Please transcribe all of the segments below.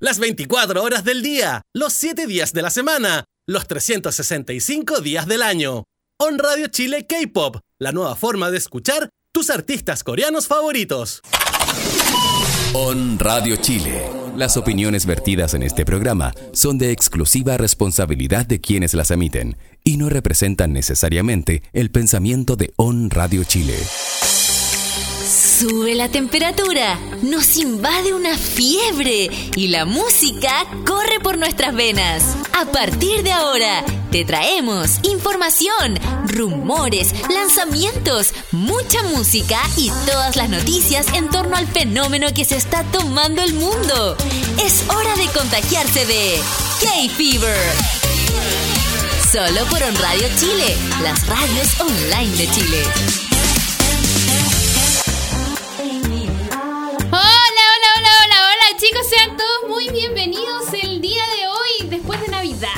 Las 24 horas del día, los 7 días de la semana, los 365 días del año. On Radio Chile K-Pop, la nueva forma de escuchar tus artistas coreanos favoritos. On Radio Chile. Las opiniones vertidas en este programa son de exclusiva responsabilidad de quienes las emiten y no representan necesariamente el pensamiento de On Radio Chile. Sube la temperatura, nos invade una fiebre y la música corre por nuestras venas. A partir de ahora, te traemos información, rumores, lanzamientos, mucha música y todas las noticias en torno al fenómeno que se está tomando el mundo. Es hora de contagiarse de K-Fever. Solo por On Radio Chile, las radios online de Chile. Chicos, sean todos muy bienvenidos el día de hoy, después de Navidad.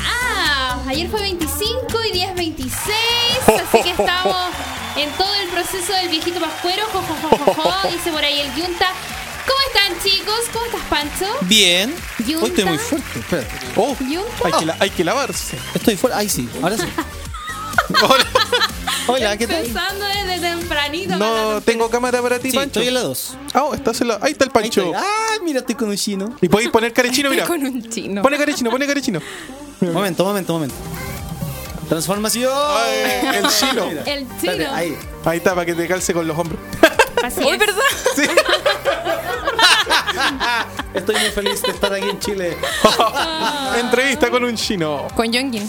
Ayer fue 25 y día es 26, así que estamos en todo el proceso del viejito pascuero, jo, jo, jo, jo, jo, dice por ahí el Yunta. ¿Cómo están, chicos? ¿Cómo estás, Pancho? Bien. Yunta. Hoy estoy muy fuerte. Espérate. Oh, hay que, la- hay que lavarse. Estoy fuera. Ahí sí, ahora sí. Hola. Hola, ¿qué tal? Empezando desde tempranito. No tengo cámara para ti, Sí, Pancho. estoy en la 2. Ah, oh, estás en la- Ahí está el Ahí Pancho. estoy. Ah, mira, estoy con un chino. Y podéis poner carechino, mira. Con un chino. Pone carechino, pone carechino. Momento, momento, momento. Transformación. Ay, el chino. El Espérate, chino. ahí. Ahí está, para que te calce con los hombros. Así Hoy, es. ¿verdad? Estoy muy feliz de estar aquí en Chile. Entrevista con un chino. Con Yongin.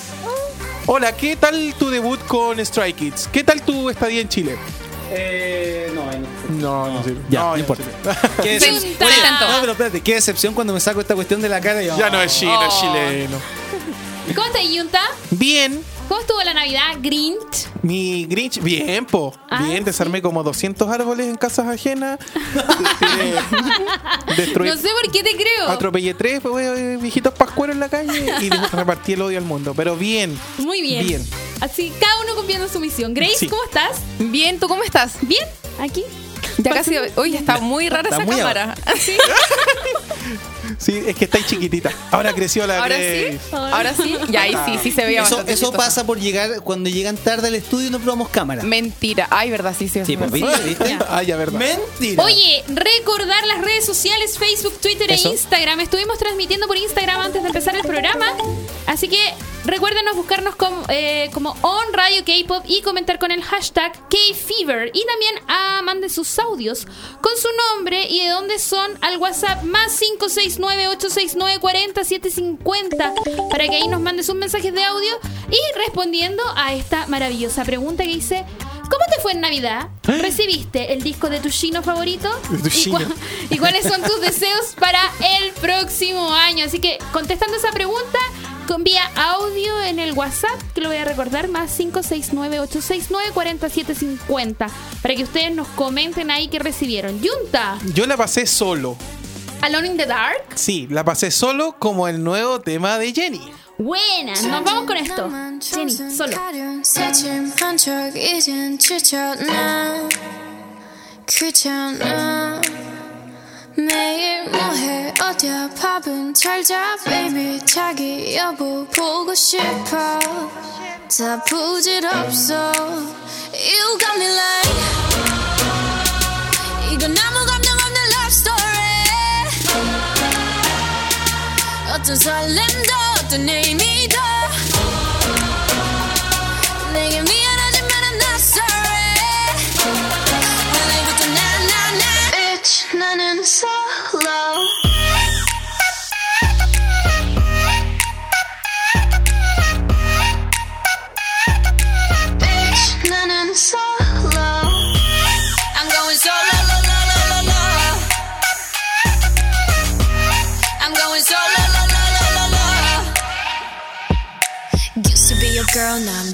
Hola, ¿qué tal tu debut con Stray Kids? ¿Qué tal tu estadía en Chile? Eh, no, ahí no. No, no sirve. Ya, no ya importa. Qué Sí, decep- por el tanto. No, pero espérate, qué decepción cuando me saco esta cuestión de la cara y yo, Ya no es chino, es Oh. chileno. ¿Cómo estás, Yunta? Bien. ¿Cómo estuvo la Navidad, Grinch? Mi Grinch, bien, po. Ah, bien, desarmé como 200 árboles en casas ajenas. Destruí. No sé por qué te creo. Atropellé tres eh, viejitos pascueros en la calle y repartí el odio al mundo. Pero bien. Muy bien. Bien. Así, cada uno cumpliendo su misión. Grace, Sí. ¿cómo estás? Bien, ¿tú cómo estás? ¿Bien? ¿Aquí? Ya casi. Uy, está muy rara Está esa muy cámara. ¿Sí? Sí, es que estáis chiquitita. Ahora creció la Ahora Grace. sí. Ahora sí. Ya ahí sí, sí se veía Eso, bastante eso chistosa. pasa por llegar, cuando llegan tarde al estudio y no probamos cámara. Mentira. Ay, verdad, sí, sí. Sí, pues viste, viste. Ah, ya, verdad. Mentira. Oye, recordar las redes sociales, Facebook, Twitter Eso. e Instagram. Estuvimos transmitiendo por Instagram antes de empezar el programa. Así que recuérdenos buscarnos como, eh, como On Radio K-Pop y comentar con el hashtag KFever. Y también ah, manden sus audios con su nombre y de dónde son al WhatsApp más 569-869-40750 para que ahí nos mande sus mensajes de audio y respondiendo a esta maravillosa pregunta que dice... ¿Cómo te fue en Navidad? ¿Recibiste el disco de tu chino favorito? ¿Y, cuáles son tus deseos para el próximo año? Así que contestando esa pregunta, con vía audio en el WhatsApp, que lo voy a recordar, más 569-869-4750, para que ustedes nos comenten ahí qué recibieron. Yunta, Yo la pasé solo. Alone in the Dark. Sí, la pasé solo como el nuevo tema de Jenny. Buena, nos vamos con esto. Jenny, solo. 새침 한척 이젠 지쳤나 귀찮아 매일 뭐해 어디야 밥은 잘자 baby 자기 여보 보고 싶어 다 부질없어 You got me like 어떤 설렘도 어떤 의미도 내게 미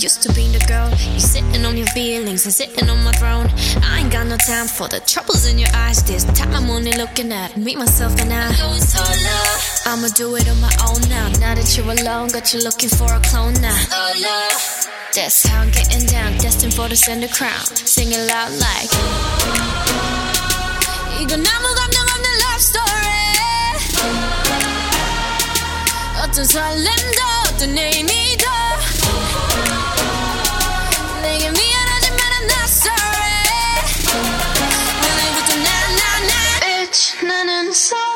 used to being the girl. You sitting on your feelings and sitting on my throne. I ain't got no time for the troubles in your eyes. This time I'm only looking at me, myself, and I. I'ma do it on my own now. Now that you're alone, got you looking for a clone now. That's how I'm getting down, destined for the center crown. Sing it loud like. 이건 아무 감정 없는 love story. 어떤 설렘도 어떤 의미 sun.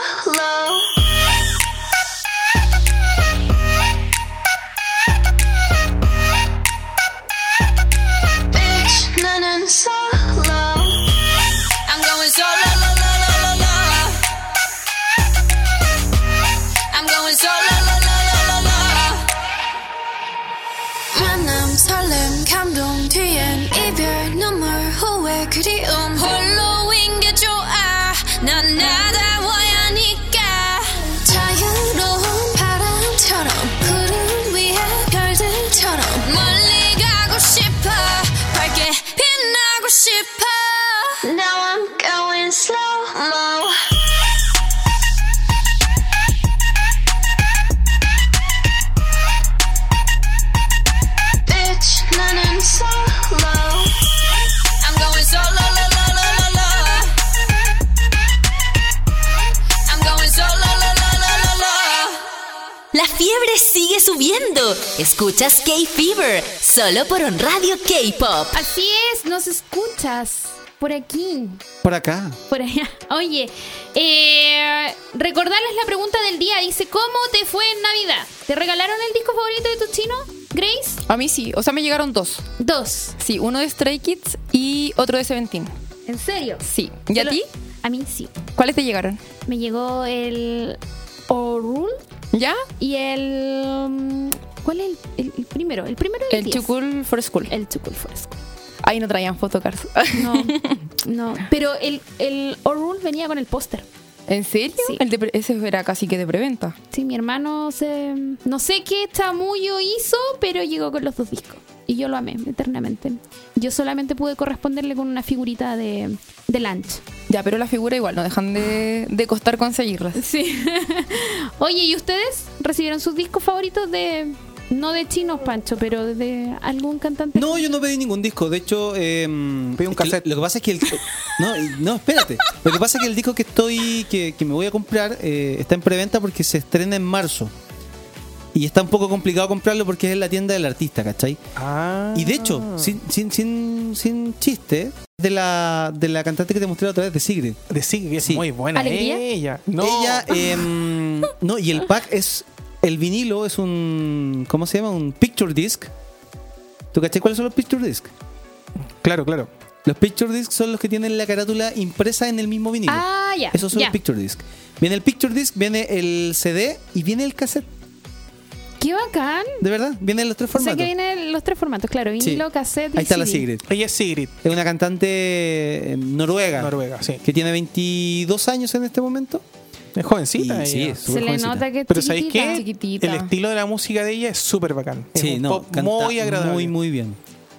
Subiendo. Escuchas K-Fever, solo por On Radio K-Pop. Así es, nos escuchas por aquí, Por acá. por allá. Oye, eh, recordarles la pregunta del día. Dice, ¿cómo te fue en Navidad? ¿Te regalaron el disco favorito de tu chino, Grace? A mí sí, o sea, me llegaron dos. Dos. Sí, uno de Stray Kids y otro de Seventeen. ¿En serio? Sí. ¿Y a ti? A mí sí. ¿Cuáles te llegaron? Me llegó el Orul ¿Ya? y el... mm, ¿Cuál es el, primero? El primero el El 10. Too Cool for School. El Cool for School. Ahí no traían photocards. No, no. Pero el, el Orul venía con el póster. ¿En serio? Sí. El de ese era casi que de preventa. Sí, mi hermano se... No sé qué chamullo hizo, pero llegó con los dos discos. Y yo lo amé eternamente. Yo solamente pude corresponderle con una figurita de, de lunch. Ya, pero la figura igual no dejan de, de costar conseguirlas. Sí. Oye, ¿y ustedes recibieron sus discos favoritos de... No de chinos, Pancho, pero de algún cantante? No, yo no pedí ningún disco. De hecho, eh, Pedí un cassette. Lo, lo que pasa es que el. No, no, espérate. Lo que pasa es que el disco que estoy. que, que me voy a comprar eh, está en preventa porque se estrena en marzo. Y está un poco complicado comprarlo porque es en la tienda del artista, ¿cachai? Ah. Y de hecho, sin, sin, sin, sin chiste, de la, de la cantante que te mostré otra vez, de Sigrid. De es Sí. muy buena ¿Alegría? ella. No. Ella, em, no, y el pack es. El vinilo es un. ¿Cómo se llama? Un picture disc. ¿Tú cachai cuáles son los picture disc? Claro, claro. Los picture disc son los que tienen la carátula impresa en el mismo vinilo. Ah, ya. Esos son los picture disc. Viene el picture disc, viene el CD y viene el cassette. Qué bacán. De verdad, vienen los tres O sea formatos. que vienen los tres formatos, claro. Vinilo, Sí. cassette y Ahí está la CD. Sigrid. Ella es Sigrid, Es una cantante eh, noruega. Noruega, sí. Que tiene 22 años en este momento. Es jovencita. Y sí, es Se le jovencita. nota que es Pero ¿sabéis qué? Chiquitita. El estilo de la música de ella es súper bacán. Es Sí, un no, pop canta muy agradable. Muy, muy bien.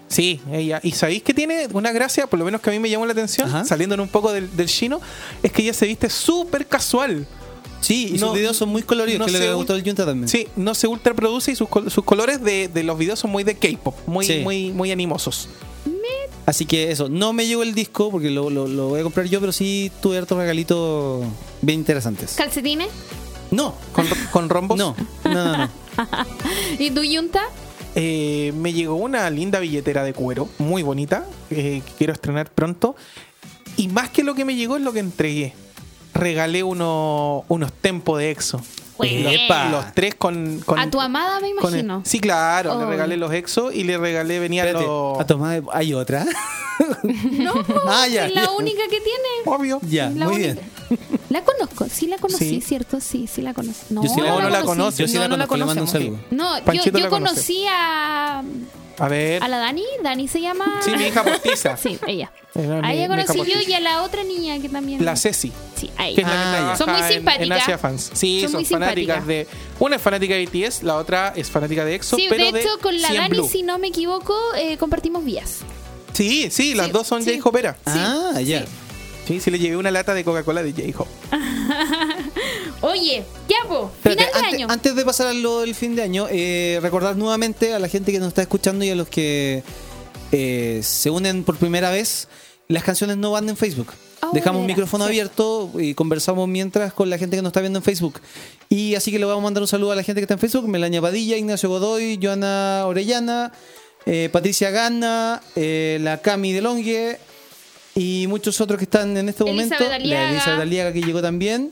Sí, ella. Y sabéis que tiene una gracia, por lo menos que a mí me llamó la atención, Ajá. saliendo un poco del, del chino, es que ella se viste súper casual. Sí, y No- sus videos son muy coloridos, no que se le gustó el Junta también. Sí, no se ultraproduce y sus, col- sus colores de, de los videos son muy de K-pop, muy, Sí. muy, muy animosos. Así que eso, no me llegó el disco porque lo, lo- lo voy a comprar yo, pero sí tuve hartos regalitos bien interesantes. ¿Calcetines? No, Con, con rombos. no, no, no, no. ¿Y tu yunta? Eh, me llegó una linda billetera de cuero, muy bonita, eh, que quiero estrenar pronto. Y más que lo que me llegó es lo que entregué. Regalé uno- unos tempos de EXO. Epa. Los tres con... con- A tu amada, me el- imagino. sí, claro. Le Oh. regalé los EXO y le regalé, venían Espérate, los... a tomar hay otra. No, Ah, ya, es la ya. única que tiene. Obvio. ya, La muy única. bien. La conozco, sí la conocí, Sí. ¿cierto? Sí, sí la conozco. No, Yo sí la- No, no la conocí. conoces. Yo sí No, la no la conozco, le mando un conocemos. saludo. No, yo, Panchito yo la conoce. conocí a, A ver. a la Dani. Dani se llama. Sí, mi hija postiza. Sí, ella. Era A mi- ella mi hija conocí yo postiza. y a la otra niña que también. La Ceci. Sí, a Que es la ella. que Ah, trabaja Son muy en- En, simpáticas. Asia Fans. Sí, Son son, muy fanáticas simpáticas. de. Una es fanática de BTS, la otra es fanática de EXO. Sí, pero de hecho, con la 100 Dani, Blue. si no me equivoco, eh, compartimos vías. Sí, sí, las Sí, dos son sí. J-Hopera. ah, ya. Sí, sí, le llevé una lata de Coca-Cola de J-Hop. Oye, ya, po, Espérate, final de antes, año. antes de pasar a lo del fin de año, eh, recordar nuevamente a la gente que nos está escuchando y a los que eh, se unen por primera vez, las canciones no van en Facebook. Oh, Dejamos un micrófono sí. abierto y conversamos mientras con la gente que nos está viendo en Facebook. Y así que le vamos a mandar un saludo a la gente que está en Facebook: Melania Padilla, Ignacio Godoy, Joana Orellana, eh, Patricia Gana, eh, la Cami de Longue y muchos otros que están en este Elizabeth momento. Aliaga. La Elizabeth Aliaga que llegó también.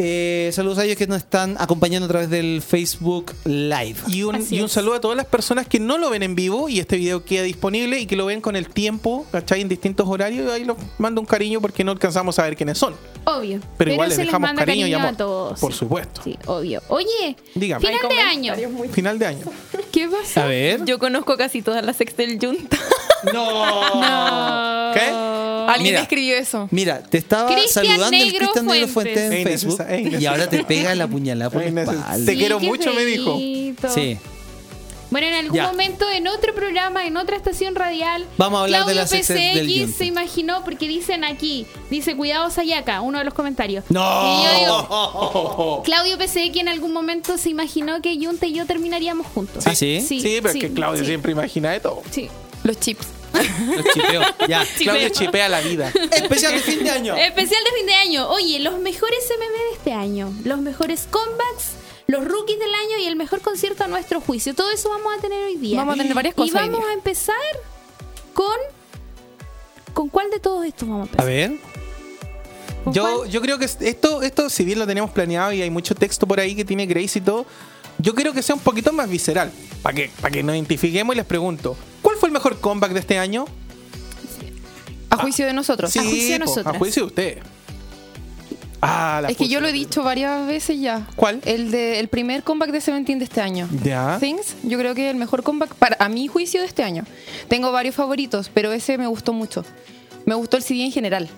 Eh, saludos a ellos que nos están acompañando a través del Facebook Live. Y un, y saludo a todas las personas que no lo ven en vivo y este video queda disponible y que lo ven con el tiempo, ¿cachai? En distintos horarios. Y ahí los mando un cariño porque no alcanzamos a ver quiénes son. Obvio. Pero, igual les dejamos manda cariño, y amor. a todos. Por sí. supuesto. Sí, obvio. Oye, Dígame. final de año. Final de año. ¿Qué pasa? A ver. Yo conozco casi todas las ex del Junta. No. ¿Qué? Alguien Mira. escribió eso. Mira, te estaba saludando el Negro Cristian Negro Fuentes. Fuentes en Facebook y ahora te pega la puñalada por la espalda. Te quiero mucho, me dijo. Sí. Bueno, en algún Ya. momento, en otro programa, en otra estación radial, Vamos a hablar de Claudio del PCX se imaginó, porque dicen aquí, dice, cuidado Sayaka, uno de los comentarios. ¡No! Y yo digo, Claudio PCX en algún momento se imaginó que Junta y yo terminaríamos juntos. ¿Ah, sí? Sí, Sí, pero es sí, que Claudio sí. siempre imagina de todo. Sí. Los chips. Los chipeo. Ya. Claudio chipea la vida. Especial de fin de año. Especial de fin de año. Oye, los mejores MM de este año, los mejores comebacks, los rookies del año y el mejor concierto a nuestro juicio. Todo eso vamos a tener hoy día. Vamos a tener varias cosas Y hoy vamos día. a empezar con. ¿Con cuál de todos estos vamos a A empezar? ver. ¿Con Yo, yo creo que esto, esto, si bien lo teníamos planeado y hay mucho texto por ahí que tiene Grace y todo, yo creo que sea un poquito más visceral. Para que, para que nos identifiquemos y les pregunto, ¿cuál fue el mejor comeback de este año? A juicio de nosotros. a juicio de po, nosotras. a juicio de ustedes. Ah, la Es que yo lo he dicho varias veces ya. ¿Cuál? El de el primer comeback de Seventeen de este año. Ya. Things, yo creo que es el mejor comeback para a mi juicio de este año. Tengo varios favoritos, pero ese me gustó mucho. Me gustó el CD en general.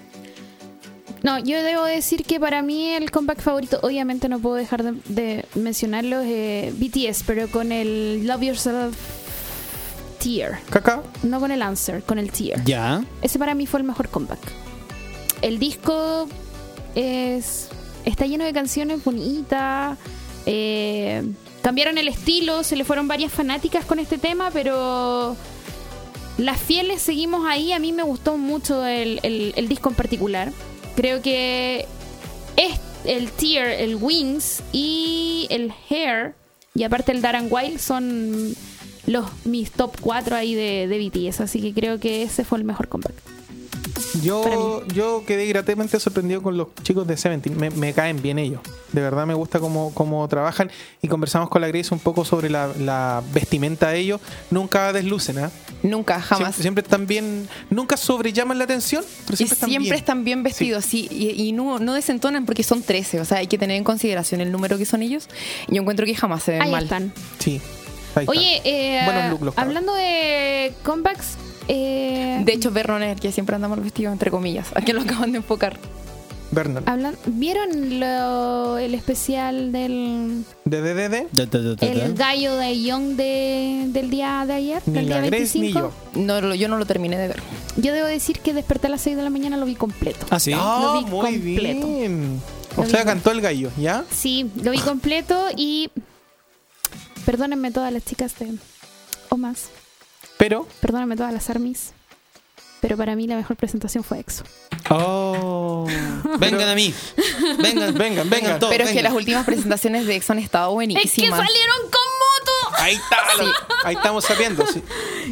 No, yo debo decir que para mí el comeback favorito, obviamente no puedo dejar de, de mencionarlo, es eh, BTS, pero con el Love Yourself Tear. Caca. No con el Answer, con el Tear. Ya. Ese para mí fue el mejor comeback. El disco es está lleno de canciones bonitas. eh, cambiaron el estilo, se le fueron varias fanáticas con este tema, pero las fieles seguimos ahí. A mí me gustó mucho el, el- el disco en particular. Creo que es el Tear, el Wings y el Hair, y aparte el Darren Wild son los mis top 4 ahí de, de BTS. Así que creo que ese fue el mejor comeback. Yo, yo quedé gratamente sorprendido con los chicos de Seventeen. Me, me caen bien ellos. De verdad me gusta cómo, cómo trabajan. Y conversamos con la Grace un poco sobre la, la vestimenta de ellos. Nunca deslucen, ¿ah? Nunca, jamás. Siempre, siempre están bien. Nunca sobrellaman la atención, pero y siempre están siempre bien. están bien vestidos, sí, y, y no, no desentonan porque son 13, o sea, hay que tener en consideración el número que son ellos. Y yo encuentro que jamás se ven Ahí mal. están. Sí. Oye, eh, look hablando de comebacks, eh, De hecho, Vernoner, que siempre andamos vestidos, entre comillas, a que lo acaban de enfocar. Bernard. hablan- ¿vieron lo- el especial del De da, da, da, el gallo de Young de, del día de ayer, ni del día Grace ni 25? yo. No, lo- yo no lo terminé de ver. Yo debo decir que desperté a las 6 de la mañana lo vi completo. Ah, sí. Ah, Lo vi muy completo. bien. O Lo sea, cantó el gallo, ¿ya? Sí, lo vi completo y perdónenme todas las chicas de o más, Pero. perdónenme todas las armies, pero para mí la mejor presentación fue EXO. Oh. Vengan a mí. Vengan, Vengan, vengan. todos, Pero es que las últimas presentaciones de EXO han estado Es que buenísimas. salieron con moto. Ahí está. Ahí estamos sabiendo. Sí.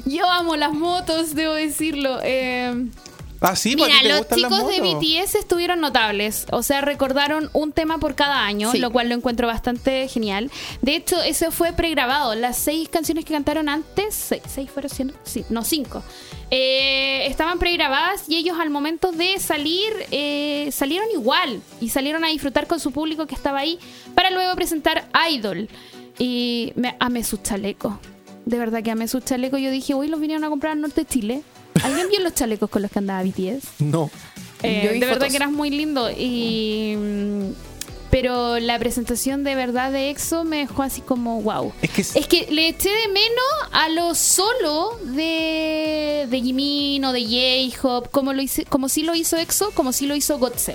Yo amo las motos, debo decirlo. Eh, Ah, sí, Mira, los chicos de. BTS estuvieron notables. O sea, recordaron un tema por cada año, Sí. lo cual lo encuentro bastante genial. De hecho, eso fue pregrabado. Las seis canciones que cantaron antes, seis, seis fueron, ¿cierto? sí, no, cinco, eh, estaban pregrabadas y ellos al momento de salir eh, salieron igual y salieron a disfrutar con su público que estaba ahí para luego presentar Idol. Y me amé sus chalecos. De verdad que amé sus chalecos. Yo dije, uy, los vinieron a comprar al norte de Chile. ¿Alguien vio los chalecos con los que andaba BTS? No. Eh, de verdad fotos. que eras muy lindo y pero la presentación de verdad de EXO me dejó así como wow. Es que Es que le eché de menos a lo solo de de Jimin o de J-Hope, como lo hice, como sí lo hizo EXO, como sí lo hizo GOT7.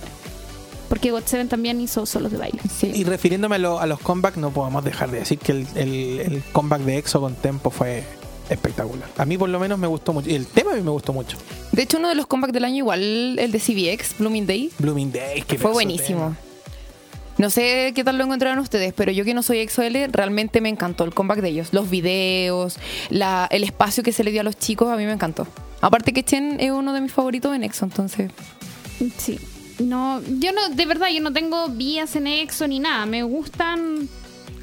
Porque GOT7 también hizo solos de baile. Sí. Y refiriéndome a, lo- a los comebacks, no podemos dejar de decir que el, el- el comeback de EXO con Tempo fue espectacular. A mí por lo menos me gustó mucho. Y el tema a mí me gustó mucho. De hecho, uno de los comebacks del año, igual el de CBX, Blooming Day, Blooming Day, que fue buenísimo. No sé qué tal lo encontraron ustedes, pero yo que no soy EXO-L, realmente me encantó el comeback de ellos. Los videos, la, el espacio que se le dio a los chicos, a mí me encantó. Aparte que Chen es uno de mis favoritos en EXO, entonces... Sí. No, yo no, de verdad, yo no tengo vías en EXO ni nada. Me gustan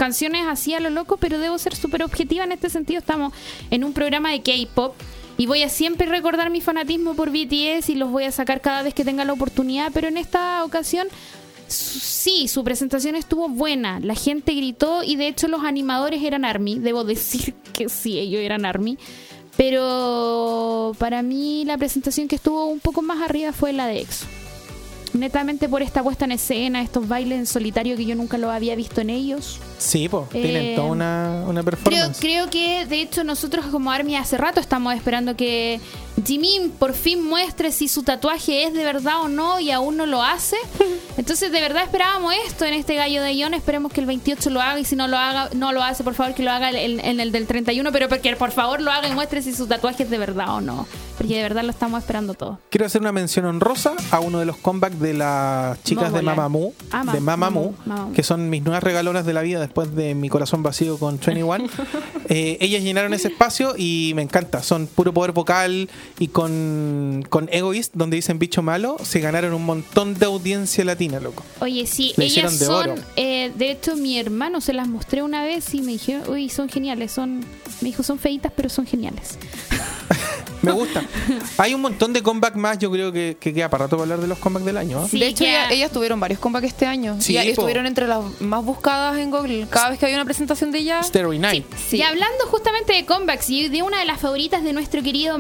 canciones así a lo loco, pero debo ser súper objetiva en este sentido. Estamos en un programa de K-pop y voy a siempre recordar mi fanatismo por BTS y los voy a sacar cada vez que tenga la oportunidad, pero en esta ocasión sí, su presentación estuvo buena. La gente gritó y de hecho los animadores eran ARMY. Debo decir que sí, ellos eran ARMY. Pero para mí la presentación que estuvo un poco más arriba fue la de EXO. Netamente por esta puesta en escena, estos bailes en solitario que yo nunca lo había visto en ellos. Sí, pues, Eh, tienen toda una, una Creo, performance. creo que de hecho nosotros como ARMY hace rato estamos esperando que Jimin por fin muestre si su tatuaje es de verdad o no y aún no lo hace. Entonces de verdad esperábamos esto en este gallo de Ion. Esperemos que el 28 lo haga y si no lo haga, no lo hace, por favor que lo haga en, en el del 31, pero porque por favor lo haga y muestre si su tatuaje es de verdad o no. Porque de verdad lo estamos esperando todo. Quiero hacer una mención honrosa a uno de los comebacks de las chicas de. Mamamoo, Ah, de Mamamoo. que son mis nuevas regalonas de la vida después de mi corazón vacío con 21. Eh, ellas llenaron ese espacio y me encanta. Son puro poder vocal y con, con Egoist, donde dicen bicho malo, se ganaron un montón de audiencia latina, loco. Oye, sí, Le ellas de son, eh, de hecho mi hermano se las mostré una vez y me dijeron, uy, son geniales, son, me dijo, son feitas, pero son geniales. Me gusta. Hay un montón de comeback más, yo creo que, que queda para rato para hablar de los comebacks del año. ¿eh? Sí, de hecho, ellas tuvieron varios comebacks este año. Sí, y estuvieron entre las más buscadas en Google. Cada vez que había una presentación de ella... Starry Night. Sí. Y hablando justamente de comebacks y de una de las favoritas de nuestro querido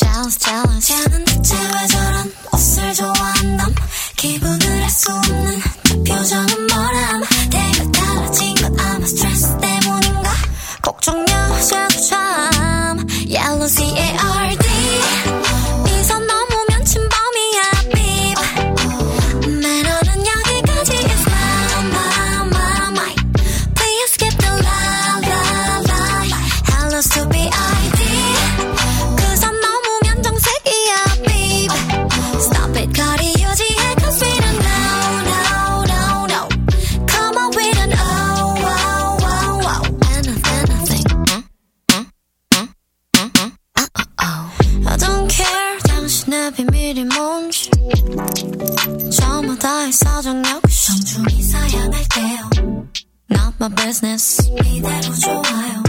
jealous jealous 쟤는 대체 왜 저런 옷을 좋아한담? 기분을 알 수 없는 그 표정은 뭐람? 대가 달라진 건 아마 스트레스 때문인가? 걱정 여자도 참 Yellow C-A-R-D 당신의 비밀이 뭔지 저마다의 사정 역시 정중히 사양할게요 Not my business 이대로 좋아요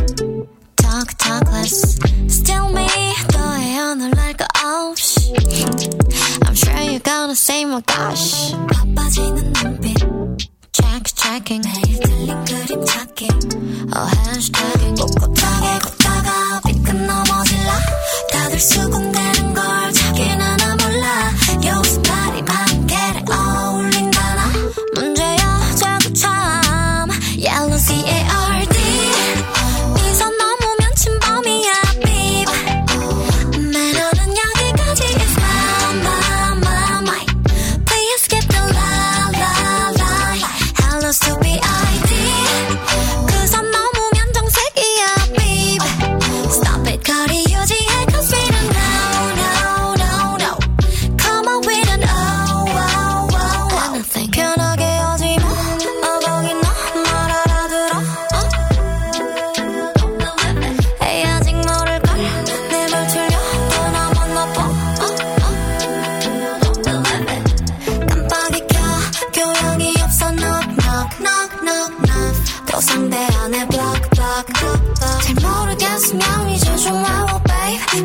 Talk talk less Still me 너의 오늘 날거 없이 I'm sure you're gonna say my gosh 바빠지는 눈빛 Check checking 매일 들린 그림 찾기 Oh hashtagging 꼿꼿하게 걷다가 삐끗 넘어질라 다들 수군대는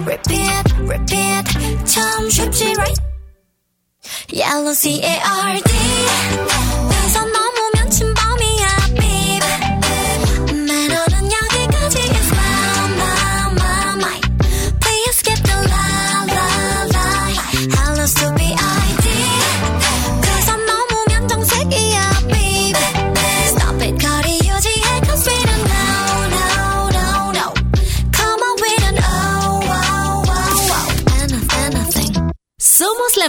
repeat repeat 참 쉽지 right Yellow C-A-R-D 이선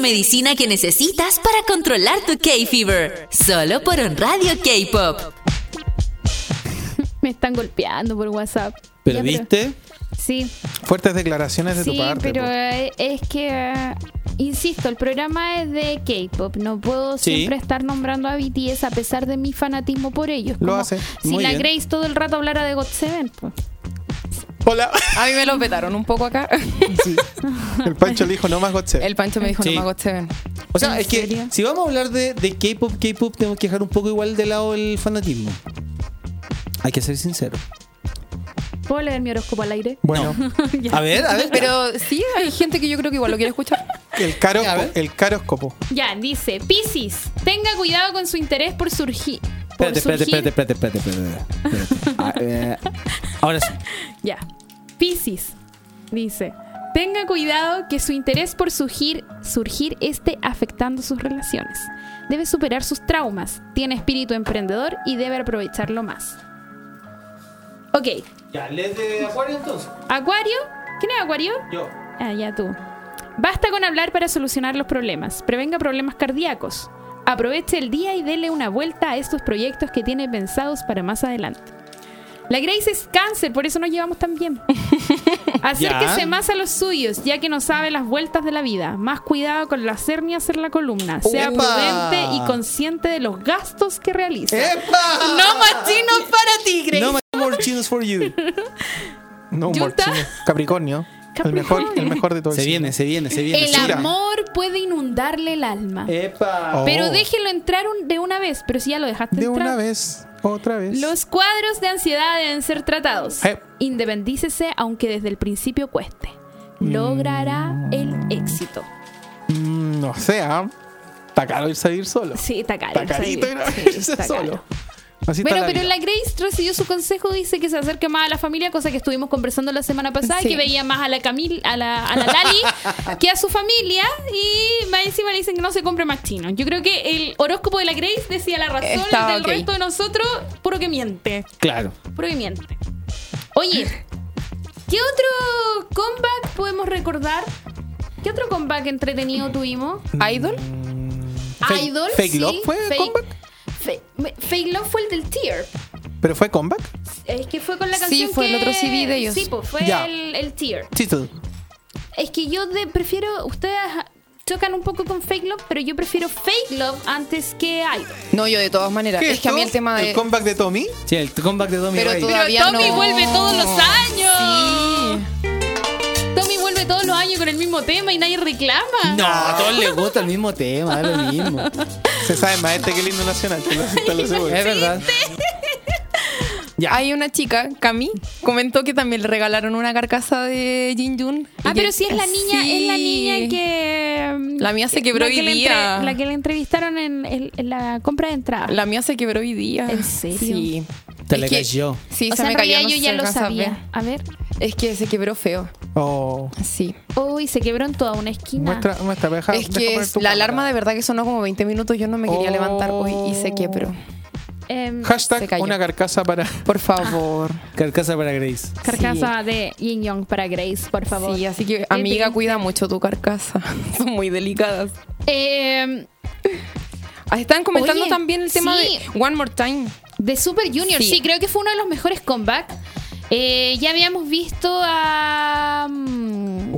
Medicina que necesitas para controlar tu K-Fever. Solo por un radio K-Pop. Me están golpeando por WhatsApp. Viste, Sí, Fuertes declaraciones de sí, tu parte. pero po. eh, es que, eh, insisto, el programa es de K-pop. No puedo Sí. siempre estar nombrando a BTS a pesar de mi fanatismo por ellos. Lo Como hace. Si Muy la bien. Grace todo el rato hablara de God Seven, pues. Hola. A mí me lo petaron un poco acá. Sí. El Pancho le dijo no más Gotse. El Pancho me dijo, Sí. no hago Seven. o sea, ¿En es que si vamos a hablar de, de K-pop, K-pop, tenemos que dejar un poco igual de lado el fanatismo. Hay que ser sincero. ¿Puedo leer mi horóscopo al aire? Bueno, A ver, a ver. Pero sí, hay gente que yo creo que igual lo quiere escuchar. el caro, el caróscopo. Ya, dice, Piscis, tenga cuidado con su interés por surgir. Espérate, espérate, espérate, espérate, espérate, espérate, espérate. Ah, eh, ahora sí. Ya. Piscis dice, tenga cuidado que su interés por surgir, surgir esté afectando sus relaciones. Debe superar sus traumas, tiene espíritu emprendedor y debe aprovecharlo más. Ok, Ya, ¿lees de Acuario entonces? Acuario. ¿Quién es Acuario? Yo. Ah, ya tú. Basta con hablar para solucionar los problemas. Prevenga problemas cardíacos. Aproveche el día y dele una vuelta a estos proyectos que tiene pensados para más adelante. La Grace es cáncer, por eso nos llevamos tan bien. Acérquese Ya. más a los suyos, ya que no sabe las vueltas de la vida. Más cuidado con las hernias en la columna. Sea ¡Epa! prudente y consciente de los gastos que realiza. ¡Epa! No más chinos para ti, Grace. No more chinos for you. No, Yunta. Morchino. Capricornio. El mejor, el mejor de todos. Se viene, se viene, se viene. El amor puede inundarle el alma. ¡Epa! Oh. Pero déjenlo entrar un- de una vez, pero si ya lo dejaste De entrar. una vez, otra vez. Los cuadros de ansiedad deben ser tratados. Eh. Independícese aunque desde el principio cueste. Logrará el éxito. Mm, no sé, ¿ah? Está caro irse a vivir solo. Sí, está caro. Está carito ir a Sí, vivirse está solo. caro. Así Bueno, pero vida. la Grace recibió su consejo, dice que se acerque más a la familia, cosa que estuvimos conversando la semana pasada, Sí. que veía más a la Camil, a la, a la Lali que a su familia, y más encima le dicen que no se compre más chino. Yo creo que el horóscopo de la Grace decía la razón, Está el del resto de nosotros, puro que miente. Claro. Puro que miente. Oye, ¿qué otro comeback podemos recordar? ¿Qué otro comeback entretenido tuvimos? Idol. Fake- Idol. Fake sí, Love fue Fake- comeback? Fe- Fake Love fue el del Tear. ¿Pero fue comeback? Es que fue con la Sí, canción fue el otro CD de ellos. Sí, pues fue el, el Tear. Chito. Es que yo de- prefiero... Ustedes chocan un poco con Fake Love, pero yo prefiero Fake Love antes que Idol. No, yo de todas maneras. ¿Qué Es que a mí el tema de. ¿El comeback de Tommy? Sí, el comeback de Tommy Pero tú- Pero Todavía Tommy no. vuelve todos los años. Sí. Todos los años con el mismo tema y nadie reclama. No, a todos les gusta el mismo tema, da lo mismo. Se sabe más este que el himno nacional, te lo, te lo. Es verdad. Ya. Hay una chica, Cami, comentó que también le regalaron una carcasa de Jin Jun. Ah, pero sí es la niña, Sí. es la niña que... La mía se quebró la que hoy le día. la que le entrevistaron en, en- en la compra de entrada. La mía se quebró hoy día. ¿En serio? Sí. Te Es le que- cayó. Sí, o se sea, me en cayó. no yo ya lo alcanza a ver. sabía. A ver. Es que se quebró feo. Oh, Sí. Uy, se quebró en toda una esquina. muestra, muestra, deja, es deja que la cámara. alarma de verdad que sonó como 20 minutos. Yo no me quería Oh. levantar hoy y se quebró. Em, Hashtag una carcasa para. Por favor. Carcasa para Grace. carcasa de Yin Young para Grace, por favor. Sí, así que amiga, triste. cuida mucho tu carcasa. Son muy delicadas. Ah, Estaban comentando Oye, también el tema sí. de One More Time. de Super Junior, sí. Sí. creo que fue uno de los mejores comebacks. Eh, ya habíamos visto a, mm,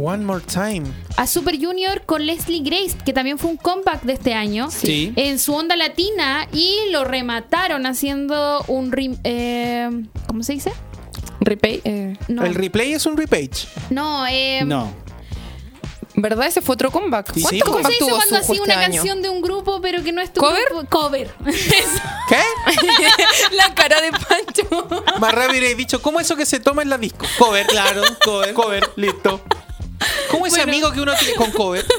One more time. a Super Junior con Leslie Grace, que también fue un comeback de este año, Sí. en su onda latina, y lo remataron haciendo un... rem- eh, ¿Cómo se dice? Eh, No, El replay es un repage. no, eh, No. ¿Verdad? Ese fue otro comeback. Sí, ¿Cuántos sí. ¿Cómo se comeback dice tuvo cuando este una año? canción de un grupo, pero que no es tu ¿Cover? grupo? Cover. ¿Qué? La cara de Pancho. Más rápido he dicho, ¿cómo eso que se toma en la disco? Cover, claro, cover, cover, listo. ¿Cómo ese Bueno. amigo que uno tiene con cover?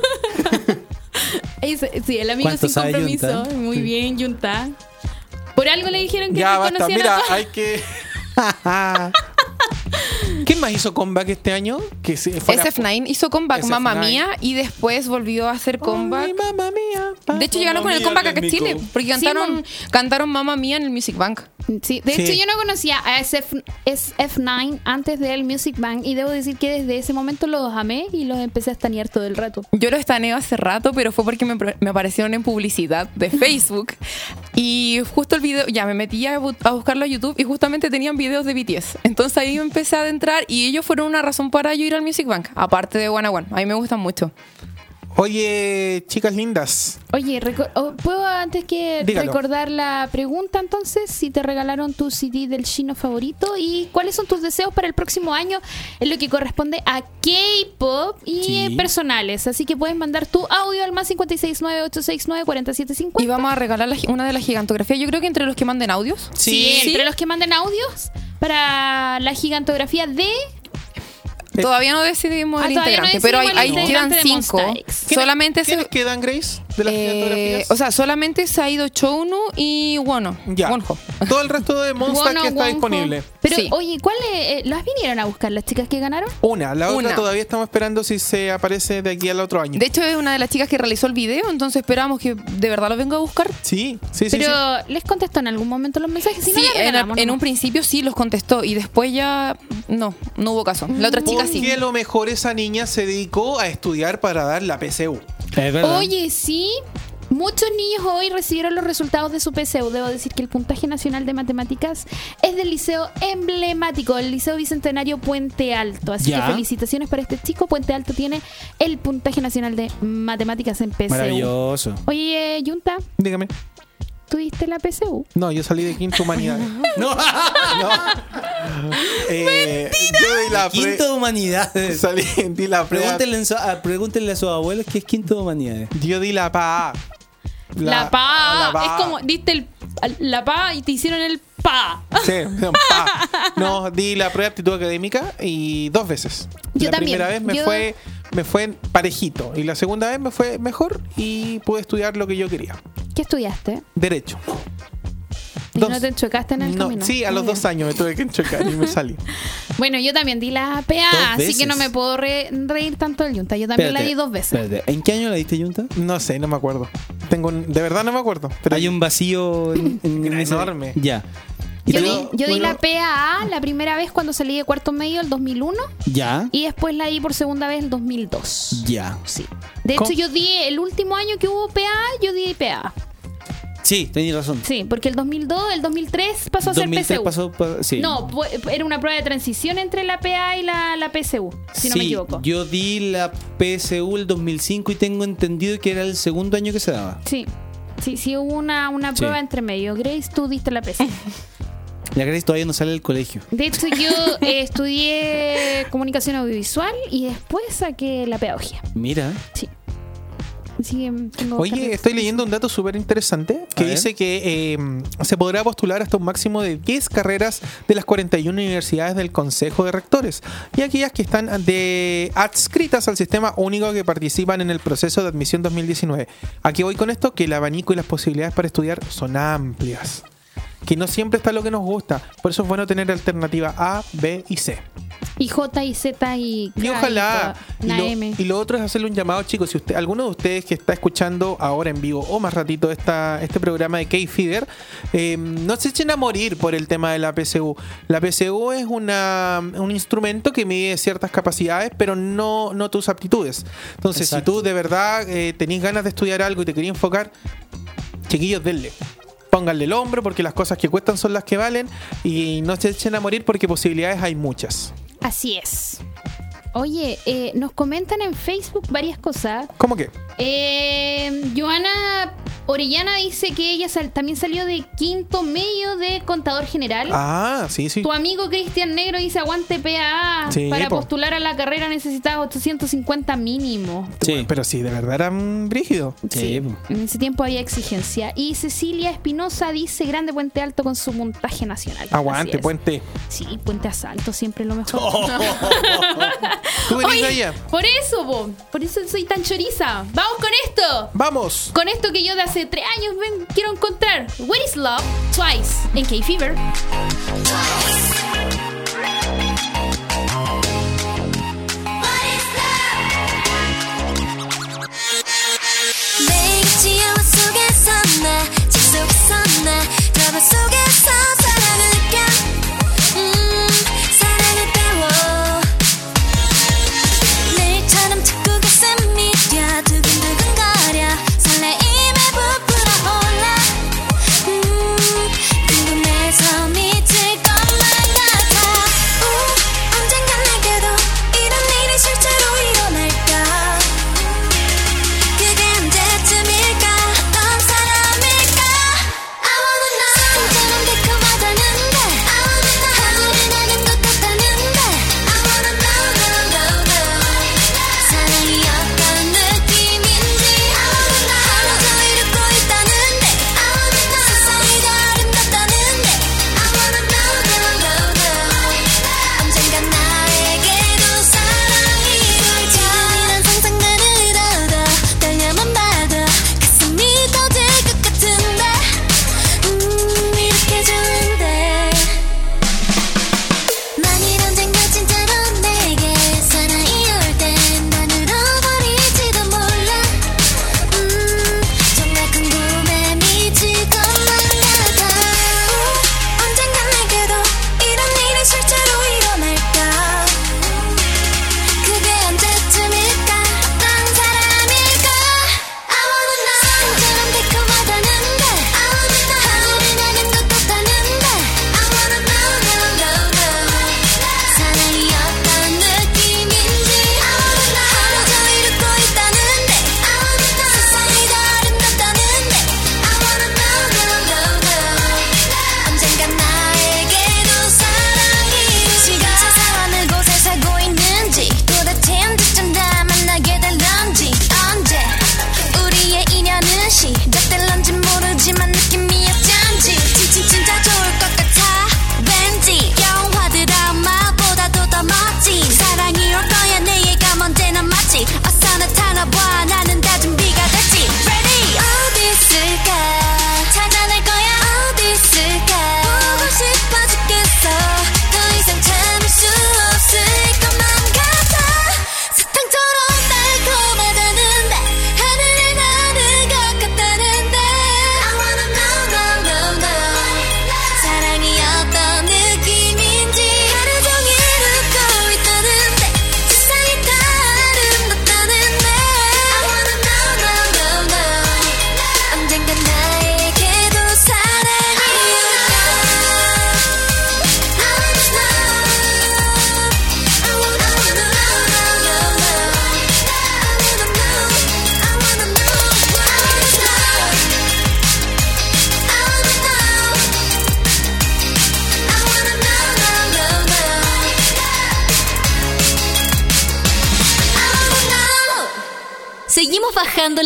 Sí, el amigo ¿Cuánto sin compromiso. Yunta? Muy Sí. bien, Yunta. Por algo le dijeron que Ya te basta, a mira, hay que. ¿Quién más hizo comeback este año? Que se fuera- SF9 hizo comeback SF9. Mamma Mía y después volvió a hacer comeback. Ay, mamma mía. De hecho, llegaron con el comeback acá en Chile porque cantaron, Simón. cantaron Mamma Mía en el Music Bank. Sí, de Sí. hecho yo no conocía a SF, SF9 antes del Music Bank y debo decir que desde ese momento los amé y los empecé a estanear todo el rato. Yo lo estaneo hace rato, pero fue porque me, me aparecieron en publicidad de Facebook. Y justo el video, ya me metí a, bu- a buscarlo a YouTube y justamente tenían videos de BTS. Entonces ahí empecé a adentrar y ellos fueron una razón para yo ir al Music Bank, aparte de One One. A mí me gustan mucho. Oye, chicas lindas. Oye, oh, ¿puedo antes que Dígalo. recordar la pregunta entonces? Si te regalaron tu CD del chino favorito y cuáles son tus deseos para el próximo año en lo que corresponde a K-pop y Sí. personales. Así que puedes mandar tu audio al más 569-869-4750. Y vamos a regalar la una de las gigantografías. Yo creo que entre los que manden audios. Sí, entre los que manden audios para la gigantografía de Todavía no decidimos Ah, el no integrante, pero hay, decidimos el hay- quedan cinco. ¿Quiénes- Solamente ¿Quiénes se, quedan, Grace? De las eh, fotografías. o sea, solamente se ha ido Chounu y Wono. ya. Wonho. Todo el resto de Monster Wono, que está Wonho. disponible. Pero Sí. oye, ¿cuál eh, las vinieron a buscar las chicas que ganaron? Una, la otra Una. todavía estamos esperando si se aparece de aquí al otro año. De hecho, es una de las chicas que realizó el video, entonces esperamos que de verdad lo venga a buscar. Sí, sí, sí. Pero sí. les contestó en algún momento los mensajes. Si sí, en, un principio sí los contestó y después ya no, no hubo caso. La otra chica sí. Porque a lo mejor esa niña se dedicó a estudiar para dar la PSU. Es verdad. Oye, sí. Muchos niños hoy recibieron los resultados de su PSU. Debo decir que el puntaje nacional de matemáticas es del liceo emblemático, el Liceo Bicentenario Puente Alto. Así Ya. que felicitaciones para este chico. Puente Alto tiene el puntaje nacional de matemáticas en PSU. Maravilloso. Oye, Yunta, Dígame. ¿Tuviste la PSU? No, yo salí de quinto humanidades. no, no. Eh, yo di la pre- Quinto de humanidades. Salí, di la. Pregúntenle, en su- a, pregúntenle a sus abuelos qué es quinto de humanidades. Yo di la PA. La, pa. la pa. Es como, diste el, la pa y te hicieron el pa. Sí, no, pa. No, di la prueba de aptitud académica y dos veces. Yo la también. primera vez me Yo- fue me fue parejito y la segunda vez me fue mejor y pude estudiar lo que yo quería. ¿Qué estudiaste? Derecho. ¿Y Dos. no te enchocaste en el No, camino? sí, a los dos años me tuve que enchocar y me salí. Bueno, yo también di la PA, así que no me puedo re- reír tanto del Yunta. Yo también la di dos veces. espérate. ¿En qué año la diste, Junta? No sé, no me acuerdo. Tengo un- de verdad no me acuerdo. Pero Hay un vacío en, en- Enorme. Ya. ¿Y Yo, di, yo di bueno. la PAA la primera vez cuando salí de cuarto medio, el 2001, Ya. y después la di por segunda vez, el 2002. Ya. Sí. De ¿Cómo? hecho, yo di el último año que hubo PA, yo di PA. Sí, tenías razón. Sí, porque el 2002, el 2003 pasó a ser 2003 PSU. pasó pa- sí. No, era una prueba de transición entre la PA y la, la PSU, si no me equivoco. Yo di la PSU el 2005 y tengo entendido que era el segundo año que se daba. Sí. Sí, sí hubo una, una Sí. prueba entre medio. Grace, tú diste la PSU. La Grace todavía no sale del colegio. De hecho, yo eh, estudié comunicación audiovisual y después saqué la pedagogía. Mira. Sí. Que tengo Oye, estoy leyendo un dato súper interesante que A ver. dice que eh, se podrá postular hasta un máximo de 10 carreras de las 41 universidades del Consejo de Rectores y aquellas que están de adscritas al sistema único que participan en el proceso de admisión 2019. Aquí voy con esto, que el abanico y las posibilidades para estudiar son amplias. Que no siempre está lo que nos gusta. Por eso es bueno tener alternativa A, B y C. Y J y Z y K Y ojalá. y lo, M. y lo otro es hacerle un llamado, chicos. Si usted, alguno de ustedes que está escuchando ahora en vivo o más ratito esta, este programa de K-Feeder, eh, no se echen a morir por el tema de la PSU. La PSU es una, un instrumento que mide ciertas capacidades, pero no, no tus aptitudes. Entonces, Exacto. si tú de verdad eh, tenés ganas de estudiar algo y te querías enfocar, chiquillos, denle. Pónganle el hombro porque las cosas que cuestan son las que valen y no se echen a morir porque posibilidades hay muchas. Así es. Oye, eh, nos comentan en Facebook varias cosas. ¿Cómo que? Eh, Joana Orellana dice que ella sal- también salió de quinto medio de contador general. Ah, sí, sí. Tu amigo Cristian Negro dice aguante PAA. Sí, Para po. postular a la carrera necesitabas 850 mínimo. Sí. Pero sí, de verdad era un brígido. Sí. En ese tiempo había exigencia. Y Cecilia Espinosa dice Grande Puente Alto con su montaje nacional. Aguante, puente. Sí, Puente Asalto, siempre lo mejor. Tú venís de Oye, allá. por eso, po, por eso soy tan choriza. Vamos con esto. Vamos. Con esto que yo de hace tres años ven, quiero encontrar. What is Love? Twice. En K-Fever. 매일 지하와 속에서 나 집 속에서 나 드라마 속에서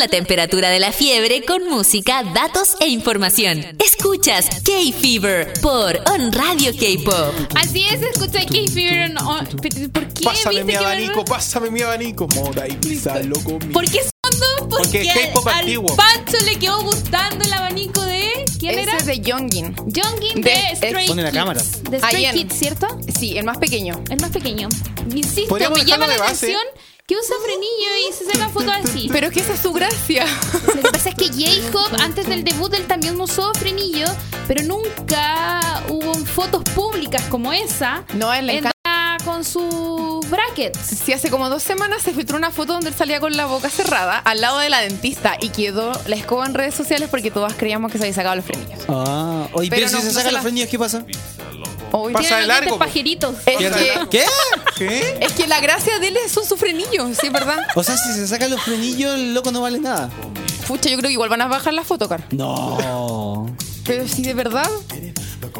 La temperatura de la fiebre con música, datos e información. Escuchas K-Fever por On Radio K-Pop. Así es, escucha K-Fever. en on- ¿Por qué? Pásame ¿Viste mi que me- abanico, pásame mi abanico. Moda y písalo conmigo. ¿Por qué fondo? Porque, Porque es K-pop antiguo. Pancho le quedó gustando el abanico de. ¿Quién Ese era? es de Youngin. Jongin de- de, Stray Pone la Kids. cámara. De Stray Kids, ¿cierto? Sí, el más pequeño. El más pequeño. Insisto, me llama la base. atención que usa frenillo y se saca fotos así. Pero es que esa es su gracia. Lo que pasa es que Jacob, antes del debut, él también usó frenillo, pero nunca hubo fotos públicas como esa. No, él le con sus brackets. Sí, hace como dos semanas se filtró una foto donde él salía con la boca cerrada al lado de la dentista y quedó la escoba en redes sociales porque todas creíamos que se había sacado los frenillos. Ah, oye, Pero pero si no- se no sacan se los la- frenillos, ¿qué pasa? Hoy Pasa de largo, pajeritos. es, que. ¿Qué? ¿Qué? es que la gracia de él son sus frenillos, sí, es verdad. O sea, si se sacan los frenillos, el loco no vale nada. Pucha, yo creo que igual van a bajar la foto, Car. No. Pero sí, de verdad.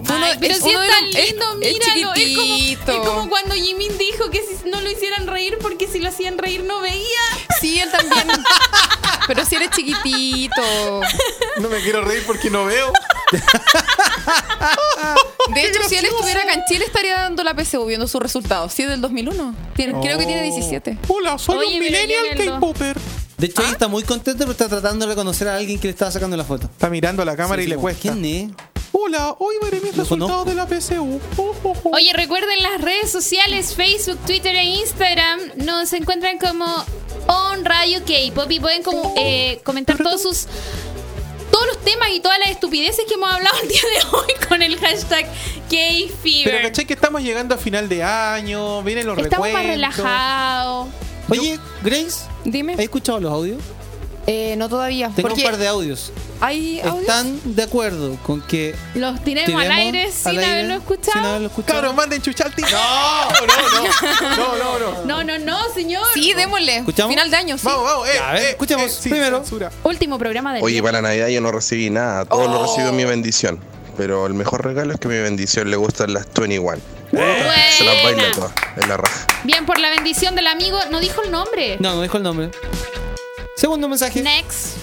Ay, pero es si es tan los- lindo, es míralo. Es, como, es como cuando Jimin dijo que si no lo hicieran reír porque si lo hacían reír no veía. Sí, él también. Pero si eres chiquitito. No me quiero reír porque no veo. De hecho, si él estuviera acá en Chile, estaría dando la PSU viendo sus resultados. Sí, es del 2001. Tiene- Creo que tiene 17. Hola, soy Oye, un millennial. K-Popper. De hecho, ahí está muy contento, pero está tratando de reconocer a alguien que le estaba sacando la foto. Está mirando a la cámara Sí, y le cuesta. ¿Quién es? Hola, hoy veré mis resultados conozco. de la PSU. Oh, oh, oh. Oye, recuerden las redes sociales, Facebook, Twitter e Instagram. Nos encuentran como On Radio K-Pop y pueden como, eh, comentar todos sus todos los temas y todas las estupideces que hemos hablado el día de hoy con el hashtag Pero K-Fever. caché que estamos llegando a final de año, vienen los Estamos más recuentos. relajados. Oye, Grace, Dime. ¿has escuchado los audios? Eh, no todavía. Tengo porque un par de audios. hay audios. ¿Están de acuerdo con que Los tiremos al aire al sin aire haberlo escuchado. Sin haberlo escuchado. Cabros, manden chuchalti. No, no, no. No, no, no. No, no, no, señor. Sí, démosle. ¿Escuchamos? Final de año, sí. Vamos, vamos. Eh, Ya, a ver, eh, escuchemos eh, sí, primero. censura. Último programa del Oye, día. para Navidad yo no recibí nada, todo lo recibió mi bendición. Pero el mejor regalo es que mi bendición le gustan las 21. Se las baila todas, en la raja. Bien, por la bendición del amigo. No dijo el nombre. No, no dijo el nombre. Segundo mensaje. Next.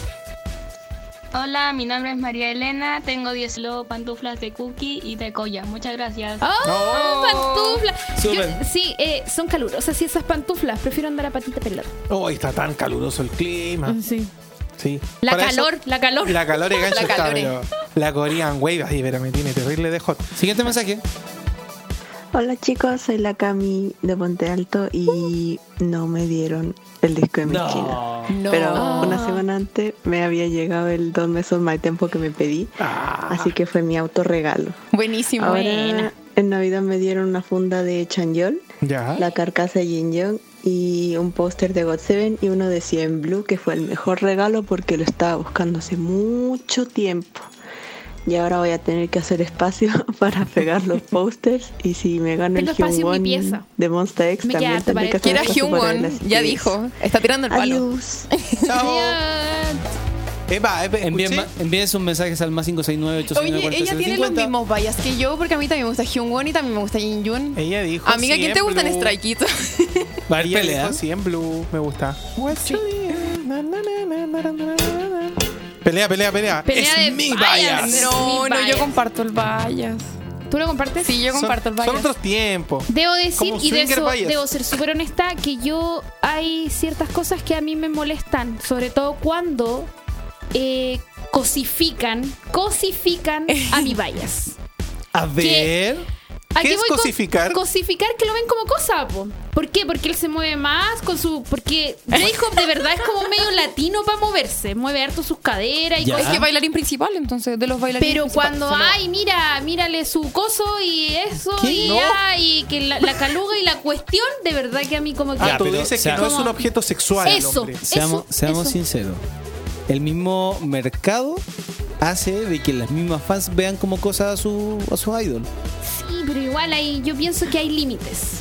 Hola, mi nombre es María Elena, tengo 10 lobo pantuflas de cookie y de colla. Muchas gracias. ¡Oh! Pantuflas. Yo- Sí, eh, son calurosas y esas pantuflas. Prefiero andar a patita pelada. Oh, está tan caluroso el clima. Sí. Sí. La Para calor, eso- la calor. La calor es gancho La está, calor. pero La Korean Wave, ay, pero me tiene terrible de hot. Siguiente mensaje. Hola chicos, soy la Cami de Ponte Alto y no me dieron el disco de mi China. No. Pero una semana antes me había llegado el Don't Mess With My Tempo que me pedí, así que fue mi autorregalo. Buenísimo. Ahora Buena. en Navidad me dieron una funda de Chanyeol, Ya. la carcasa de Jin Young y un póster de God Seven y uno de Cien Blue que fue el mejor regalo porque lo estaba buscando hace mucho tiempo. Y ahora voy a tener que hacer espacio para pegar los pósters y si me gano Tengo el espacio en mi Hyungwon pieza. de Monster X Me también queda tendré que hacer espacio para ya dijo. Está tirando el palo. Adiós. Chao. Eva, Eva, Envíen, sus mensajes al más 569 Oye, ella tiene los mismos vallas que yo, porque a mí también me gusta Hyungwon y también me gusta Jin Yun. Ella dijo. Amiga, ¿quién te 100 gusta en blue. Strike Kids? Va a haber Ella pelea. dijo 100 blue, me gusta. Pelea, pelea, pelea. Pelea es de mi vallas. vallas. No, Mi no, yo comparto el vallas. ¿Tú lo compartes? Sí, yo Son- comparto el Son vallas. otros tiempos. Debo decir, y de eso bias. debo ser súper honesta, que yo hay ciertas cosas que a mí me molestan, sobre todo cuando eh, cosifican, cosifican a mi vallas. A ver. ¿A ¿Qué es cosificar? cosificar que lo ven como cosa, po. ¿Por qué? Porque él se mueve más con su... Porque Jacob de verdad es como medio latino para moverse. Mueve harto sus caderas y Ya. Es cosas. que bailarín principal, entonces, de los bailarines. Pero cuando, ay, mira, mírale su coso y eso ¿Qué? y No. ya, y que la, la caluga y la cuestión, de verdad que a mí como que... Ah, Ya, tú pero, dices o sea, que no es un objeto sexual. el Eso. Seamos, Eso, seamos eso. sinceros. El mismo mercado hace de que las mismas fans vean como cosas a su, a su idol. Sí, pero igual hay, yo pienso que hay límites.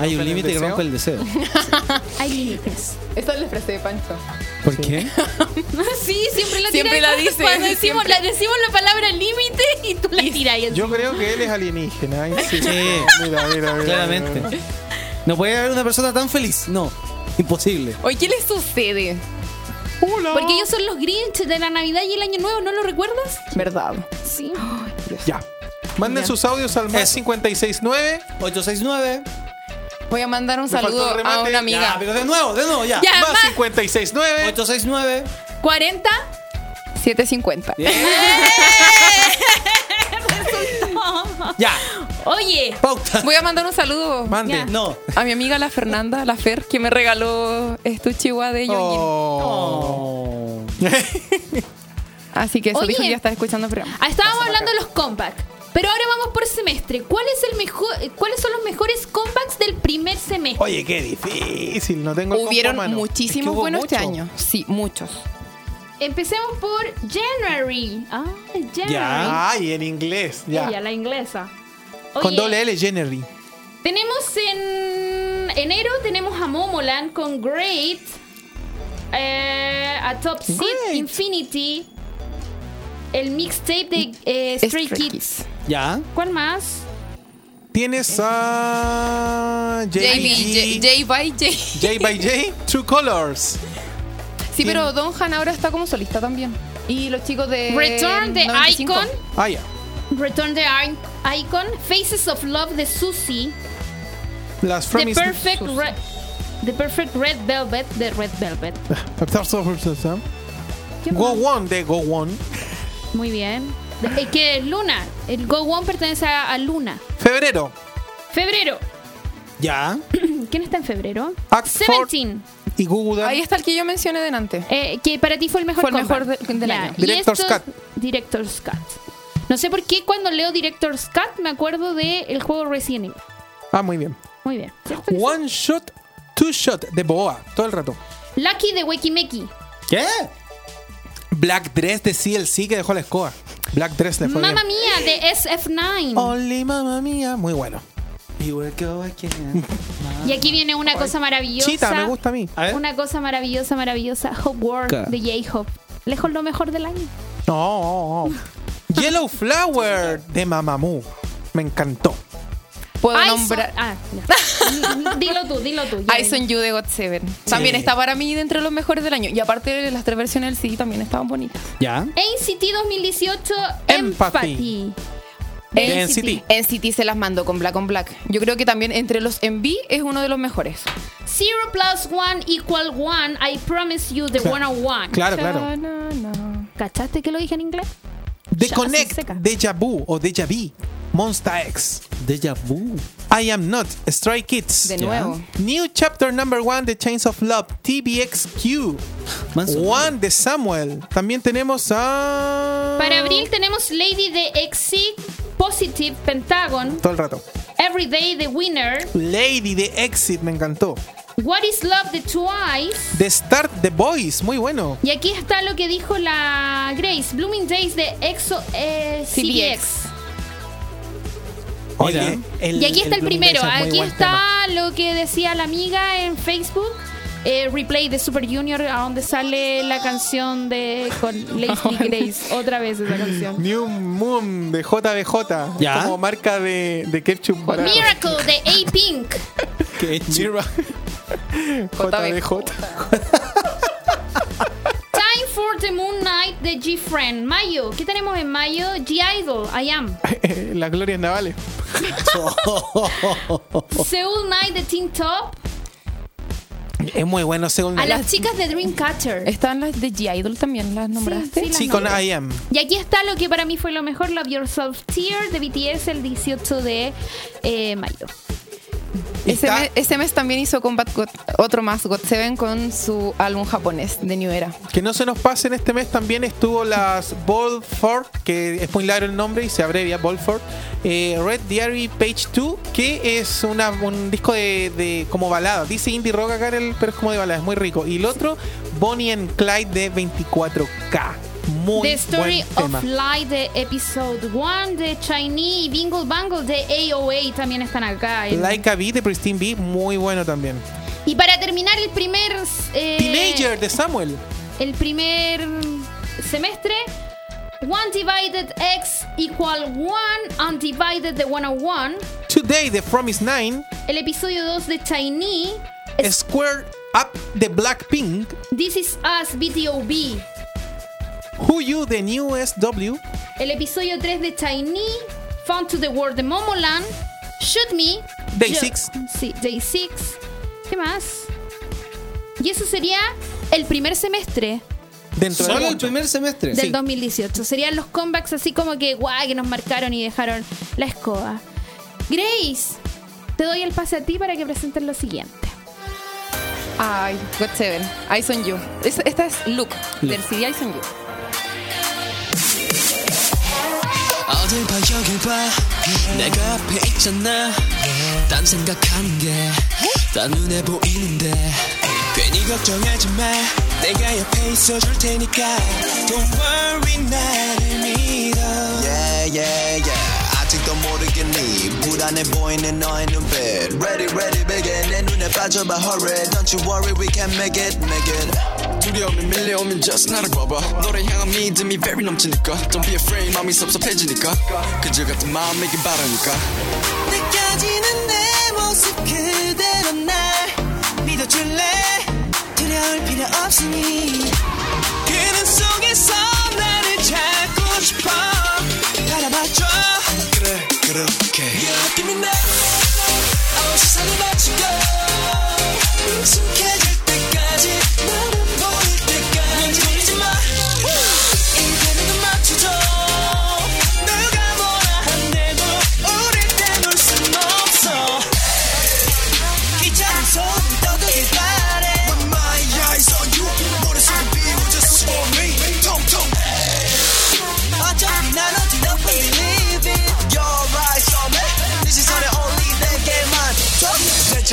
Hay un límite que rompe el deseo. Hay límites. Esa es la frase de Pancho. ¿Por qué? Sí, siempre la Siempre la dice, Cuando decimos, siempre. la, decimos la palabra límite y tú la tiras. Yo creo que él es alienígena. Ay, sí. Sí. Mira, mira, mira, Claramente. mira. No puede haber una persona tan feliz. No. Imposible. Oye, ¿qué le sucede? Porque ellos son los Grinch de la Navidad y el Año Nuevo, ¿no lo recuerdas? ¿Verdad? Sí. Ya. Manden sus audios al más 569 869. Voy a mandar un Me faltó saludo remate. a una Ya, amiga. pero de nuevo, de nuevo, ya. Ya, más más 569 869. 40. 750. Ya. Oye, Pauta. Voy a mandar un saludo Mande. Ya. No. a mi amiga la Fernanda, la Fer, que me regaló este chihuahua de Yoyin. Oh. Así que eso Oye. dijo que ya está escuchando el programa. ah, estábamos hablando de los comebacks. Pero ahora vamos por semestre. ¿Cuál es el mejor, ¿Cuáles son los mejores comebacks del primer semestre? Oye, qué difícil. No tengo Hubieron mano. Es muchísimos que buenos este mucho. año. Sí, muchos. Empecemos por January. Ah, January. Ya. Ay, en inglés. Ya. Ella, la inglesa. Con doble L, Jennery. Tenemos en enero tenemos a Momoland con Great, eh, a Top Seed. Infinity, el mixtape de eh, Stray, Stray Kids. Ya. ¿Cuál más? Tienes a JB, JB, J, J by J. J by J, True Colors. Sí, pero Don Han ahora está como solista también. Y los chicos de. Return de 95. Icon, Ah, ya. Return the Icon, Faces of Love de Susie, Las The Perfect Red, The Perfect Red Velvet de Red Velvet. ¿Qué Go? One de Go One. Muy bien. Eh, que es Luna. El Go One pertenece a, a Luna. Febrero. Febrero. Ya. ¿Quién está en febrero? Act. 17. Y Google. Ahí está el que yo mencioné delante. Eh, que para ti fue el mejor Fue el mejor de- del Ya, año. y Director's esto- Cut. Director's Cut. No sé por qué cuando leo Director's Cut me acuerdo del el juego Resident Evil. Ah, muy bien. Muy bien. One Shot, Two Shot de Boa. Todo el rato. Lucky de Wakimeki. ¿Qué? Black Dress de CLC que dejó la escoba. Black Dress le fue Mamma bien. Mía de SF9. Only mamma mía. Muy bueno. Y aquí viene una cosa maravillosa. Chita, me gusta a mí. A. Una cosa maravillosa, maravillosa. Hope World ¿Qué? de J-Hope. Lejos lo mejor del año. No. Yellow Flower de Mamamoo. Me encantó. Puedo I nombrar. Ah, ya. dilo tú, dilo tú. ya. I Son You de God Seven. También está para mí dentro de los mejores del año. Y aparte, las tres versiones del CD también estaban bonitas. Ya. NCT 2018 Empathy. Empathy. NCT. NCT se las mandó con Black on Black. Yo creo que también entre los MV es uno de los mejores. Zero plus one equal one. I promise you the Claro. 101. Claro, claro. Na. ¿Cachaste que lo dije en inglés? The Ya, Connect. Deja Vu o Deja Vu, Monsta X, Deja vu. I Am Not, Stray Kids, De nuevo. New Chapter Number One, The Chains of Love, TBXQ. One de Samuel. También tenemos a... Para abril tenemos Lady de Exit, Positive, Pentagon, Todo el rato. Everyday the Winner, Lady de Exit, me encantó. What is Love de Twice. The Start The Boys, muy bueno. Y aquí está lo que dijo la Grace, Blooming Days de Exo eh, CBX. Oye, el- Y aquí está el, primero. Es Aquí está tema. lo que decía la amiga en Facebook. eh, replay de Super Junior, a donde sale la canción de con Leslie Grace. Otra vez esa canción. New Moon de JBJ, Ya. como marca de, de ketchup para... Miracle de A-Pink. Mira. JBJ. Time for the Moon Night de G-Friend. Mayo. ¿Qué tenemos en mayo? G-Idol. I am. Las glorias navales. Seoul Night de Teen Top. Es muy bueno Seoul A las chicas de Dreamcatcher. Están las de G-Idol también, las nombraste. sí, las Sí, con nombré. I Am. Y aquí está lo que para mí fue lo mejor, Love Yourself Tear de BTS el 18 de eh, mayo. Ese, mes, ese mes también hizo Combat God- otro más, God Seven, con su álbum japonés de New Era. Que no se nos pase en este mes también estuvo las Bolford, que es muy largo el nombre y se abrevia Bolford. eh, Red Diary Page 2, que es una, un disco de, de como balada. Dice indie rock acá, pero es como de balada, es muy rico. Y el otro, Bonnie and Clyde de 24K. Muy The Story buen tema. of Light de Episode 1 de Chinese Bingle Bangle de AOA también están acá. en- Like a Beat de Pristine B, muy bueno también. Y para terminar el primer eh, Teenager de Samuel. el primer semestre One divided x equal one undivided de 101 Today de From Is 9. el episodio 2 de Chinese Square Up de Blackpink, This is Us BTOB. Who You de New SW, El episodio 3 de Tiny. Found to the World de Momoland. Shoot Me. Day Yo- 6. Sí, Day 6. ¿Qué más? Y eso sería el primer semestre dentro Solo de el primer semestre. del 2018. Serían los comebacks así como que guay, que nos marcaron y dejaron la escoba. Grace, te doy el pase a ti para que presentes lo siguiente. Ay, God Seven. Eyes on You. Es- esta es Luke, del CD Eyes on You. 어딜 봐 여길 봐. 내가 앞에 있잖아. 딴 생각하는 게다 눈에 보이는데. 괜히 걱정하지 마. 내가 옆에 있어줄 테니까. Don't worry 나를 믿어. Yeah, yeah, yeah. 아직도 모르겠니? 불안해 보이는 너의 눈빛. Ready, ready, begin. 내 눈에 빠져봐. Hurry. Don't you worry, we can make it, make it 두려움이 밀려오면 just 나를 봐봐. 너를 향한 믿음이 very 넘치니까. Don't be afraid 마음이 섭섭해지니까. 그저 같은 마음이길 바라니까. 느껴지는 내 모습 그대로 날 믿어줄래? 두려울 필요 없으니. 그는 속에서 나를 찾고 싶어. 바라봐줘. 그래 그렇게. You give me that 어, 세상을 마치고 익숙해질 때까지 너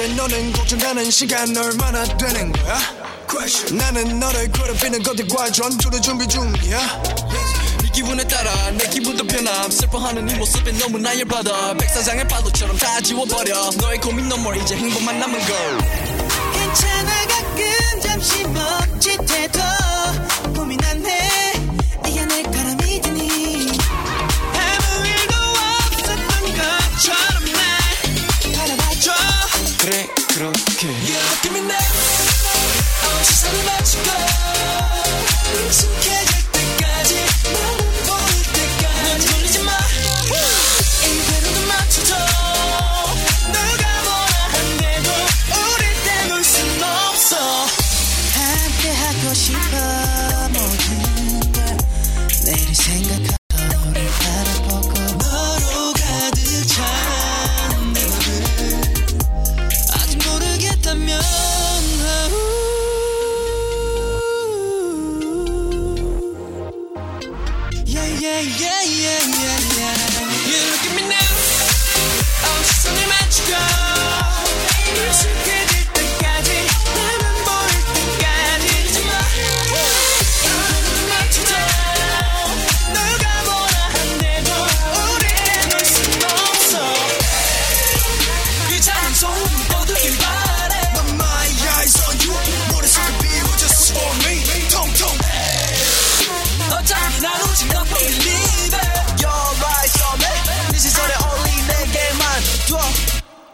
대체 너는 걱정하는 시간 얼마나 되는 거야? 나는 너를 괴롭히는 것들과 전투를 준비 중이야. 네 기분에 따라 내 기분도 변함. 슬퍼하는 네 모습에 너무나 열받아. 백사장의 파도처럼 다 지워버려. 너의 고민 너머 이제 행복만 남은 걸. 괜찮아 가끔 잠시 멈칫해도 고민 안해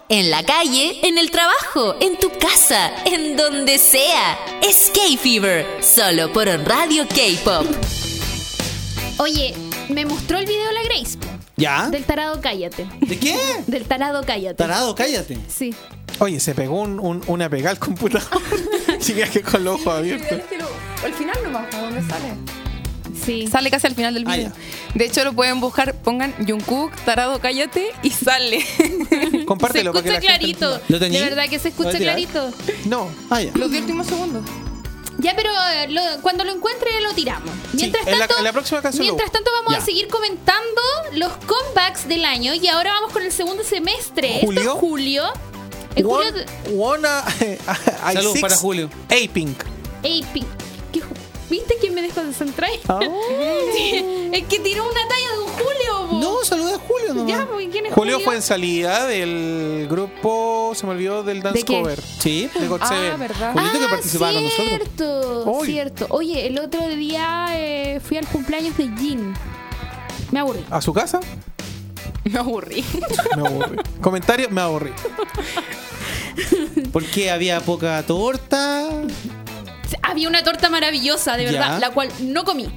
En la calle, en el trabajo, en tu casa, en donde sea. Es K-Fever, solo por Radio K-Pop. Oye, me mostró el video la Grace. ¿Ya? Del tarado Cállate. ¿De qué? Del tarado Cállate. Tarado, cállate. Sí. Oye, se pegó un- un- una pegada al computador. Sigue que con los ojos abiertos. Al final nomás, ¿a dónde sale? Sí. Sale casi al final del video. De hecho, lo pueden buscar, pongan Jungkook, tarado, cállate y sale. Compártelo se para que escucha clarito. ¿Lo? De verdad que se ¿Lo voy escucha clarito. No. Ah, ya. Los 10 últimos segundos. Ya, pero eh, lo- cuando lo encuentre lo tiramos. Mientras en la- tanto, en la próxima canción lo mientras tanto vamos Ya. a seguir comentando los comebacks del año y ahora vamos con el segundo semestre. Esto ¿Julio? es julio. En One, julio, wanna, I Saludos para Julio. A-Pink. Ey, pi- ¿qué ju- ¿Viste quién me dejó descentrar? Sí, es que tiró una talla de un Julio. po. No, saluda a Julio nomás. Ya, pues, ¿quién es Julio Julio? fue en salida del grupo, se me olvidó, del dance ¿De qué? cover. Sí. De God Ah, Seven. verdad. Julito que Ah, participaba con nosotros. Cierto, cierto. Oye, el otro día eh, fui al cumpleaños de Jin. Me aburrí. ¿A su casa? Me aburrí. Me aburrí. Comentario, me aburrí. Porque había poca torta. Había una torta maravillosa, de Ya. verdad, la cual no comí.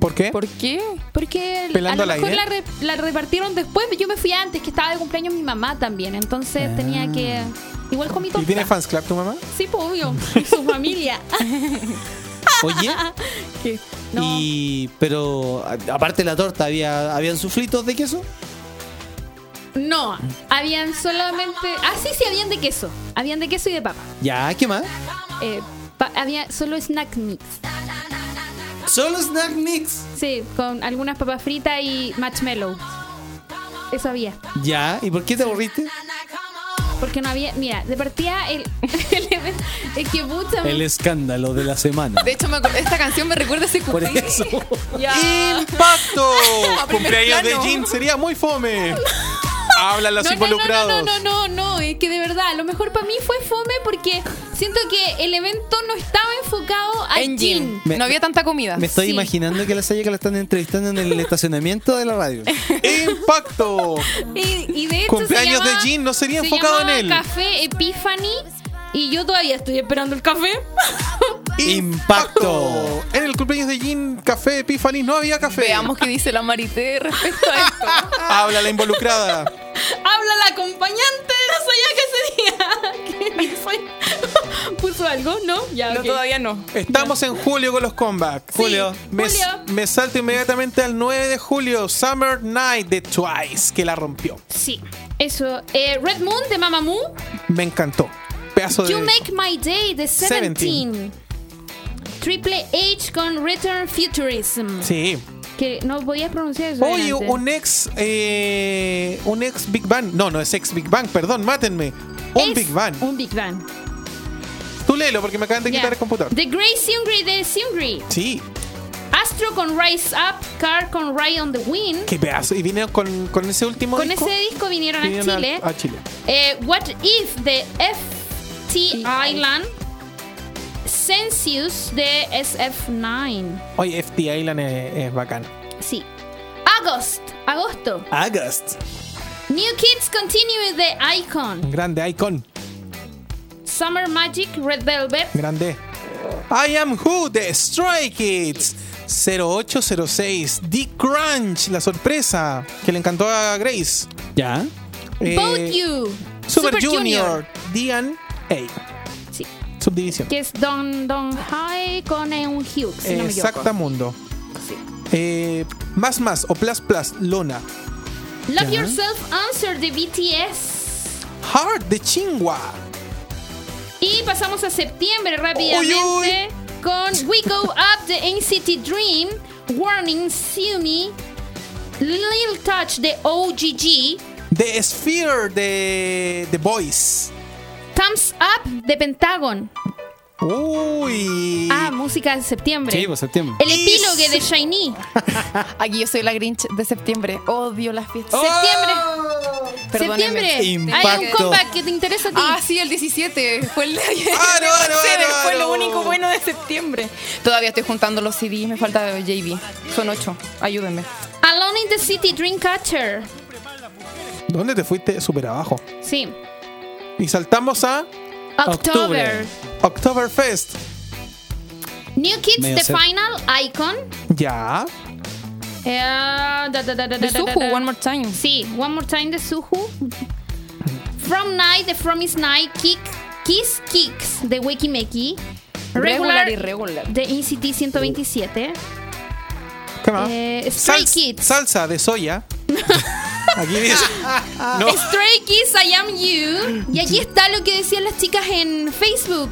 ¿Por qué? ¿Por qué? Porque a lo al mejor aire. la, re- la repartieron después. Yo me fui antes, que estaba de cumpleaños mi mamá también. Entonces tenía que. Igual comí ¿Y torta. tiene fans club tu mamá? Sí, pues obvio. Y su familia. Oye, ¿Qué? No. y pero a- aparte de la torta, había habían suflitos de queso. No, habían solamente. Ah, sí, sí, habían de queso. Habían de queso y de papa. Ya, ¿qué más? Eh, pa- había solo snack mix. Solo snack mix. Sí, con algunas papas fritas y marshmallow. Eso había. Ya, ¿y por qué te aburriste? Porque no había. Mira, de partida el. el que pucha. El escándalo de la semana. De hecho, me acuerdo- esta canción me recuerda a ese Por cumpleaños. eso. Ya. ¡Impacto! Cumpleaños de. Jin sería muy fome. Hablan los No, no, no, involucrados. No, no, no, no, no, es que de verdad, a lo mejor para mí fue fome porque siento que el evento no estaba enfocado a En Jin. No había tanta comida. Me estoy Sí. imaginando que la Sayaka la están entrevistando en el estacionamiento de la radio. ¡Impacto! Y, y de hecho Cumpleaños se llama- de Jin no sería se enfocado en él. Café Epiphany y yo todavía estoy esperando el café. Impacto. En el cumpleaños de Jin Café Epiphany no había café. Veamos qué dice la Marité respecto a esto. Habla la involucrada. Habla la acompañante de la Sayaka ese día. Que fue- Puso algo, ¿no? Ya, No, todavía no. Estamos en julio con los comebacks. Julio. Me, Julio. me salto inmediatamente al 9 de julio, Summer Night de Twice, que la rompió. Sí, eso. Eh, Red Moon de Mamamoo. Me encantó. Pedazo de. You Make My Day de 17. Triple H con Return Futurism. Sí. Que no podías pronunciar eso. Oye, un ex. eh, un ex Big Bang. No, no es ex Big Bang, perdón, mátenme. Un Es Big Bang. Un Big Bang. Tú léelo porque me acaban de quitar el computador. The Grey Seungri de Seungri. Sí, Astro con Rise Up. Car con Ride on the Wind. qué pedazo. Y vinieron con, con ese último Con disco. ese disco vinieron, Vinieron a Chile. A, Chile. Eh, What If de FT Island. Census de SF9. Oye, FT Island es, es bacán. Sí. August. Agosto. August. New Kids Continue de Icon. Grande Icon. Summer Magic Red Velvet. Grande. I am Who de Stray Kids. 0806. The Crunch, la sorpresa que le encantó a Grace. Ya. Eh, Both You. Super, Junior. Dian A. Subdivisión. Que es Don Don High con Eun Hughes. Si no me equivoco. Exactamundo. Eh, más más o plus plus Lona. Love Ya. Yourself Answer de BTS. Heart de Chingua. Y pasamos a septiembre rápidamente con We Go Up de NCT Dream. Warning Sumi. Lil Touch de OGG. The Sphere de The Boys. Thumbs Up de Pentagon. Uy. Ah, música de septiembre. Sí, pues septiembre. El epílogue de Shiny. Aquí yo soy la Grinch de septiembre. Odio las fiestas. Septiembre. Perdónenme. Septiembre. Hay un comeback que te interesa a ti. Ah, sí, el 17. Fue el de ayer. Aro, aro, aro, Fue lo único bueno de septiembre. Todavía estoy juntando los CDs. Me falta JB. Son ocho. Ayúdenme. Alone in the City Dreamcatcher. ¿Dónde te fuiste? Súper abajo. Sí. Y saltamos a October. Oktoberfest. New Kids Medio The Final Icon. Ya. Eh, da, da, da, da, da, De da, Suhu, da. One More Time. Sí, One More Time de Suhu. From Night de From Is Night. Kick, Kiss Kicks de Wakey Meki. Regular y regular. de NCT 127. ¿Qué más? Eh, Stray Sals- Kids. Salsa de soya. Aquí dice. No. Stray Kids I Am You. Y aquí está lo que decían las chicas en Facebook.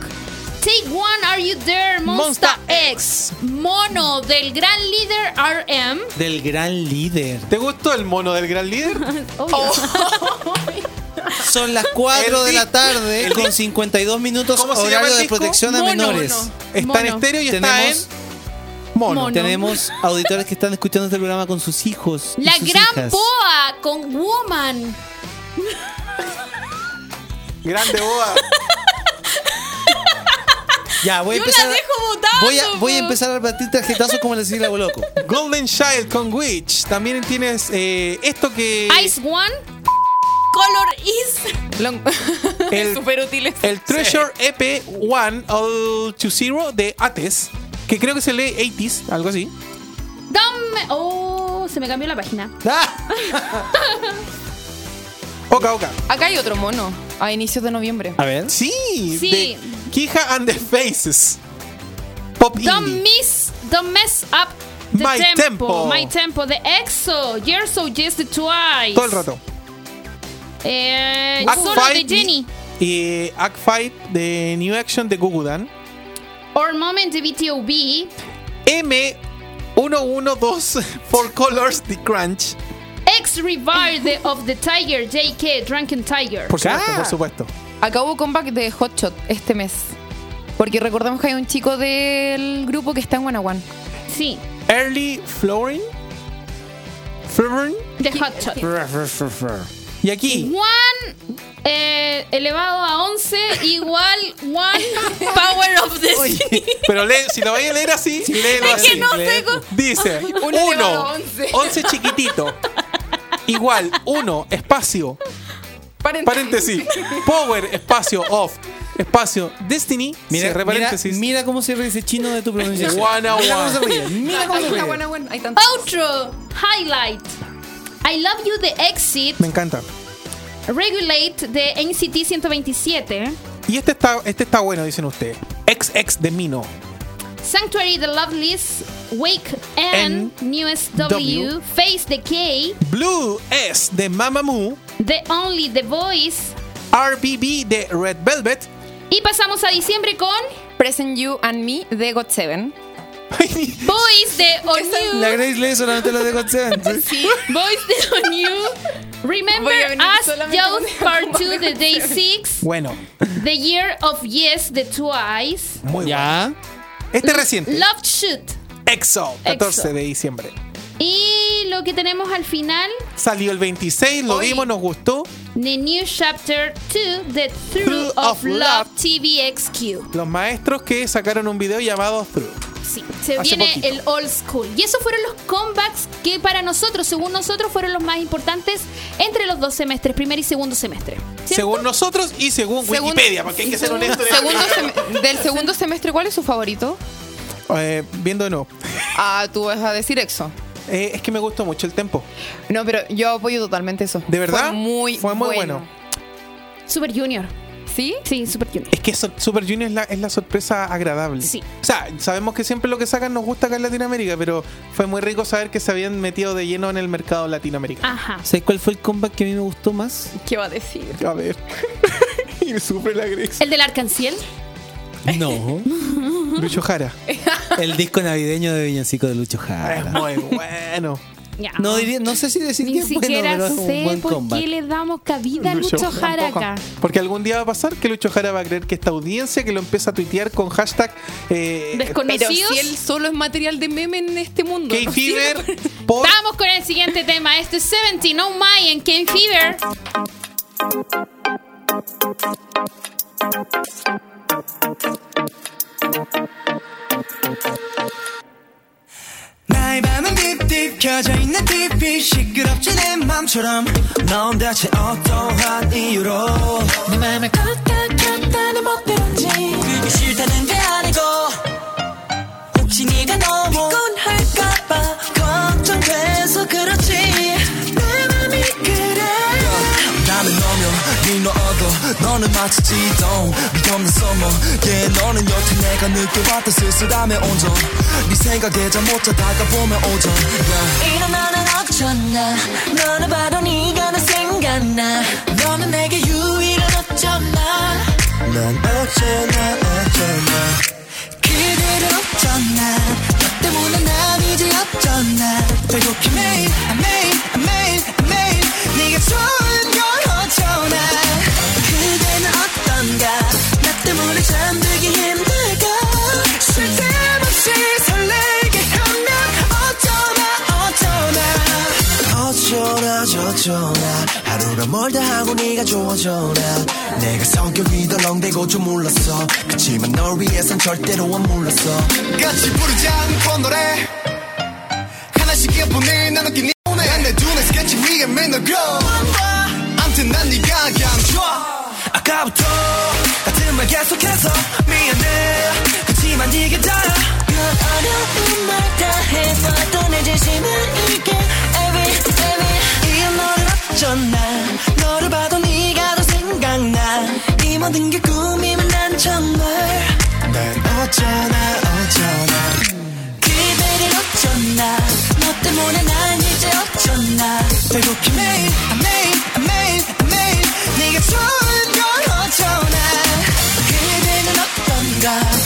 Take One, Are You There? Monster, Monsta X. Mono del gran líder RM. Del gran líder. ¿Te gustó el mono del gran líder? Obvio. Son las 4 El de la tarde con 52 minutos ¿Cómo se llama horario de protección a Mono, menores. no. Está en Mono. estéreo y está Tenemos- en mono. Mono. Tenemos auditores que están escuchando este programa con sus hijos. La sus gran hijas. boa con Woman. Grande boa. Ya, voy a Yo empezar. la dejo votando. voy, a, voy a po. empezar a partir tarjetazos como le decía la loco. Golden Child con Witch. También tienes eh, esto que. Ice One. color is? Long- El- Súper útiles. El Treasure EP 1 All to Zero de Ates, que creo que se lee 80s, algo así. Dame. Oh, se me cambió la página. Oka, oka. Acá hay otro mono. A inicios de noviembre. A ver. Sí, Sí. de Kija and the Faces. Pop Don't indie. miss, don't mess up the My tempo. tempo. My tempo de EXO. You're so just twice. Todo el rato. Eh, Act solo de Five Jenny. Y Act 5 de New Action de Gugudan. Or Moment de BTOB. M112 Four Colors de Crunch. X Revive de Of the Tiger, JK, Drunken Tiger. Por supuesto, Ah. por supuesto. Acá hubo comeback de Hotshot este mes. Porque recordamos que hay un chico del grupo que está en One One. Sí, Early Flooring. Flooring. de Hotshot. Y aquí, One eh, elevado a 11 igual One Power of Destiny. pero lee, si lo vais a leer así, léelo Es así. que no sé cómo- Dice Un elevado 1, a 11. 11 chiquitito. Igual 1, espacio, paréntesis, power, espacio, off, espacio, destiny, Mira, cierre mira, paréntesis. mira cómo se ríe ese chino de tu pronunciación. One on Mira cómo one. se ríe. Mira cómo se ríe. Outro, Highlight. I Love You de Exit. Me encanta. Regulate de NCT 127. Y este está, este está bueno, dicen ustedes. XX de Mino. Sanctuary the Loveless. Wake and Newest W. W. Face the K. Blue S de Mamamoo. The Only the Voice. RBB de Red Velvet. Y pasamos a diciembre con Present You and Me de God Seven. Boys de On You. La Grace lee solamente lo de God Seven. Boys de On You. Remember Us Youth Part 2 de Day 6. Bueno, The Year of Yes de Twice. muy bueno. Ya. Este es reciente. Love Shoot. EXO, 14 EXO. de diciembre. Y lo que tenemos al final, Salió el 26, lo Hoy. vimos, nos gustó. The New Chapter 2, The Through Through of of Love Love. TVXQ. Los maestros que sacaron un video llamado Through. Sí, se Hace viene poquito. el old school. Y esos fueron los comebacks que para nosotros, según nosotros, fueron los más importantes entre los dos semestres, primer y segundo semestre. ¿Cierto? Según nosotros y según Wikipedia, porque hay que ser honesto. en el- Segundo sem- del segundo semestre, ¿cuál es su favorito? Eh, viendo de nuevo. Ah, tú vas a decir EXO. Eh, es que me gustó mucho el tempo. No, pero yo apoyo totalmente eso. ¿De verdad? Fue muy, Fue muy bueno. Super Junior. ¿Sí? Sí, Super Junior. Es que So- Super Junior es la, es la sorpresa agradable. Sí. O sea, sabemos que siempre lo que sacan nos gusta acá en Latinoamérica, pero fue muy rico saber que se habían metido de lleno en el mercado latinoamericano. Ajá. ¿Sabes cuál fue el comeback que a mí me gustó más? ¿Qué va a decir? A ver. y sufre la Grex. El del Arcanciel. No. Lucho Jara. El disco navideño de Villancico de Lucho Es Jara. muy bueno. Ya. No, diría, no sé si decir Ni que es bueno, siquiera pero es un sé buen por comeback. qué le damos cabida a Lucho Jara tampoco. acá. Porque algún día va a pasar que Lucho Jara va a creer que esta audiencia que lo empieza a tuitear con hashtag eh, Pero Desconocidos. si él solo es material de meme en este mundo. ¿no? K-Fever por Vamos con el siguiente tema. Este es 70 No My en Ken Fever. 나의 밤은 딥딥 켜져 있는 TV 시끄럽지 내 맘처럼 넌 대체 어떠한 이유로 내 맘을 깎아갔다는 멋대로인지 네 너어도 너는 마치 지동. 믿없는 서머 yeah, 너는 여태 내가 느껴봤던 쓸쓸함의 온전 네 생각에 잠못 자다가 보면 오전. Yeah. 일어나는 어쩌나. 너는 봐도 네가 나 생각나. 너는 내게 유일한 어쩌나. 난 어쩌나 어쩌나. 그대를 어쩌나. 너 때문에 난 이제 어쩌나. 배고픈 매일 아, 매일 아, 매일 아, 매일. 네가 좋은 저쩌나? 하루가 멀다 하고 네가 좋아져라 내가 성격이 덜렁대고 좀 몰랐어. 그치만 널 위해선 절대로 안 몰랐어. 같이 부르지 않고 노래. 하나씩 예쁜해 나는 끼니 오늘 내 눈에 스케치 위에 맨날 glow 암튼 난 네가 아까부터 같은 말 계속해서 미안해. 그치만 이게 다야 어려운 말다 해봐도 내 진심은 모든 게 꿈이면 난 정말 난 어쩌나 어쩌나. 그대를 어쩌나. 너 때문에 난 이제 어쩌나. 배고픈 매일 매일 매일 매일. 네가 좋은 걸 어쩌나. 그대는 어떤가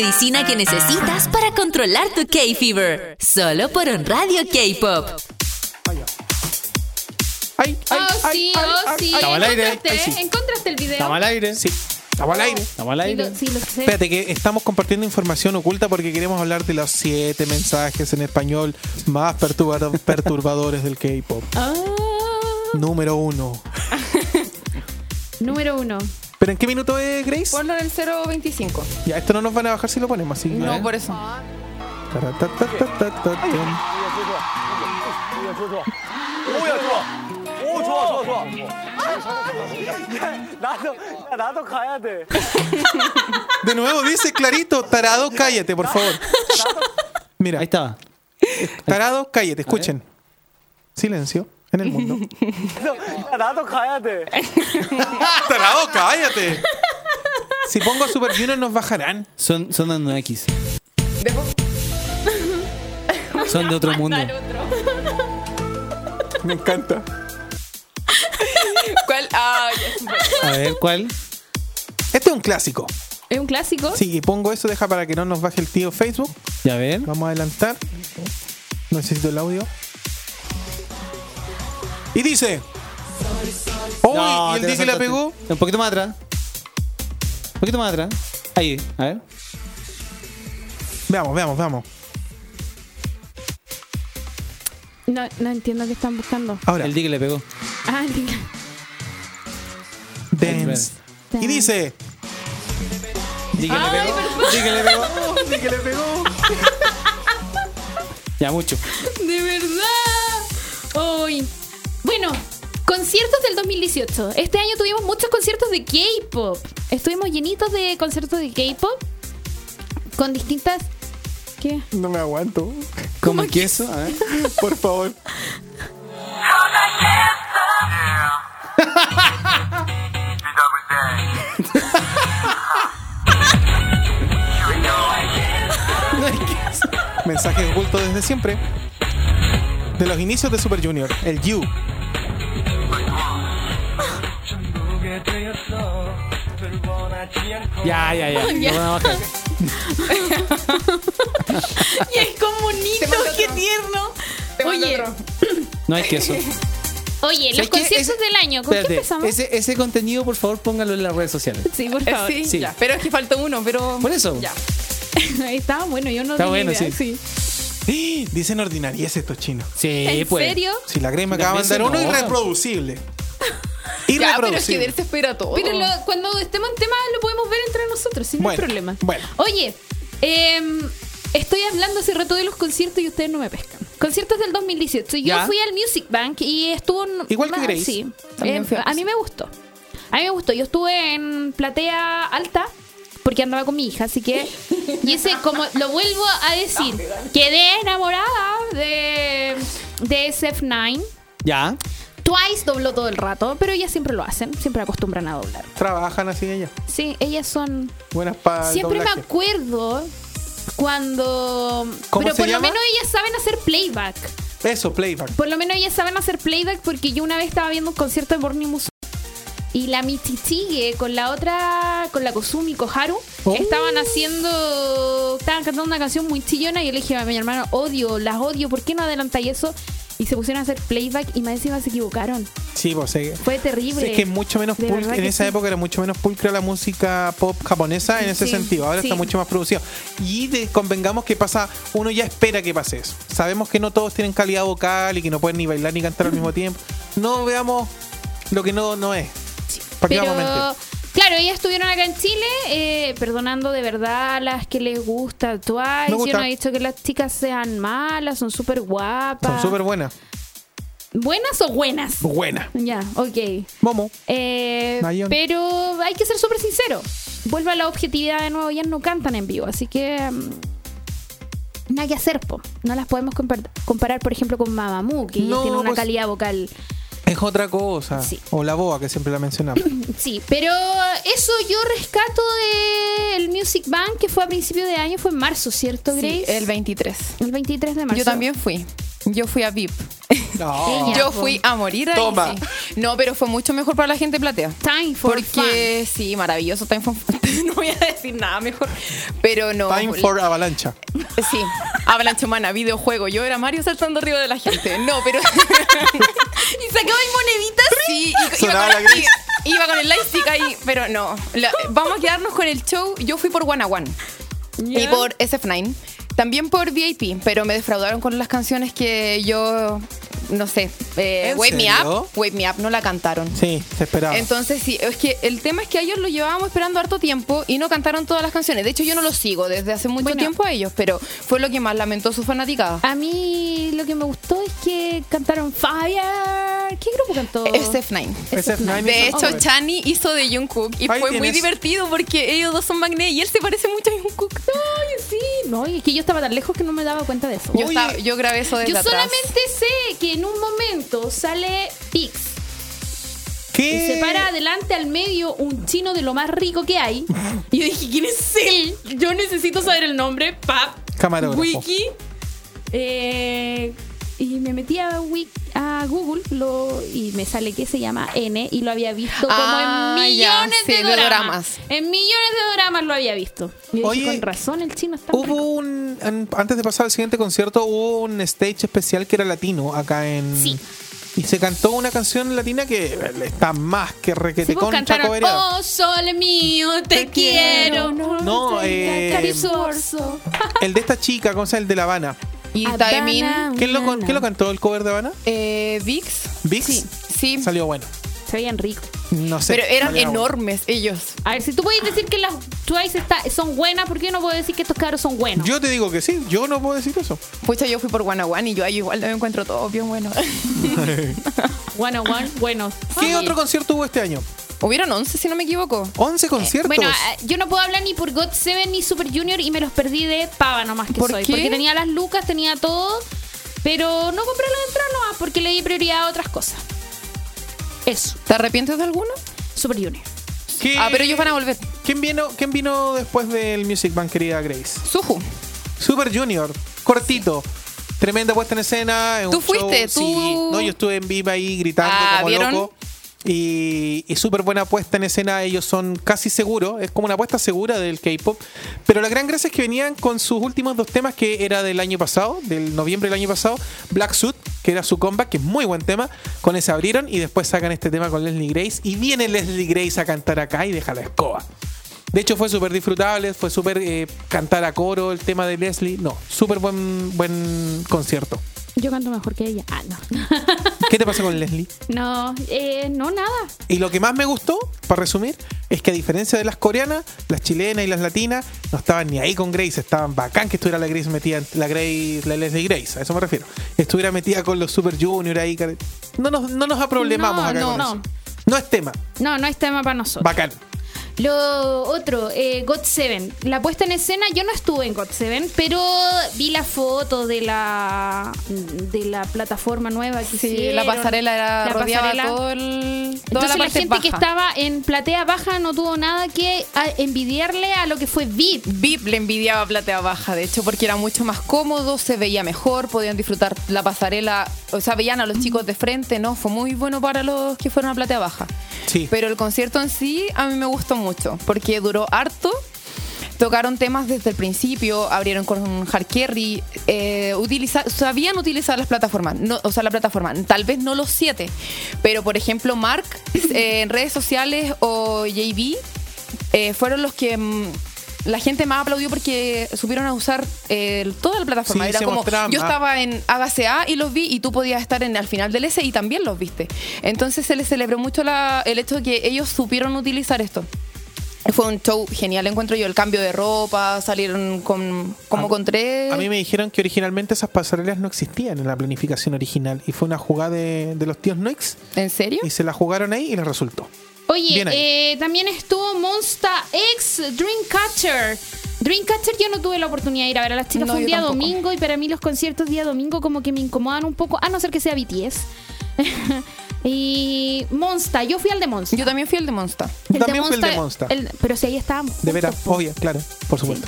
medicina que necesitas para controlar tu K-Fever. Solo por On Radio K-Pop. Ay, ay, Oh, ay, sí, ay, oh, sí. ay. Estaba al aire. Sí. ¿Encontraste el video? Estamos al aire. Sí, estamos al aire. Estamos al Sí, aire. lo, sí, lo sé. Espérate, que estamos compartiendo información oculta porque queremos hablar de los siete mensajes en español más perturbado- perturbadores del K-pop. Ah, Número uno. número uno. ¿Pero en qué minuto es, Grace? Ponlo en el 025. Ya, esto no nos van a bajar si lo ponemos así. No, por eso. De nuevo, dice clarito, tarado, cállate, por favor. Mira, Ahí estaba. tarado, cállate, escuchen. Silencio en el mundo. tarado, cállate. Si pongo Super Junior nos bajarán. Son, son de no X. Son de otro mundo. Me encanta. ¿Cuál? Ah, ya. A ver, ¿cuál? Este es un clásico. ¿Es un clásico? Sí, y pongo eso, deja para que no nos baje el tío Facebook. Ya ver. Vamos a adelantar. Necesito el audio. Y dice. ¡Oh! No, ¿Y el que la pegó? Un poquito más atrás. Un poquito más atrás. Ahí, a ver. Veamos, veamos, veamos. No, no entiendo qué están buscando. Ahora, El día que le pegó. Ah, el día- dance. Y dice. Di que le pegó. que le pegó. Que le pegó. Ya, mucho. De verdad. Hoy. Bueno, conciertos del 2018. Este año tuvimos muchos conciertos de K-pop. Estuvimos llenitos de conciertos de K-pop con distintas. ¿Qué? No me aguanto. ¿Cómo queso? A ver. Por favor. Mensaje oculto desde siempre. De los inicios de Super Junior, el You. Ya, ya, ya. Lo van a bajar. Y es como bonito, qué tierno. Oye, No hay queso. oye, los conciertos Ese- del año, ¿con qué Espérate, empezamos? ese, ese contenido, por favor, póngalo en las redes sociales. Sí, por favor. Sí, Sí. ya. Pero es que falta uno, pero. Por eso. Ya. Está bueno, yo no Está bueno, idea, sí. Dicen ordinariez estos chinos. Sí, ¿En pues. serio? Si la crema acaba de mandar uno no. irreproducible. Ya, pero es que de él se espera todo. Pero lo- cuando estemos en tema lo podemos ver entre nosotros, sin Bueno, problema. bueno. Oye, em, estoy hablando hace rato de los conciertos y ustedes no me pescan. Conciertos del 2018. Yo Ya. fui al Music Bank y estuvo... en- Igual que Grace. Sí. Em, a mí me gustó. A mí me gustó. Yo estuve en platea alta porque andaba con mi hija, así que... Y ese, como lo vuelvo a decir, quedé enamorada de, de SF9. Ya. Twice dobló todo el rato, pero ellas siempre lo hacen, siempre acostumbran a doblar. Trabajan así ellas. Sí, ellas son. Buenas para Siempre me acuerdo cuando. ¿Cómo pero se por llama? lo menos ellas saben hacer playback. Eso, playback. Por lo menos ellas saben hacer playback porque yo una vez estaba viendo un concierto de Morning Musume y la Michichige con la otra, con la Kozumi Koharu, Oh. estaban haciendo, estaban cantando una canción muy chillona y yo le dije a mi hermano, odio, las odio, ¿por qué no adelantáis eso? Y se pusieron a hacer playback y más encima se equivocaron. Sí, pues eh, Fue terrible. Es que mucho menos De pul- verdad en esa sí. época era mucho menos pulcra la música pop japonesa en ese Sí, sentido. Ahora está mucho más producido. Y de- convengamos que pasa, uno ya espera que pase eso. Sabemos que no todos tienen calidad vocal y que no pueden ni bailar ni cantar al mismo tiempo. No veamos lo que no, no es. ¿Para qué Pero, vamos a mentir? Claro, ellas estuvieron acá en Chile, eh, perdonando de verdad a las que les gusta gusta. Yo no he dicho que las chicas sean malas, son súper guapas. Son súper buenas. ¿Buenas o buenas? Buenas. Ya, ok. Momo. Eh, pero hay que ser súper sincero. Vuelve a la objetividad de nuevo, ellas no cantan en vivo, así que... mm, Nada que hacer, po. No las podemos compar- comparar, por ejemplo, con Mamamoo, que No, tiene una pues- calidad vocal Es otra cosa. Sí. O la boa, que siempre la mencionamos. Sí, pero eso yo rescato del Music Bank que fue a principio de año, fue en marzo, ¿cierto, Sí, Grace? el 23. El 23 de marzo. Yo también fui. Yo fui a VIP. No. Yo fui a morir ahí. Toma. sí. No, pero fue mucho mejor para la gente platea. Time for Porque sí, maravilloso Time for No voy a decir nada mejor. Pero no. Time for Avalancha. Sí, avalancha humana, videojuego. Yo era Mario saltando arriba de la gente. No, pero. y sacaban moneditas. Sí, y- iba, Sonaba con, la gris. i- iba con el lightstick ahí. Pero no. La- vamos a quedarnos con el show. Yo fui por One a One. Y por SF9. También por VIP, pero me defraudaron con las canciones que yo. No sé. eh, ¿En Wake Me? Up. Wake Me Up no la cantaron. Sí, se esperaba. Entonces, sí, es que el tema es que a ellos lo llevábamos esperando harto tiempo y no cantaron todas las canciones. De hecho, yo no los sigo desde hace mucho Bueno. tiempo a ellos, pero fue lo que más lamentó su fanaticada. A mí lo que me gustó es que cantaron Fire. ¿Qué grupo cantó? SF9. SF9 De hecho, Chani hizo de Jungkook y Ahí fue muy tienes. divertido porque ellos dos son magné y él se parece mucho a Jungkook. Ay, sí. No, y es que yo estaba tan lejos que no me daba cuenta de eso. Yo, estaba- yo grabé eso desde Yo atrás. solamente sé que en un momento sale Pix ¿Qué? y se para adelante al medio un chino de lo más rico que hay. Y yo dije, ¿quién es él? Yo necesito saber el nombre. Pap. Camarógrafo. Wiki. Eh, y me metí a, Wik- a Google lo, y me sale que se llama N y lo había visto como Ah, en ya, millones sí, de de doramas. doramas. En millones de doramas lo había visto. Y dije, con razón el chino está Hubo un. an- Antes de pasar al siguiente concierto, hubo un stage especial que era latino acá en. Sí. Y se cantó una canción latina que está más que requete Sí, cobereada. Oh, sol mío, te, quiero. No, eh, Carizuoso. El de esta chica, ¿cómo se llama? El de La Habana. Y Habana, Taemin, ¿Quién lo, quién lo cantó el cover de Habana? eh, Vix. ¿Vix? Sí, sí. Salió bueno. Se veían ricos. No sé. Pero eran bueno. enormes ellos. A ver, si tú puedes decir que las Twice está- son buenas, ¿por qué yo no puedo decir que estos cabros son buenos? Yo te digo que sí, yo no puedo decir eso. Pucha, yo fui por One One y yo ahí igual lo encuentro todo bien bueno. One on one, buenos. ¿Qué otro concierto hubo este año? Hubieron 11, si no me equivoco. 11 conciertos. Bueno, eh, yo no puedo hablar ni por God Seven ni Super Junior y me los perdí de pava nomás que ¿Por soy. qué? Porque tenía las lucas, tenía todo, pero no compré las entradas nomás porque le di prioridad a otras cosas. Eso, ¿Te arrepientes de alguno? Super Junior. ¿Qué- Ah, pero ellos van a volver. ¿Quién vino, ¿Quién vino después del Music Bank, querida Grace? Suju. Super Junior, cortito. Tremenda puesta en escena. en ¿Tú un fuiste? show, ¿Tú? Sí. No, yo estuve en vivo ahí gritando Ah, como ¿vieron? loco. Y, y súper buena puesta en escena. Ellos son casi seguros. Es como una apuesta segura del K-pop. Pero la gran gracia es que venían con sus últimos dos temas, que era del año pasado, del noviembre del año pasado. Black Suit, que era su comeback, que es muy buen tema. Con ese abrieron y después sacan este tema con Leslie Grace. Y viene Leslie Grace a cantar acá y deja la escoba. De hecho, fue súper disfrutable, fue súper eh, cantar a coro el tema de Leslie. No, súper buen, buen concierto. Yo canto mejor que ella. Ah, no. ¿Qué te pasa con Leslie? no, eh, no, nada. Y lo que más me gustó, para resumir, es que a diferencia de las coreanas, las chilenas y las latinas no estaban ni ahí con Grace, estaban bacán que estuviera la Grace metida, la Grace, la Leslie Grace, a eso me refiero. Estuviera metida con los Super Junior ahí. No nos, no nos aproblemamos No, acá no, con no. eso. No es tema, No, no es tema para nosotros. bacán. Lo otro, eh, God 7. La puesta en escena, yo no estuve en God 7, pero vi la foto de la de la plataforma nueva que Sí, hicieron. la pasarela era La rodeaba pasarela. todo el, toda Entonces la, parte gente que baja. estaba en platea baja no tuvo nada que a- envidiarle a lo que fue VIP. VIP le envidiaba platea baja, de hecho, porque era mucho más cómodo, se veía mejor, podían disfrutar la pasarela, o sea, veían a los chicos de frente, ¿no? Fue muy bueno para los que fueron a platea baja. Sí. Pero el concierto en sí a mí me gustó mucho, porque duró harto. Tocaron temas desde el principio, abrieron con Hard eh, utiliza- sabían utilizar las plataformas, no, o sea, la plataforma, tal vez no los siete, pero por ejemplo Mark eh, en redes sociales o JB eh, fueron los que mm, la gente más aplaudió porque supieron a usar eh, toda la plataforma. Sí, Era como, mostraban yo estaba en ABCA y los vi y tú podías estar en al final del S y también los viste. Entonces se les celebró mucho la- el hecho de que ellos supieron utilizar esto. Fue un show genial, encuentro yo. El cambio de ropa, salieron con, como A- con tres. A mí me dijeron que originalmente esas pasarelas no existían en la planificación original y fue una jugada de, de los tíos Noix ¿En serio? y se la jugaron ahí y les resultó. Oye, eh, también estuvo Monsta X Dreamcatcher. Dreamcatcher yo no tuve la oportunidad de ir a ver a las chicas, No, fue un día tampoco. domingo y para mí los conciertos día domingo como que me incomodan un poco, a no ser que sea BTS. y Monsta, yo fui al de Monsta. Yo también fui el de Monster. El También fui el de Monsta. el- pero si ahí estábamos. De veras, po. obvio, claro, por supuesto.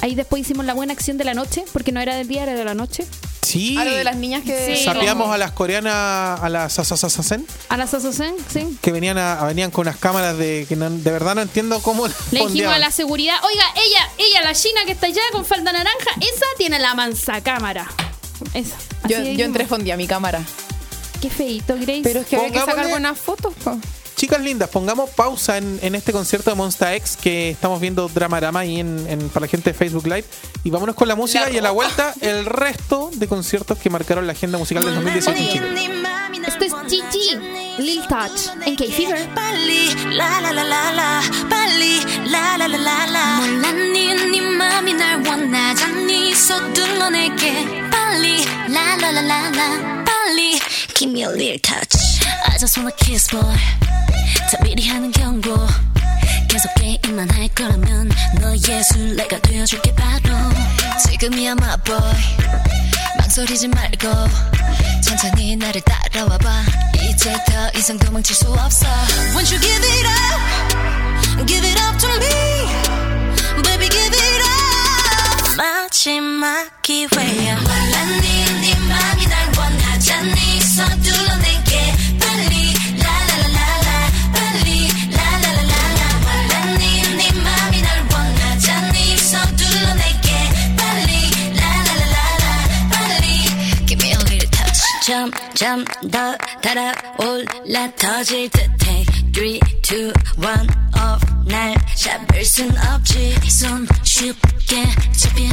Ahí después hicimos la buena acción de la noche, porque no era del día, era de la noche. Sí. A lo de las niñas que. Sí. Sapeamos a las coreanas, a las Sasasasen, A la Sasosen, sí. que venían a, venían con unas cámaras de que no- de verdad no entiendo cómo Le dijimos a la seguridad, oiga, ella, ella, la china que está allá con falda naranja, esa tiene la mansa cámara. Esa. Así Yo, yo entré fondí a mi cámara Qué feito, Grace. Pero es que había que sacar Pongámosle- buenas fotos. po. Chicas lindas, pongamos pausa en, en este concierto de Monsta X que estamos viendo Dramarama ahí en, en- para la gente de Facebook Live. Y vámonos con la música La y a la ropa. vuelta el resto de conciertos que marcaron la agenda musical del 2018 en Chile. Esto es Gigi, Lil Touch, en K-Fever. 빨리 라라라라라 빨리 라라라라라 몰랐니 네 맘이 날 원하잖니 서둘러 내게 빨리 라라라라라 빨리 Give me a little touch I just wanna kiss boy 다 미리 하는 경고 계속 게임만 할 거라면 너의 술래가 되어줄게 바로 지금이야 my boy 망설이지 말고 천천히 나를 따라와봐 이제 더 이상 도망칠 수 없어 Won't you give it up Give it up to me Baby give it up 마지막 기회야 몰랐니 네 맘이 날 원하잖니 서둘러 내게 빨리 라라라라라 빨리 라라라라라 몰랐니 네 맘이 날 원하잖니 서둘러 내게 빨리 라라라라라 빨리 Give me a little touch 점점 더 달아올라 터질 듯해 3, 2, 1 off 날 잡을 순 없지 손 쉽게 잡힌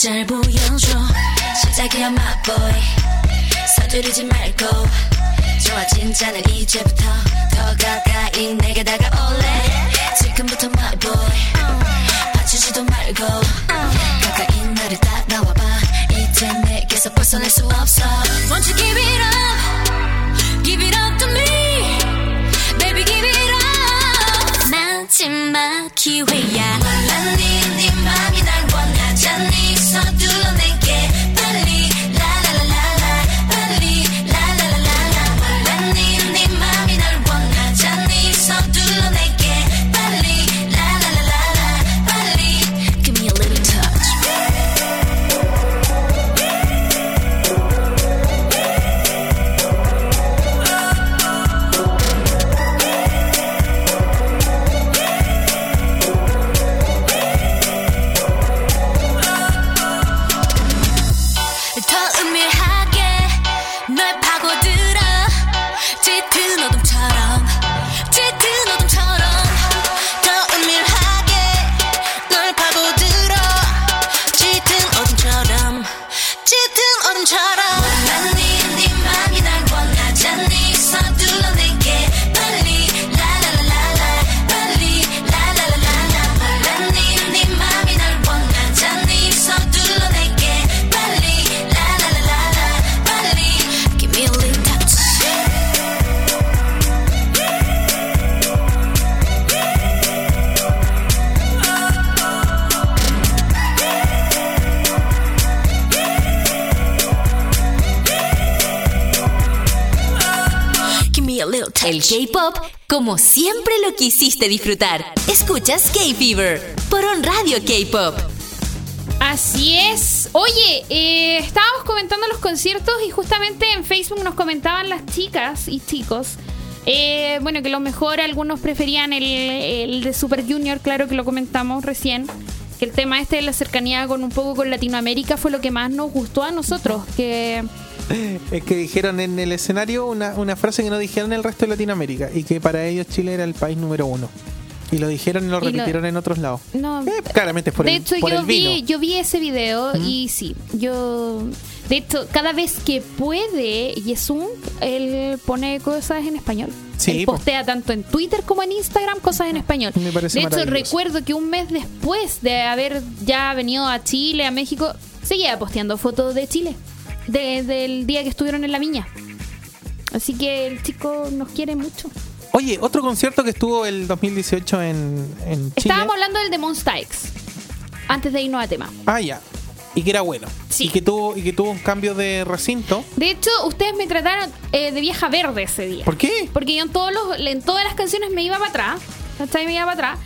진짜를 보여줘. 시작이야 my boy. 서두르지 말고. 좋아 진짜는 이제부터 더 가까이 내게 다가올래. 지금부터 my boy. 봐주지도 말고. 가까이 나를 따라와봐. 이제 내게서 벗어날 수 없어. Won't you give it up? Give it up to me. Baby give it up. 마지막 기회야. 몰랐니 네 맘이 날 원하잖니 El K-pop como siempre lo quisiste disfrutar. Escuchas K-Fever por On Radio K-pop. Así es. Oye, eh, estábamos comentando los conciertos y justamente en Facebook nos comentaban las chicas y chicos. eh, bueno, que lo mejor algunos preferían el, el de Super Junior, claro que lo comentamos recién. Que el tema este de la cercanía con un poco con Latinoamérica fue lo que más nos gustó a nosotros. Que Es que dijeron en el escenario una, una frase que no dijeron en el resto de Latinoamérica y que para ellos Chile era el país número uno. Y lo dijeron y lo Y lo- repitieron en otros lados. no, Claramente es por de el, hecho, por yo el vino. vi, yo vi ese video y sí, yo. De hecho, cada vez que puede, Yesun, él pone cosas en español. Sí, él po. postea tanto en Twitter como en Instagram cosas en español. Me parece de hecho, recuerdo que un mes después de haber ya venido a Chile, a México, seguía posteando fotos de Chile. De- del día que estuvieron en la viña. Así que el chico nos quiere mucho. Oye, otro concierto que estuvo el 2018 en, en Chile. Estábamos hablando del de Monsta X. Antes de irnos a tema. Ah, ya. Y que era bueno. Sí. Y que tuvo, y que tuvo un cambio de recinto. De hecho, ustedes me trataron eh, de vieja verde ese día. ¿Por qué? Porque yo en, todos los, en todas las canciones me iba para atrás. ¿Cachai? Me iba para atrás.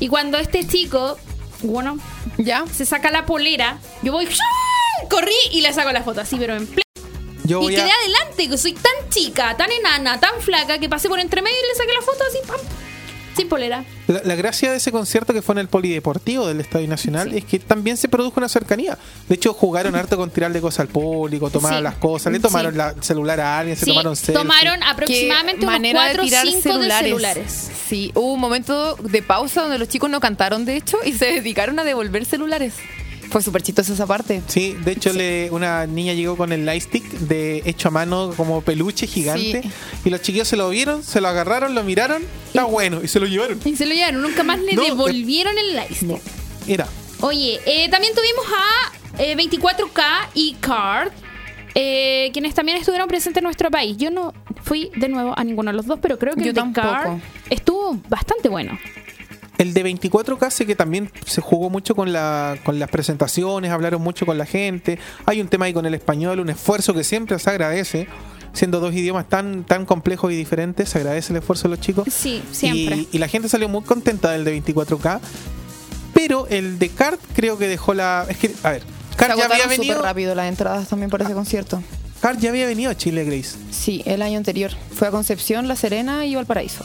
Y cuando este chico, bueno, ya se saca la polera, yo voy, ¡shua! Corrí y le saco la foto así, pero en pleno. Yo Y quedé a, adelante, que soy tan chica, tan enana, tan flaca, que pasé por entre medio y le saqué la foto así, pam, sin polera. la, la gracia de ese concierto que fue en el Polideportivo del Estadio Nacional es que también se produjo una cercanía. De hecho, jugaron harto con tirarle cosas al público, tomaron Sí. las cosas, le tomaron Sí. la el celular a alguien, se tomaron selfie. tomaron aproximadamente unos manera 4 o de tirar 5 de celulares. Sí, hubo un momento de pausa donde los chicos no cantaron, de hecho, y se dedicaron a devolver celulares. Fue súper chistosa esa parte. Sí, de hecho le, una niña llegó con el lightstick de hecho a mano como peluche gigante Sí. y los chiquillos se lo vieron, se lo agarraron, lo miraron, está bueno y se lo llevaron. Y se lo llevaron, nunca más le No, devolvieron el like. Era. Oye, eh, también tuvimos a eh, 24K y Card, eh, quienes también estuvieron presentes en nuestro país. Yo no fui de nuevo a ninguno de los dos, pero creo que Yo el de. Card estuvo bastante bueno. El de 24K sé que también se jugó mucho con, la, con las presentaciones, hablaron mucho con la gente. Hay un tema ahí con el español, un esfuerzo que siempre se agradece. Siendo dos idiomas tan, tan complejos y diferentes, se agradece el esfuerzo de los chicos. Sí, siempre. Y, y la gente salió muy contenta del de 24K. Pero el de Card creo que dejó la. Es que, a ver, Se Card ya había venido. rápido las entradas también para ese concierto. Card ya había venido a Chile, Grace. Sí, el año anterior. Fue a Concepción, La Serena y Valparaíso.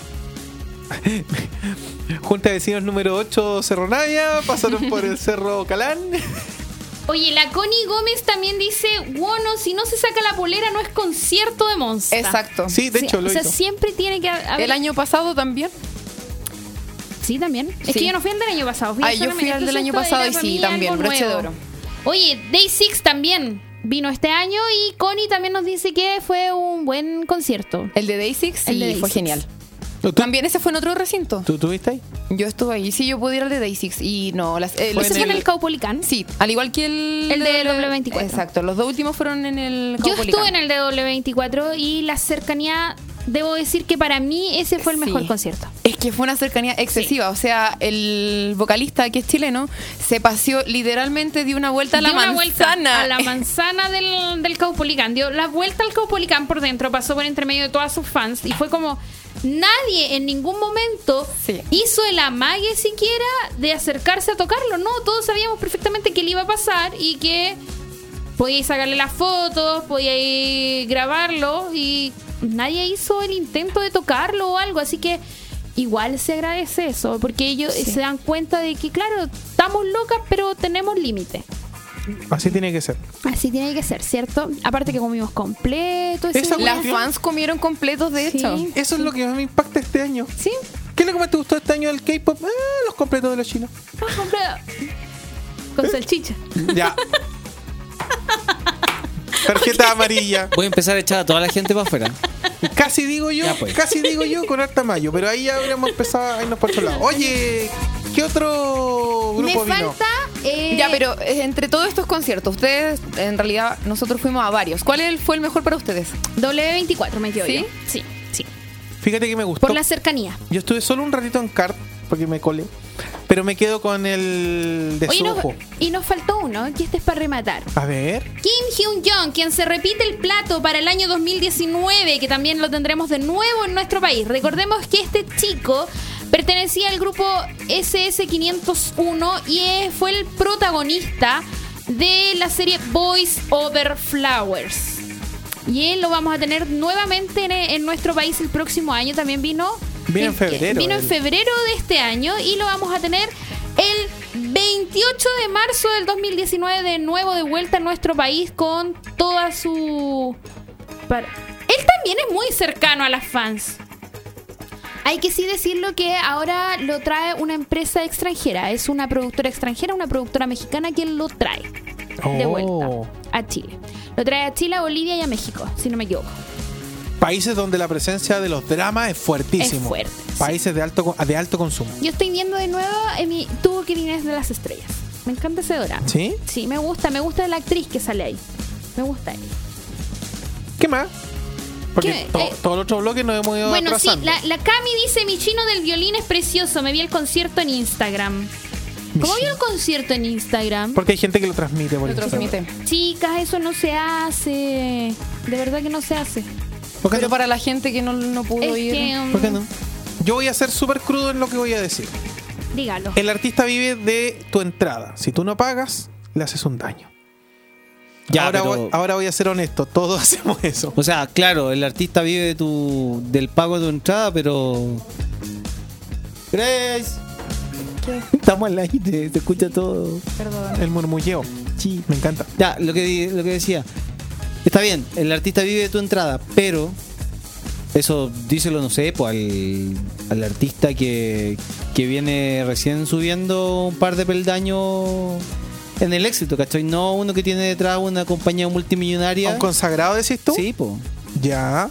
Junta de vecinos número 8, Cerro Navia, pasaron por el Cerro Calán. Oye, la Connie Gómez también dice, bueno, si no se saca la polera no es concierto de Monster. Exacto. Sí, de hecho, lo O sea, hizo. siempre tiene que haber... El año pasado también. Sí, también. Es Sí. que yo no fui al del año pasado. Fui Ay, yo fui al del año pasado y sí, también, broche de oro. Oye, Day Six también vino este año y Connie también nos dice que fue un buen concierto. El de Day Six El sí, de Day fue Six. genial. ¿Tú, También ese fue en otro recinto. ¿Tú tuviste ahí? Yo estuve ahí. Sí, yo pude ir al de Day Six y no. Las, eh, Fue ¿Ese fue en el Caupolicán? Sí, al igual que el... El de W24. Exacto, los dos últimos fueron en el Yo estuve en el de W24 y la cercanía, debo decir que para mí ese fue el mejor Sí. concierto. Es que fue una cercanía excesiva. O sea, el vocalista que es chileno se paseó literalmente dio una vuelta a la Dio una vuelta manzana. a la manzana del, del Caupolicán. Dio la vuelta al Caupolicán por dentro, pasó por entre medio de todas sus fans y fue como nadie en ningún momento Sí. hizo el amague siquiera de acercarse a tocarlo. No, todos sabíamos perfectamente que le iba a pasar y que podíais sacarle las fotos, podíais grabarlo y nadie hizo el intento de tocarlo o algo. Así que igual se agradece eso, porque ellos Sí. se dan cuenta de que, claro, estamos locas, pero tenemos límite. Así tiene que ser. Así tiene que ser, ¿cierto? Aparte que comimos completo. ese Esa día. Las cuestión- fans comieron completos, de Sí. hecho. Eso es lo que más me impacta este año. Sí, ¿Qué es lo que más te gustó este año del K-pop? Ah, los completos de los chinos. ah, completo. Con salchicha. Ya. Tarjeta amarilla. Voy a empezar a echar a toda la gente para afuera. Casi digo yo, Ya, pues. casi digo yo con harta mayo, pero ahí ya habríamos empezado a irnos por otro lado. Oye, ¿qué otro Me grupo vino? falta. eh, Ya, pero eh, entre todos estos conciertos, ustedes, en realidad, nosotros fuimos a varios. ¿Cuál el- fue el mejor para ustedes? W24 me quedo ¿Sí? yo. Sí, sí. Fíjate que me gustó. Por la cercanía. Yo estuve solo un ratito en CART, porque me colé. Pero me quedo con el de Oye, y nos faltó uno, que este es para rematar. A ver. Kim Hyun Jong, quien se repite el plato para el año 2019, que también lo tendremos de nuevo en nuestro país. Recordemos que este chico pertenecía al grupo SS501 y fue el protagonista de la serie Boys Over Flowers. Y él lo vamos a tener nuevamente en, en nuestro país el próximo año. También vino. Vino en febrero, Vino en febrero de este año y lo vamos a tener el 28 de marzo del 2019 de nuevo de vuelta en nuestro país con toda su... para- Él también es muy cercano a las fans. Hay que sí decirlo que ahora lo trae una empresa extranjera. Es una productora extranjera, una productora mexicana quien lo trae de Oh. vuelta a Chile. Lo trae a Chile, a Bolivia y a México, si no me equivoco. Países donde la presencia de los dramas es fuertísimo. Es fuerte, sí. Países de alto, co- de alto consumo. Yo estoy viendo de nuevo en mi tubo que de las estrellas. Me encanta ese drama. ¿Sí? Sí, me gusta, me gusta la actriz que sale ahí. Me gusta ella. ¿Qué más? Porque to- Eh, todo el otro bloque nos hemos ido Bueno, sí, la, la Cami dice, mi chino del violín es precioso, me vi el concierto en Instagram. ¿Cómo vio el concierto en Instagram? Porque hay gente que lo transmite por Lo Instagram. transmite. Chicas, eso no se hace. De verdad que no se hace. Pero para la gente que no, no pudo Es ir. que, um, ¿Por qué no? Yo voy a ser súper crudo en lo que voy a decir. Dígalo. El artista vive de tu entrada. Si tú no pagas, le haces un daño. Ya, ahora, pero- voy, ahora voy a ser honesto. Todos hacemos eso. O sea, claro, el artista vive de tu, del pago de tu entrada, pero. Grace. Estamos al aire, se escucha todo. Perdón. El murmulleo. Sí. Me encanta. Ya, lo que, lo que decía. Está bien, el artista vive de tu entrada, pero. Eso díselo, no sé, pues al, al artista que, que viene recién subiendo un par de peldaños en el éxito, ¿cachai? No uno que tiene detrás una compañía ¿A multimillonaria. un consagrado decís tú? Sí, pues. Ya.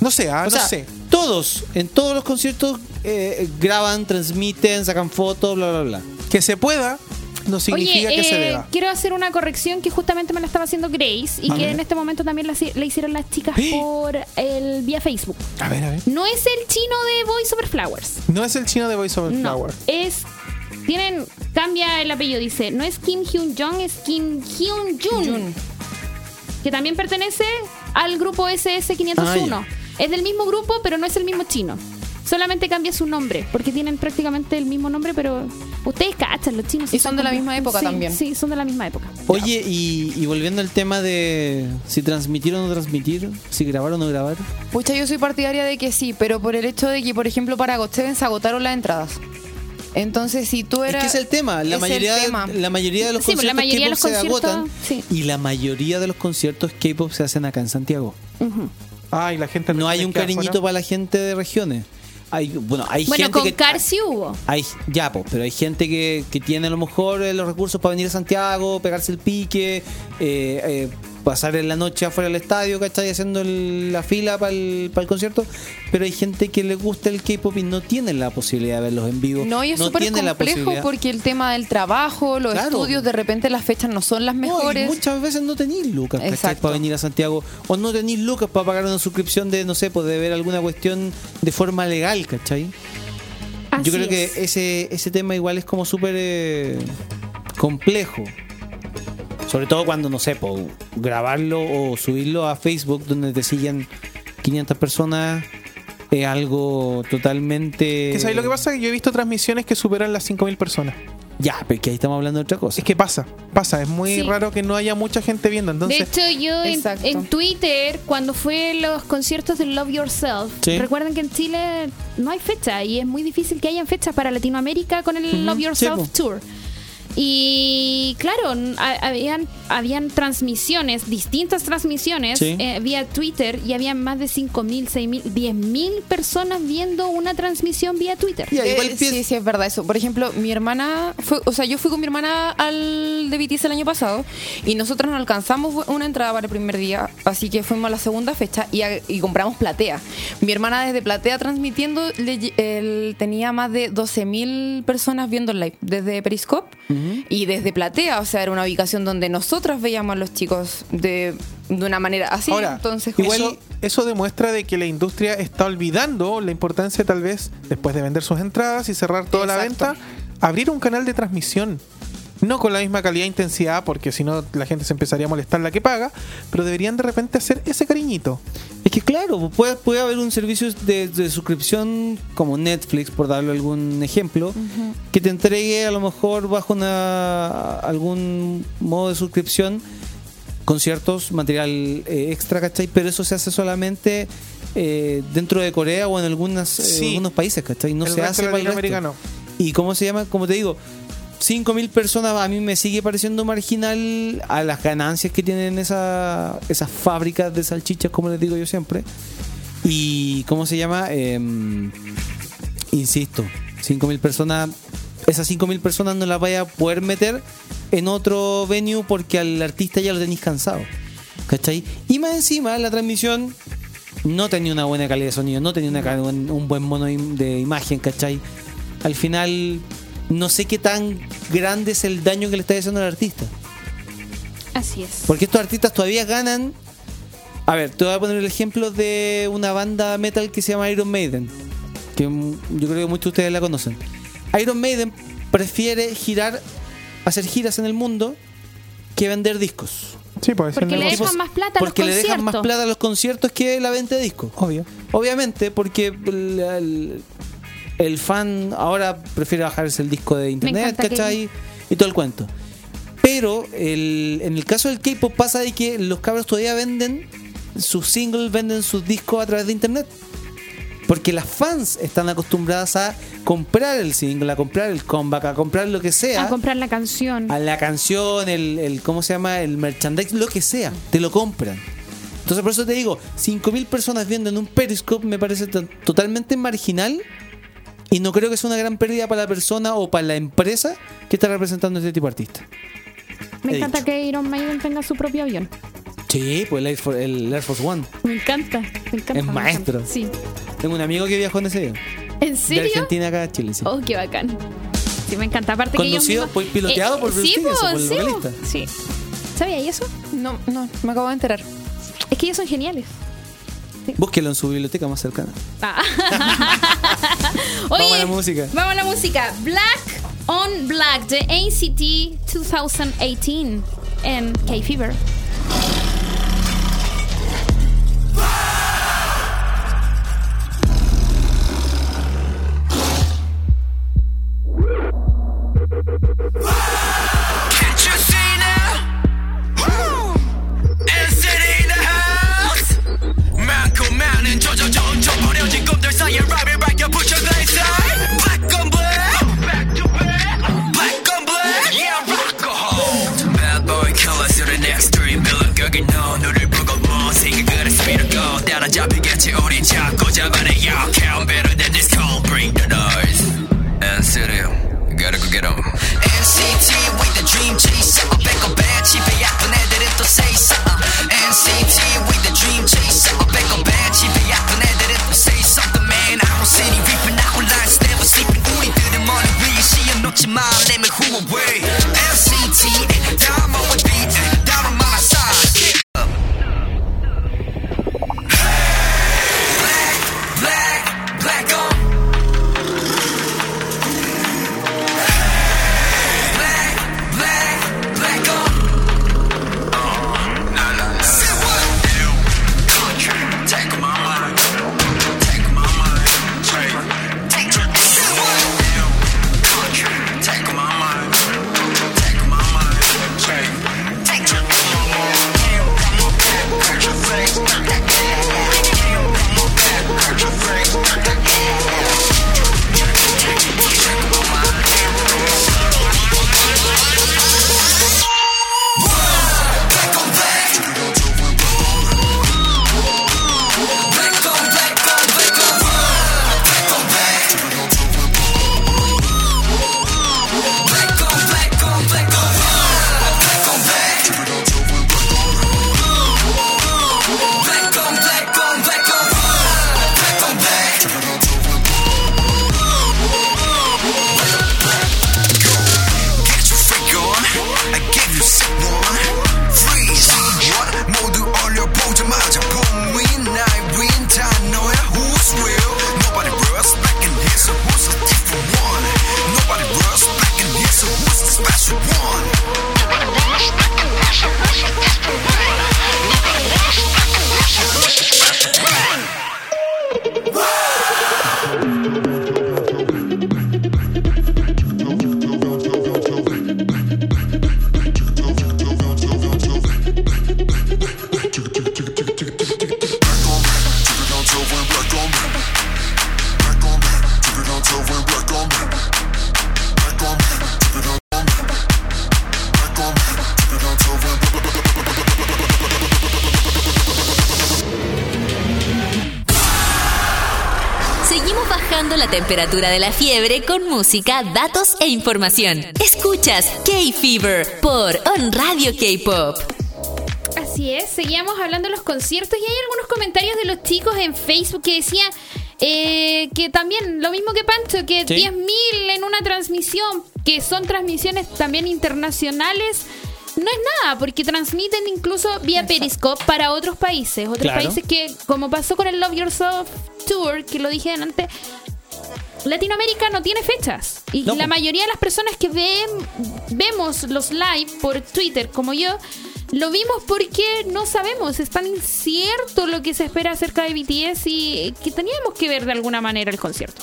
No sé, ah, O no sea, sé. todos, en todos los conciertos, eh, graban, transmiten, sacan fotos, bla, bla, bla. Que se pueda no significa Oye, que se eh, deba. quiero hacer una corrección que justamente me la estaba haciendo Grace y A que ver. en este momento también la, la hicieron las chicas ¿Eh? por el vía Facebook. A ver, a ver. No es el chino de Voice Over Flowers. No es el chino de Voice Over No, Flower. es tienen cambia el apellido dice, no es Kim Hyun Jong, es Kim Hyun Jun, que también pertenece al grupo SS501. Ah, es del mismo grupo, pero no es el mismo chino. Solamente cambia su nombre, porque tienen prácticamente el mismo nombre, pero ustedes cachan, los chinos. Y son de la misma época Sí, también. Sí, son de la misma época. Oye, y, y volviendo al tema de si transmitir o no transmitir, si grabar o no grabar. Pucha, yo soy partidaria de que sí, pero por el hecho de que, por ejemplo, para Seven se agotaron las entradas. Entonces, si tú Es eras. que es el tema. La es el mayoría, tema. la mayoría de los Sí, pues, la conciertos mayoría de K-pop los se conciertos, agotan. sí. Y la mayoría de los conciertos K-pop se hacen acá en Santiago. Ay, la gente No hay un cariñito para la gente de regiones. Hay, bueno, hay Bueno, gente con que. Car sí hubo. Hay, ya, pues, pero hay gente que, que tiene a lo mejor eh, los recursos para venir a Santiago, pegarse el pique, eh, eh, pasar en la noche afuera del estadio, ¿cachai? Haciendo el- la fila para el, para el concierto. Pero hay gente que le gusta el K-pop y no tiene la posibilidad de verlos en vivo. No, y es no súper complejo porque el tema del trabajo, los Claro. estudios, de repente las fechas no son las No, mejores. muchas veces no tenéis lucas para venir a Santiago. O no tenéis lucas para pagar una suscripción de, no sé, pues de ver alguna cuestión de forma legal, ¿cachai? Así Yo creo que es. ese, ese tema igual es como súper eh, complejo. Sobre todo cuando, no sé, grabarlo o subirlo a Facebook donde te siguen 500 personas es algo totalmente... ¿Que ¿Sabes lo que pasa? Yo he visto transmisiones que superan las 5.000 personas. Ya, pero que ahí estamos hablando de otra cosa. Es que pasa, pasa. Es muy Sí. raro que no haya mucha gente viendo. Entonces, de hecho, yo en, Twitter, cuando fue los conciertos de Love Yourself, Sí. recuerden que en Chile no hay fecha y es muy difícil que hayan fechas para Latinoamérica con el Love Yourself. Tour. Y claro, habían, habían transmisiones, distintas transmisiones Sí. eh, vía Twitter y había más de 5.000, 6.000, 10.000 personas viendo una transmisión vía Twitter. Igual Eh, sí, sí, es verdad eso. Por ejemplo, mi hermana, fue, o sea, yo fui con mi hermana al de BTS el año pasado y nosotros no alcanzamos una entrada para el primer día, así que fuimos a la segunda fecha y, a- y compramos platea. Mi hermana desde platea transmitiendo le el- tenía más de 12.000 personas viendo el live desde Periscope y desde platea, o sea, era una ubicación donde nosotros veíamos a los chicos de, de una manera así. ahora, entonces, igual eso, eso demuestra de que la industria está olvidando la importancia tal vez, después de vender sus entradas y cerrar toda la venta, abrir un canal de transmisión. No con la misma calidad e intensidad, porque si no la gente se empezaría a molestar la que paga, pero deberían de repente hacer ese cariñito. Es que claro, puede, puede haber un servicio de, de suscripción como Netflix, por darle algún ejemplo, que te entregue a lo mejor bajo una algún modo de suscripción conciertos, material eh, extra, ¿cachai? Pero eso se hace solamente eh, dentro de Corea o en algunas, eh, Sí. algunos países, ¿cachai? No El se resto hace para el resto. ¿Y cómo se llama? Como te digo, 5.000 personas a mí me sigue pareciendo marginal a las ganancias que tienen esa, esas fábricas de salchichas, como les digo yo siempre. Y ¿cómo se llama? Em, insisto, 5.000 personas, esas 5.000 personas no las vaya a poder meter en otro venue porque al artista ya lo tenéis cansado. ¿Cachai? Y más encima, la transmisión no tenía una buena calidad de sonido, no tenía una, un buen mono de imagen, ¿cachai? Al final, no sé qué tan grande es el daño que le está haciendo al artista. Así es. Porque estos artistas todavía ganan. A ver, te voy a poner el ejemplo de una banda metal que se llama Iron Maiden. Que yo creo que muchos de ustedes la conocen. Iron Maiden prefiere girar, hacer giras en el mundo que vender discos. Sí, pues Porque le dejan más plata a los Porque le dejan más conciertos. plata a los conciertos que la venta de discos. Obvio. Obviamente, porque el fan ahora prefiere bajarse el disco de internet, que- ¿cachai? Y todo el cuento. Pero el- en el caso del K-pop pasa de que los cabros todavía venden sus singles, venden sus discos a través de internet. Porque las fans están acostumbradas a comprar el single, a comprar el comeback, a comprar lo que sea A comprar la canción. a la canción, el, el ¿cómo se llama? El merchandise, lo que sea, te lo compran. Entonces por eso te digo, 5.000 personas viendo en un Periscope me parece to- totalmente marginal y no creo que sea una gran pérdida para la persona o para la empresa que está representando a este tipo de artista. Me he encanta dicho. que Iron Maiden tenga su propio avión. Sí, pues el Air Force, el Air Force One. Me encanta. Me encanta. Es me maestro. encanta. Sí. Tengo un amigo que viajó en ese avión. ¿En De serio? Argentina acá a Chile, sí. Oh, qué bacán. Sí, me encanta. Aparte que pues, piloteado por Bruce sí, por el sí, vocalista. Sí. ¿Sabía eso? No, no, me acabo de enterar. Es que ellos son geniales. Búsquelo en su biblioteca más cercana. Ah. Vamos a la música. Vamos a la música. Black on Black de ACT 2018 en K-Fever. 口折ちゃごちゃばれ de la fiebre con música, datos e información. Escuchas K-Fever por On Radio K-Pop. Así es, seguíamos hablando de los conciertos y hay algunos comentarios de los chicos en Facebook que decían eh, que también, lo mismo que Pancho, que Sí. 10.000 en una transmisión, que son transmisiones también internacionales, no es nada, porque transmiten incluso vía Periscope para otros países, otros Claro. países que, como pasó con el Love Yourself Tour, que lo dije antes, Latinoamérica no tiene fechas. Y No, la mayoría de las personas que ven, vemos los live por Twitter, como yo, lo vimos porque no sabemos, es tan incierto lo que se espera acerca de BTS y que teníamos que ver de alguna manera el concierto.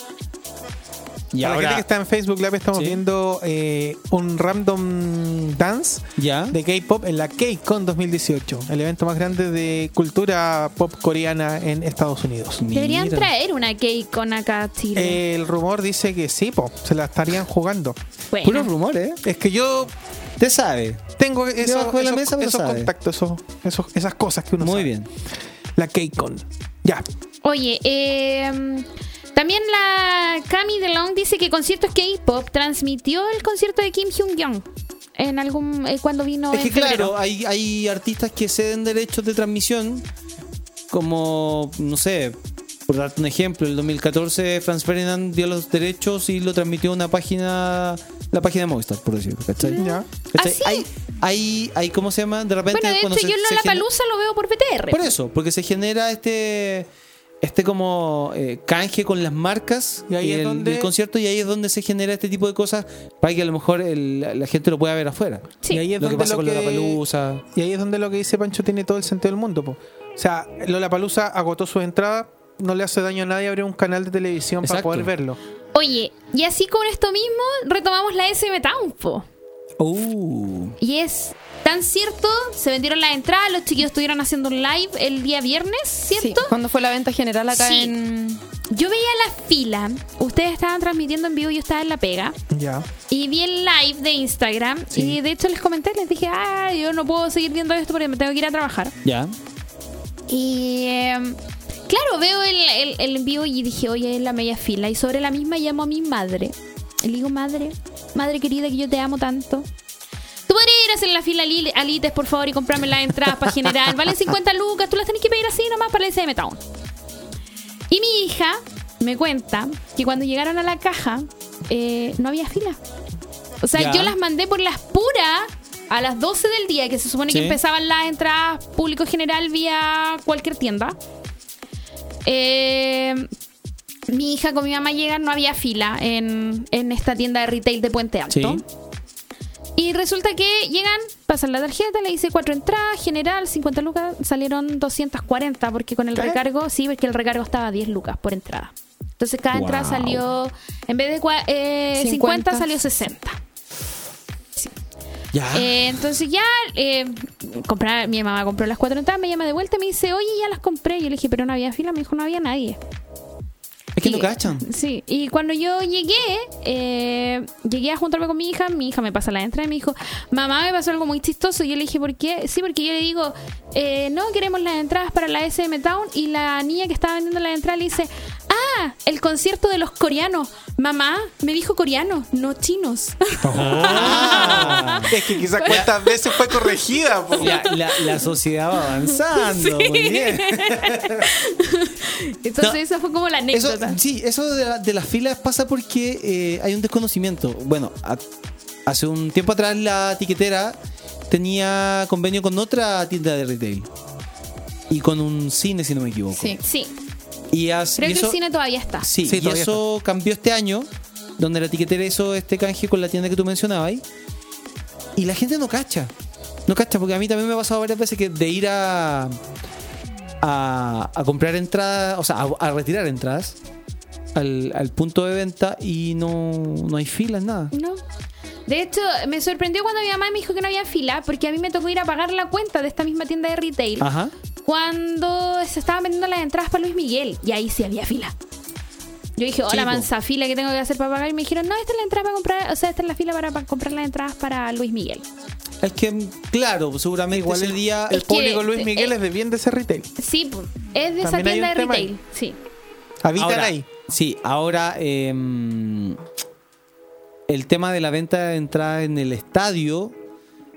Y Para la ahora, gente que está en Facebook Live estamos Sí. viendo eh, un random dance ya. de K-pop en la K-Con 2018, el evento más grande de cultura pop coreana en Estados Unidos. Deberían Mira. traer una con acá a Chile. El rumor dice que sí, po, se la estarían jugando. Bueno. Puros rumores, ¿eh? Es que yo Usted sabe. tengo esos, de la mesa, contactos, esos, esos- esas cosas que uno Muy sabe. bien. La K-Con. Ya. Oye, eh, también la Cami DeLong dice que conciertos K-pop transmitió el concierto de Kim Hyun Young en algún eh, cuando vino Es que en claro, hay, hay artistas que ceden derechos de transmisión, como, no sé, por darte un ejemplo, el 2014 Franz Ferdinand dio los derechos y lo transmitió a una página, la página de Movistar, por decirlo, ¿cachai? Ya. ¿Cachai? ¿Ah, sí? Hay, hay, hay, ¿cómo se llama? De repente Bueno, de hecho se- yo en la palusa lo veo por BTR. Por eso, porque se genera este este como eh, canje con las marcas Y ahí es el, donde- el concierto y ahí es donde se genera este tipo de cosas para que a lo mejor el- la gente lo pueda ver afuera. Sí. Y ahí es Lo que donde pasa con la palusa. Y ahí es donde lo que dice Pancho tiene todo el sentido del mundo. po. O sea, Lollapalooza agotó sus entradas, no le hace daño a nadie abrir un canal de televisión para poder verlo. Oye, y así con esto mismo retomamos la SM Town, po. Uh, Y es tan cierto, se vendieron las entradas, los chiquillos estuvieron haciendo un live el día viernes, Sí, ¿cierto? cuando fue la venta general acá Sí. en. Yo veía la fila, ustedes estaban transmitiendo en vivo, yo estaba en la pega. Ya. Y vi el live de Instagram Sí. y de hecho les comenté, les dije, ah, yo no puedo seguir viendo esto porque me tengo que ir a trabajar. ya. Y em, claro, veo el, el- el en vivo y dije, oye, es la media fila. Y sobre la misma llamo a mi madre. Y le digo, madre, madre querida, que yo te amo tanto. A hacer la fila Lil- a Lites, por favor, y comprarme las entradas para general. Valen 50 lucas, tú las tenés que pedir así nomás para el SM Town. Y mi hija me cuenta que cuando llegaron a la caja, eh, no había fila. O sea, Ya. yo las mandé por las puras a las 12 del día, que se supone que empezaban las entradas público general vía cualquier tienda. Eh, mi hija con mi mamá llegan, no había fila en, en esta tienda de retail de Puente Alto. Sí. Y resulta que llegan, pasan la tarjeta, le dice cuatro entradas, general, 50 lucas, salieron 240 porque con el ¿Qué? recargo, sí, porque el recargo estaba a 10 lucas por entrada. Entonces cada entrada salió, en vez de eh, 50, 50. salió 60. Ya. Eh, entonces ya, eh, comprar, mi mamá compró las cuatro entradas, me llama de vuelta y me dice, oye, ya las compré. Yo le dije, pero no había fila, me dijo, no había nadie. Es que no y- cachan. Sí, y cuando yo llegué, eh, llegué a juntarme con mi hija, mi hija me pasa la entrada y me dijo, mamá, me pasó algo muy chistoso. Y yo le dije, ¿por qué? Sí, porque yo le digo, eh, no queremos las entradas para la SM Town. Y la niña que estaba vendiendo las entradas le dice, ah, el concierto de los coreanos. Mamá, me dijo coreanos, no chinos. Ah. Es que quizás cuántas veces fue corregida. La, la- la sociedad va avanzando. Muy bien. Entonces No, esa fue como la Eso, anécdota. sí, eso de, la- de las filas pasa porque eh, hay un desconocimiento. Bueno, a- hace un tiempo atrás la tiquetera tenía convenio con otra tienda de retail. Y con un cine, si no me equivoco. Sí. Sí, Y, as- creo y que eso, el cine todavía está. Sí, Sí, y todavía eso cambió este año, donde la tiquetera hizo este canje con la tienda que tú mencionabas. Y la gente no cacha. No cacha, porque a mí también me ha pasado varias veces que de ir a, a, a comprar entradas, o sea, a, a retirar entradas al, al punto de venta y no, no hay filas, nada. No. De hecho, me sorprendió cuando mi mamá me dijo que no había fila, porque a mí me tocó ir a pagar la cuenta de esta misma tienda de retail Ajá. cuando se estaban vendiendo las entradas para Luis Miguel. Y ahí sí había fila. Yo dije, hola, mansa fila que tengo que hacer para pagar. Y me dijeron, no, esta es la entrada para comprar, o sea, esta es la fila para, para comprar las entradas para Luis Miguel. Es que, claro, seguramente Igual ese el, día. el Es que, público Luis eh, Miguel eh, es de bien de ese retail. Sí, es de esa También tienda de ahí. retail. Sí. Habitan Ahora, ahí. Sí, ahora em, el tema de la venta de entrada en el estadio,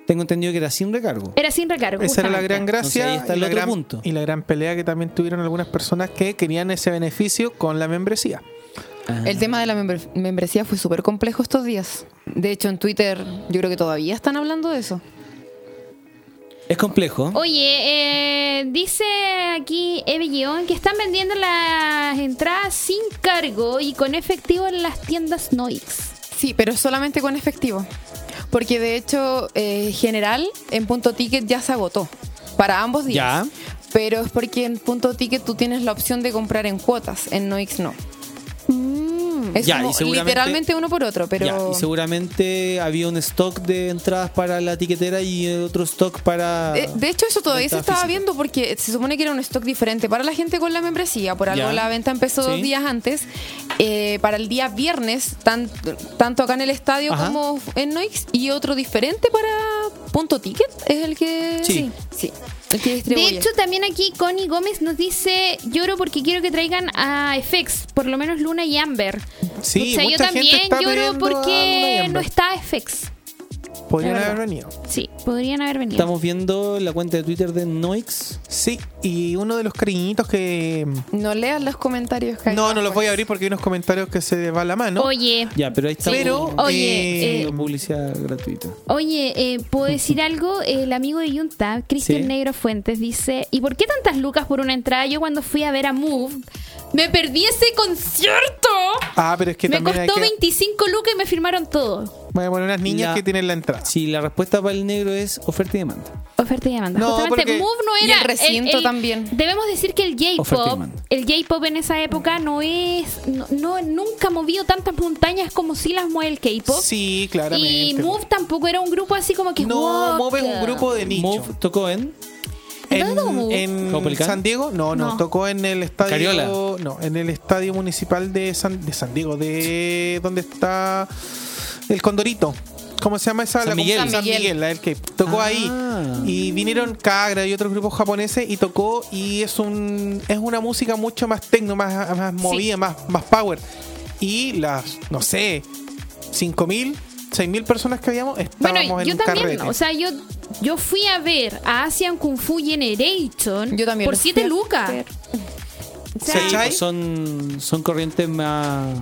tengo entendido que era sin recargo. Era sin recargo. Esa era la justamente. gran gracia Entonces, ahí está y, el otro gran, punto. y la gran pelea que también tuvieron algunas personas que querían ese beneficio con la membresía. El tema de la membre- membresía fue súper complejo estos días. De hecho, en Twitter yo creo que todavía están hablando de eso. Es complejo. Oye, eh, dice aquí Eve Guión que están vendiendo las entradas sin cargo y con efectivo en las tiendas Noix. Sí, pero solamente con efectivo. Porque de hecho, eh, general, en punto ticket ya se agotó. Para ambos días. Ya. Pero es porque en punto ticket tú tienes la opción de comprar en cuotas. En Noix no. Es Ya, como literalmente uno por otro, pero... Ya, y seguramente había un stock de entradas para la tiquetera y otro stock para. Eh, de hecho, eso todavía se estaba física. viendo porque se supone que era un stock diferente para la gente con la membresía. Por algo Ya. la venta empezó dos días antes. Eh, para el día viernes, tan- tanto acá en el estadio Ajá. como en Noix. Y otro diferente para Punto Ticket, es el que. Sí. sí. El que De hecho, también aquí Connie Gómez nos dice, lloro porque quiero que traigan a FX, por lo menos Luna y Amber. Sí, o sea, yo gente también está lloro porque no está FX. Podrían haber venido. Sí, podrían haber venido. Estamos viendo la cuenta de Twitter de Noix. Sí, y uno de los cariñitos que... No leas los comentarios. hay No, no los voy a abrir porque hay unos comentarios que se va la mano. Oye, Ya, pero ahí está. Pero, Oye, eh, eh, publicidad gratuita. Oye, eh, ¿puedo decir algo? El amigo de Yunta, Cristian Sí. Negro Fuentes, dice: ¿Y por qué tantas lucas por una entrada? Yo cuando fui a ver a Move, me perdí ese concierto. Ah, pero es que me también hay costó que... 25 lucas y me firmaron todo. Bueno, bueno, unas niñas La- que tienen la entrada. Sí, la respuesta para el negro es oferta y demanda. Oferta y demanda. No, Justamente porque- Move no Y era. el recinto también. Debemos decir que el y J-pop, el J-pop en esa época no es. No, no- nunca ha movido tantas montañas como si las mueve el K-pop. Sí, y claramente. Move tampoco era un grupo así como que. no, wow, Move es un grupo de nicho. Move tocó en. ¿En. San Diego, no, no, No. tocó en el estadio. Cariola. No, en el estadio municipal de San, de San Diego, de donde está el Condorito. ¿Cómo se llama esa? San La- Miguel. San Miguel, Miguel. la del que tocó Ah. ahí. Y vinieron Kagra y otros grupos japoneses y tocó y es un es una música mucho más tecno, más, más movida, más, más power. Y las, no sé, 5.000, 6.000 personas que habíamos estábamos Bueno, en yo un también, carrete. o sea, yo yo fui a ver a Asian Kung Fu Generation Yo también por lo fui 7 a lucas. ver. O sea, ¿Se echa? ¿Cachai? Son, son corrientes más.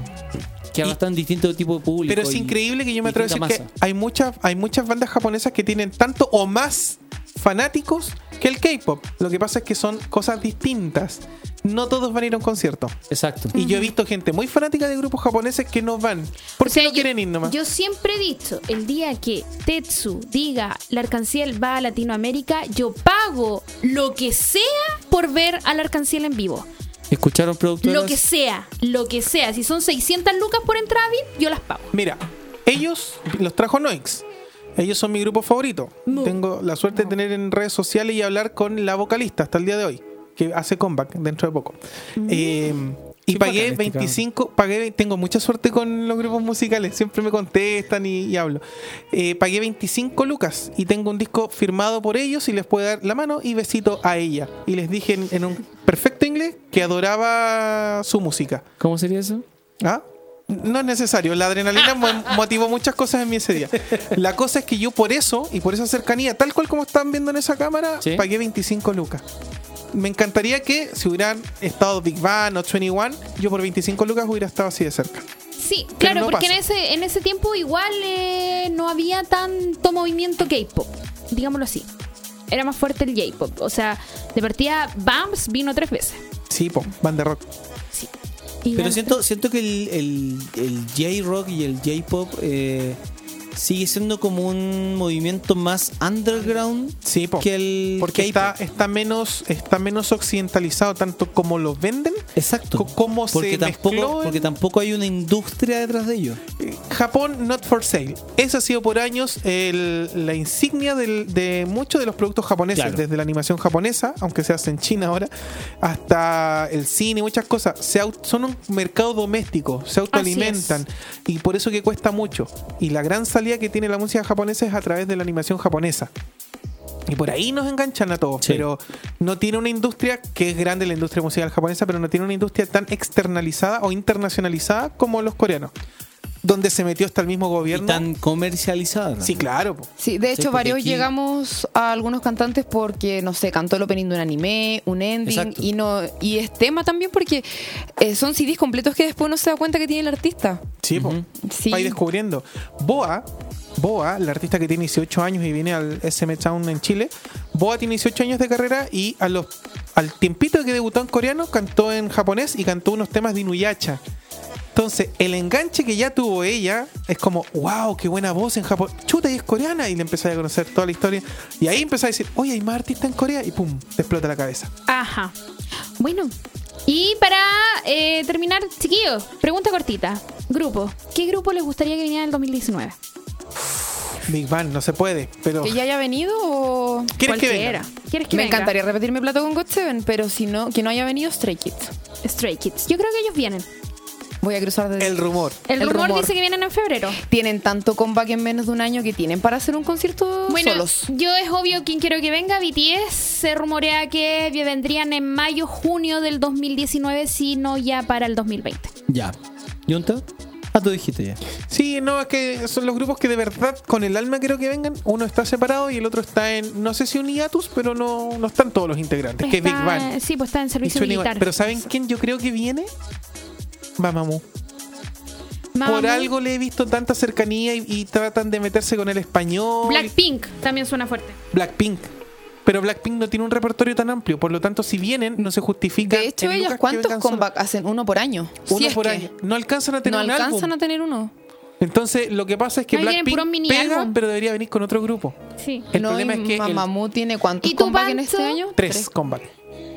que arrastran distinto tipo de público. Pero es increíble que yo me atrevo a decir que hay muchas, hay muchas bandas japonesas que tienen tanto o más fanáticos que el K-pop. Lo que pasa es que son cosas distintas. No todos van a ir a un concierto. Exacto. Y yo he visto gente muy fanática de grupos japoneses que no van. o Porque sea, no yo- quieren ir nomás. Yo siempre he dicho, el día que Tetsu diga la Arcanciel va a Latinoamérica, yo pago lo que sea por ver a la Arcanciel en vivo. ¿Escucharon productoras? Lo que sea, lo que sea. Si son 600 lucas por entrada yo las pago. Mira, ellos los trajo Noix. Ellos son mi grupo favorito. No. Tengo la suerte de tener en redes sociales y hablar con la vocalista hasta el día de hoy, que hace comeback dentro de poco. Eh, y pagué bacán este 25, pagué, tengo mucha suerte con los grupos musicales, siempre me contestan y, y hablo. Eh, pagué 25 lucas y tengo un disco firmado por ellos y les puedo dar la mano y besito a ella. Y les dije en, en un perfecto inglés que adoraba su música. ¿Cómo sería eso? ¿Ah? No es necesario, la adrenalina mo- motivó muchas cosas en mí ese día. La cosa es que yo por eso y por esa cercanía, tal cual como están viendo en esa cámara, Sí. pagué 25 lucas. Me encantaría que si hubieran estado Big Bang o 21, yo por 25 lucas hubiera estado así de cerca. Sí, Pero claro, no porque en ese, en ese tiempo igual eh, no había tanto movimiento K-pop, digámoslo así. Era más fuerte el J-pop. O sea, de partida, Bams vino tres veces. Sí, po, banda rock. Y Pero siento, siento que el, el, el J-Rock y el J-Pop eh, sigue siendo como un movimiento más underground Sí, po. que el Porque está, está, menos, está menos occidentalizado, tanto como lo venden, Exacto. co- como porque se tampoco, mezcló porque tampoco hay una industria detrás de ello. Japón not for sale. Esa ha sido por años el- la insignia del- de muchos de los productos japoneses, Claro. desde la animación japonesa, aunque se hace en China ahora, hasta el cine, muchas cosas. Se son un mercado doméstico, se autoalimentan y por eso que cuesta mucho. Y la gran salida que tiene la música japonesa es a través de la animación japonesa. Y por ahí nos enganchan a todos, Sí. pero no tiene una industria que es grande la industria musical japonesa, pero no tiene una industria tan externalizada o internacionalizada como los coreanos, donde se metió hasta el mismo Y gobierno. tan comercializada. Sí, claro. po. Sí, de hecho, porque varios aquí- llegamos a algunos cantantes porque, no sé, cantó el opening de un anime, un ending, Exacto. y no y es tema también porque eh, son CDs completos que después no se da cuenta que tiene el artista. Sí, po. Sí. Va a ir descubriendo. Boa, Boa, la artista que tiene 18 años y viene al SM Town en Chile, Boa tiene 18 años de carrera y a los, al tiempito que debutó en coreano cantó en japonés y cantó unos temas de Inuyasha. Entonces, el enganche que ya tuvo ella es como, wow, qué buena voz en Japón. Chuta, y es coreana. Y le empecé a conocer toda la historia. Y ahí empecé a decir, oye, hay más artistas en Corea. Y pum, te explota la cabeza. Ajá. Bueno. Y para eh, terminar, chiquillos, pregunta cortita. Grupo. ¿Qué grupo les gustaría que viniera en el 2019? Big Bang, no se puede. Pero ¿Que ya haya venido o...? ¿Quieres que Cualquiera. venga? ¿Quieres que Me venga? encantaría repetir mi plato con God Seven, pero si no, que no haya venido Stray Kids. Stray Kids. Yo creo que ellos vienen. Voy a cruzar desde... El rumor. El, El rumor, rumor. dice que vienen en febrero. Tienen tanto comeback en menos de un año que tienen para hacer un concierto Bueno, solos. yo es obvio quién quiero que venga. BTS se rumorea que vendrían en mayo, junio del 2019, si no ya para el 2020. Ya. ¿Yunta? Ah, tú dijiste ya. Sí, no, es que son los grupos que de verdad con el alma quiero que vengan. Uno está separado y el otro está en, no sé si un hiatus, pero no, no están todos los integrantes, que es Big Bang. Sí, pues está en servicio 21. militar. Pero ¿saben quién yo creo que viene? Mamamoo. Por algo le he visto tanta cercanía y, y tratan de meterse con el español. Blackpink también suena fuerte. Blackpink. Pero Blackpink no tiene un repertorio tan amplio, por lo tanto, si vienen, no se justifica. De hecho, que ¿cuántos comeback hacen? Uno por año. Uno Si por año. No alcanzan a tener No un alcanzan álbum. a tener uno. Entonces, lo que pasa es que No, Blackpink puro mini pega, álbum. pero debería venir con otro grupo. Sí. El no, problema es que el- Mamamoo tiene cuántos ¿Y tu comeback en este año? tres comeback.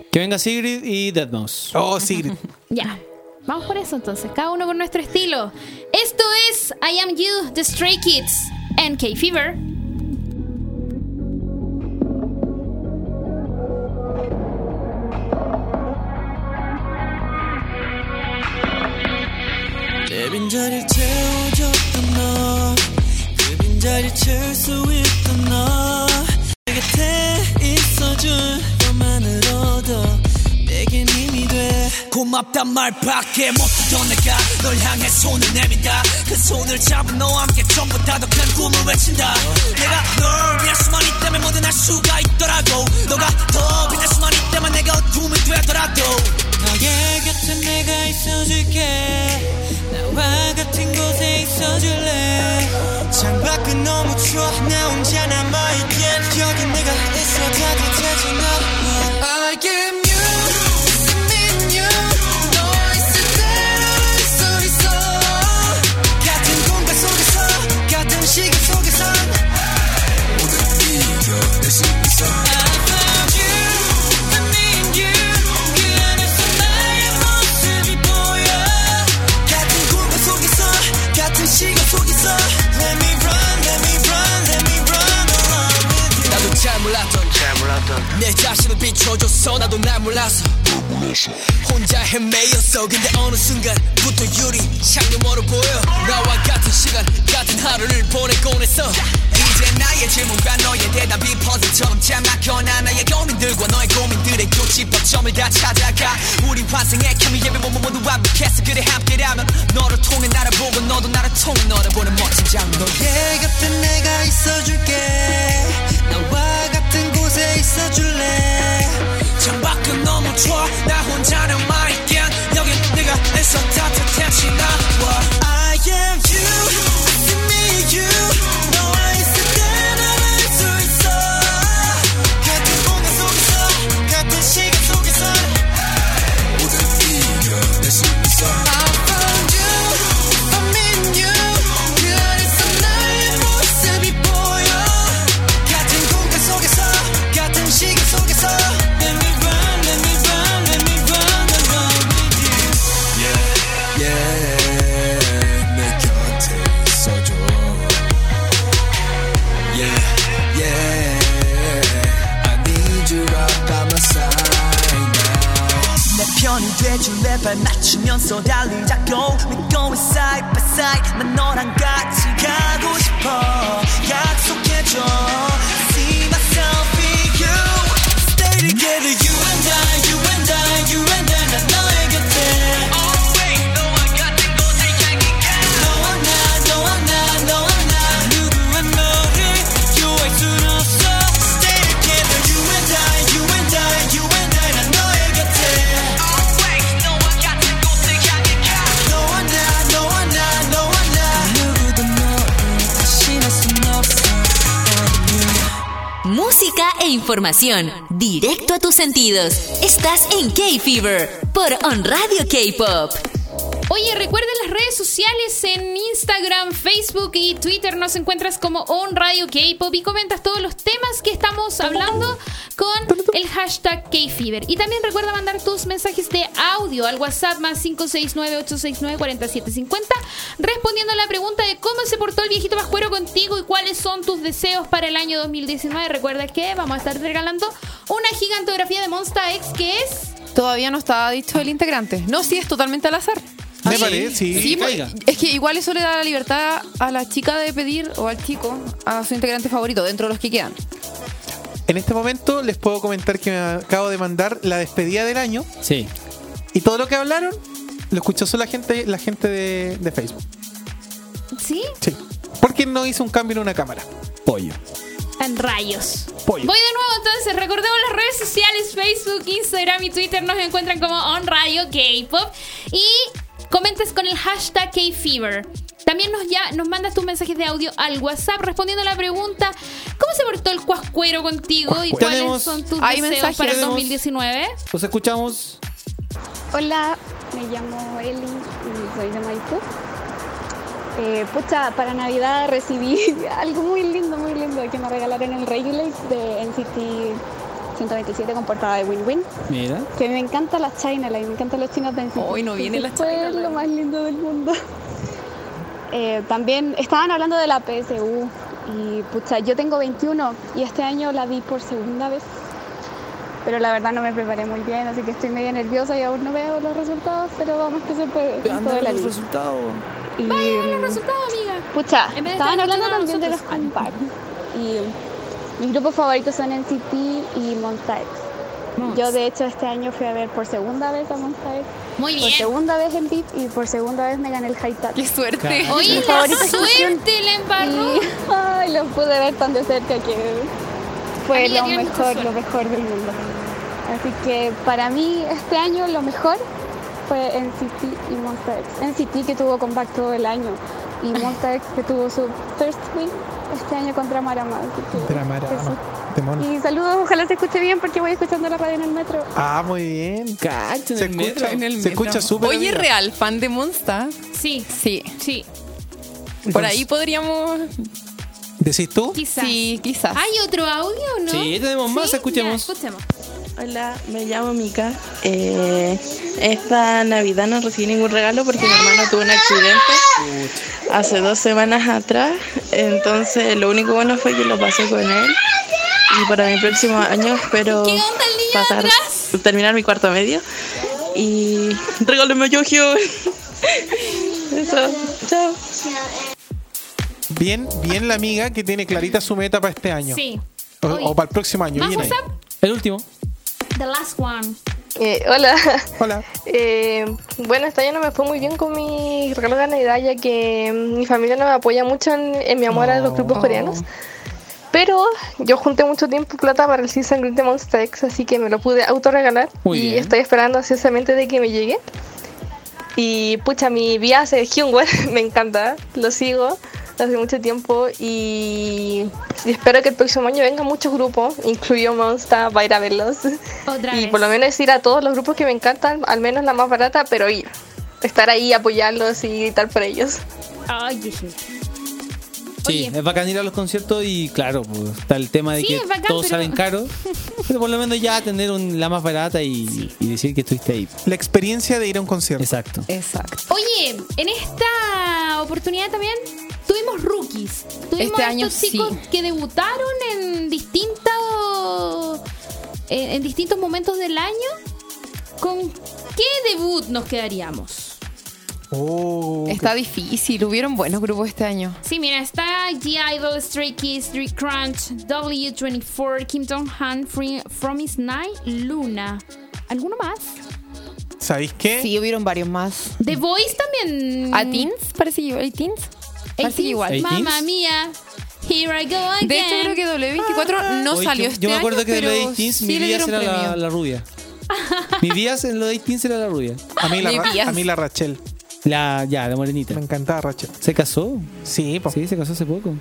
Que venga Sigrid y Deadmau5. Oh, Sigrid. Ya. Vamos por eso entonces, cada uno con nuestro estilo. Esto es I Am You, The Stray Kids, and K-Fever. 내 빈자리를 채워줬던 너그 빈자리를 채울 수 있던 너내 곁에 있어줄 고맙단 말밖에 못하던 내가. 널 향해 손을 내민다. 그 손을 잡은 너와 함께 전부 다독한 꿈을 외친다. 내가 널 위한 수만 있다면 뭐든 할 수가 있더라고 너가 더 빛날 수만 있다면 내가 어둠이 되더라도. 너의 곁에 내가 있어줄게. 나와 같은 곳에 있어줄래? 창밖은 너무 추워. 나 혼자 남아있기엔 여기 내가 있어. 따뜻해져 너. I am Listen 내 자신을 비춰줬어 나도 날 몰라서. 혼자 헤매였어. 근데 어느 순간부터 유리 창문으로 보여. 나와 같은 시간 같은 하루를 보내곤 했어. 이제 나의 질문과 너의 대답이 퍼즐처럼 짜막혀 나 나의 고민들과 너의 고민들의 교집합점을 다 찾아가. 우리 환생의 케미 예배 모모 모두 완벽했어 그래 함께라면 너를 통해 나를 보고 너도 나를 통해 너를 보는 멋진 장면 너의 곁에 내가 있어줄게. 나와 같은 곳에 있어줄래? 창밖은 너무 추워. 나 혼자 남아있긴 여긴 내가 애써 따뜻해지 나와. I am you información directo a tus sentidos. Estás en K-Fever por On Radio K-Pop. Oye, recuerden las redes sociales en Instagram, Facebook y Twitter. Nos encuentras como On Radio K-Pop y comentas todos los temas que estamos hablando con el hashtag K-Fever. Y también recuerda mandar tus mensajes de audio al WhatsApp más 569-869-4750 respondiendo a la pregunta de cómo se portó el viejito pascuero contigo y cuáles son tus deseos para el año 2019. Recuerda que vamos a estar regalando una gigantografía de Monster X que es... Todavía no está dicho el integrante. No, sí, es totalmente al azar. Me parece, sí. Sí, es que igual eso le da la libertad a la chica de pedir o al chico a su integrante favorito dentro de los que quedan. En este momento les puedo comentar que me acabo de mandar la despedida del año Sí. Y todo lo que hablaron lo escuchó solo la gente, la gente de, de Facebook. ¿Sí? Sí. Porque no hizo un cambio en una cámara. Pollo. En rayos. Pollo. Voy de nuevo entonces, recordemos las redes sociales, Facebook, Instagram y Twitter nos encuentran como On Radio K-Pop y comentes con el hashtag K-Fever. También nos, ya, nos mandas tus mensajes de audio al WhatsApp respondiendo a la pregunta ¿Cómo se portó el cuascuero contigo y cuáles Tenemos- son tus deseos mensajes. para el Tenemos- 2019? Los escuchamos. Hola, me llamo Eli y soy de Maipú. Eh, pucha, para Navidad recibí algo muy lindo, muy lindo que me regalaron el Regulate de NCT 127 con portada de Win Win. Mira. Que me encanta la China Line, me encantan los chinos de NCT. Hoy no viene la China fue lo más lindo del mundo. Eh, también estaban hablando de la PSU y pucha, yo tengo 21 y este año la vi por segunda vez. Pero la verdad no me preparé muy bien, así que estoy medio nerviosa y aún no veo los resultados, pero vamos que se puede. el ánimo. resultados. Y, Vaya los resultados, amiga. Pucha, estaban hablando también de los compacts. Y mis grupos favoritos son NCT y Monsta X. Yo de hecho este año fui a ver por segunda vez a Monsta X. Muy Por bien. segunda vez en VIP y por segunda vez me gané el High Touch. ¡Qué suerte! Oye, la suerte la embarró. Y ay, los pude ver tan de cerca que fue lo mejor, lo mejor del mundo. Así que para mí este año lo mejor fue NCT y Monsta X. NCT que tuvo comeback todo el año y Monsta X que tuvo su first win este año contra Marama. Eso. Demonio. Y saludos, ojalá se escuche bien porque voy escuchando la radio en el metro. Ah, muy bien. Cacho, en Se el escucha, metro. En el se metro. escucha súper. Oye, amiga. real, fan de Monsta. Sí, Sí. sí, Por ahí podríamos. ¿Decís tú? quizás. Sí, quizás. ¿Hay otro audio o no? Sí, tenemos más, Sí, escuchemos. ya, escuchemos. Hola, me llamo Mika. Eh, esta Navidad no recibí ningún regalo porque mi hermano tuvo un accidente hace dos semanas atrás. Entonces, lo único bueno fue que lo pasé con él. Y para mi próximo año espero ¿Qué onda el niño pasar, atrás? terminar mi cuarto medio. Y regálame yo, Eso, chao. Bien, bien la amiga que tiene clarita su meta para este año. Sí. O, para el próximo año. ¿Más Bien ahí. El último. The last one. Eh, hola. Hola. Eh, bueno, este año no me fue muy bien con mi regalo de Navidad, ya que mm, mi familia no me apoya mucho en, en mi amor a los grupos coreanos. Pero yo junté mucho tiempo y plata para el Season Green de Monster X, así que me lo pude autorregalar. Muy y bien. estoy esperando ansiosamente de que me llegue. Y pucha, mi viaje de Hyungwon me encanta, lo sigo hace mucho tiempo y, y espero que el próximo año vengan muchos grupos, incluyo Monster, para ir a verlos. Otra Y vez. por lo menos ir a todos los grupos que me encantan, al menos la más barata, pero ir. Estar ahí, apoyarlos y gritar por ellos. Ay. Sí, Oye. es bacán ir a los conciertos y claro, pues, está el tema de Sí, que bacán, todos pero- salen caros. Pero por lo menos ya tener un- la más barata y, y decir que estuviste ahí. La experiencia de ir a un concierto. Exacto. Exacto. Oye, en esta oportunidad también tuvimos rookies. Tuvimos Este año estos chicos sí. que debutaron en distintos en, en distintos momentos del año. ¿Con qué debut nos quedaríamos? Oh, Está difícil. Hubieron buenos grupos este año. Sí, mira, está G-Idol, Stray Kids, Street Crunch, W24, Kim Jong-han, Free- From Is Night, Luna. ¿Alguno más? ¿Sabéis qué? Sí, hubieron varios más. The Voice también. ¿A Teens? Parece que ¿A Teens? Parece que igual. Mamma mía. Here I go again. De hecho, creo que W24 no Oye, salió yo, este yo me acuerdo año, que de pero los 18 sí mi le dieron era la, premio. la rubia. mi Díaz en los 18 era la rubia. A mí la, Ra- a mí la Rachel. La, ya, la morenita. Me encantaba Rachel. ¿Se casó? Sí, po. Sí, se casó hace poco.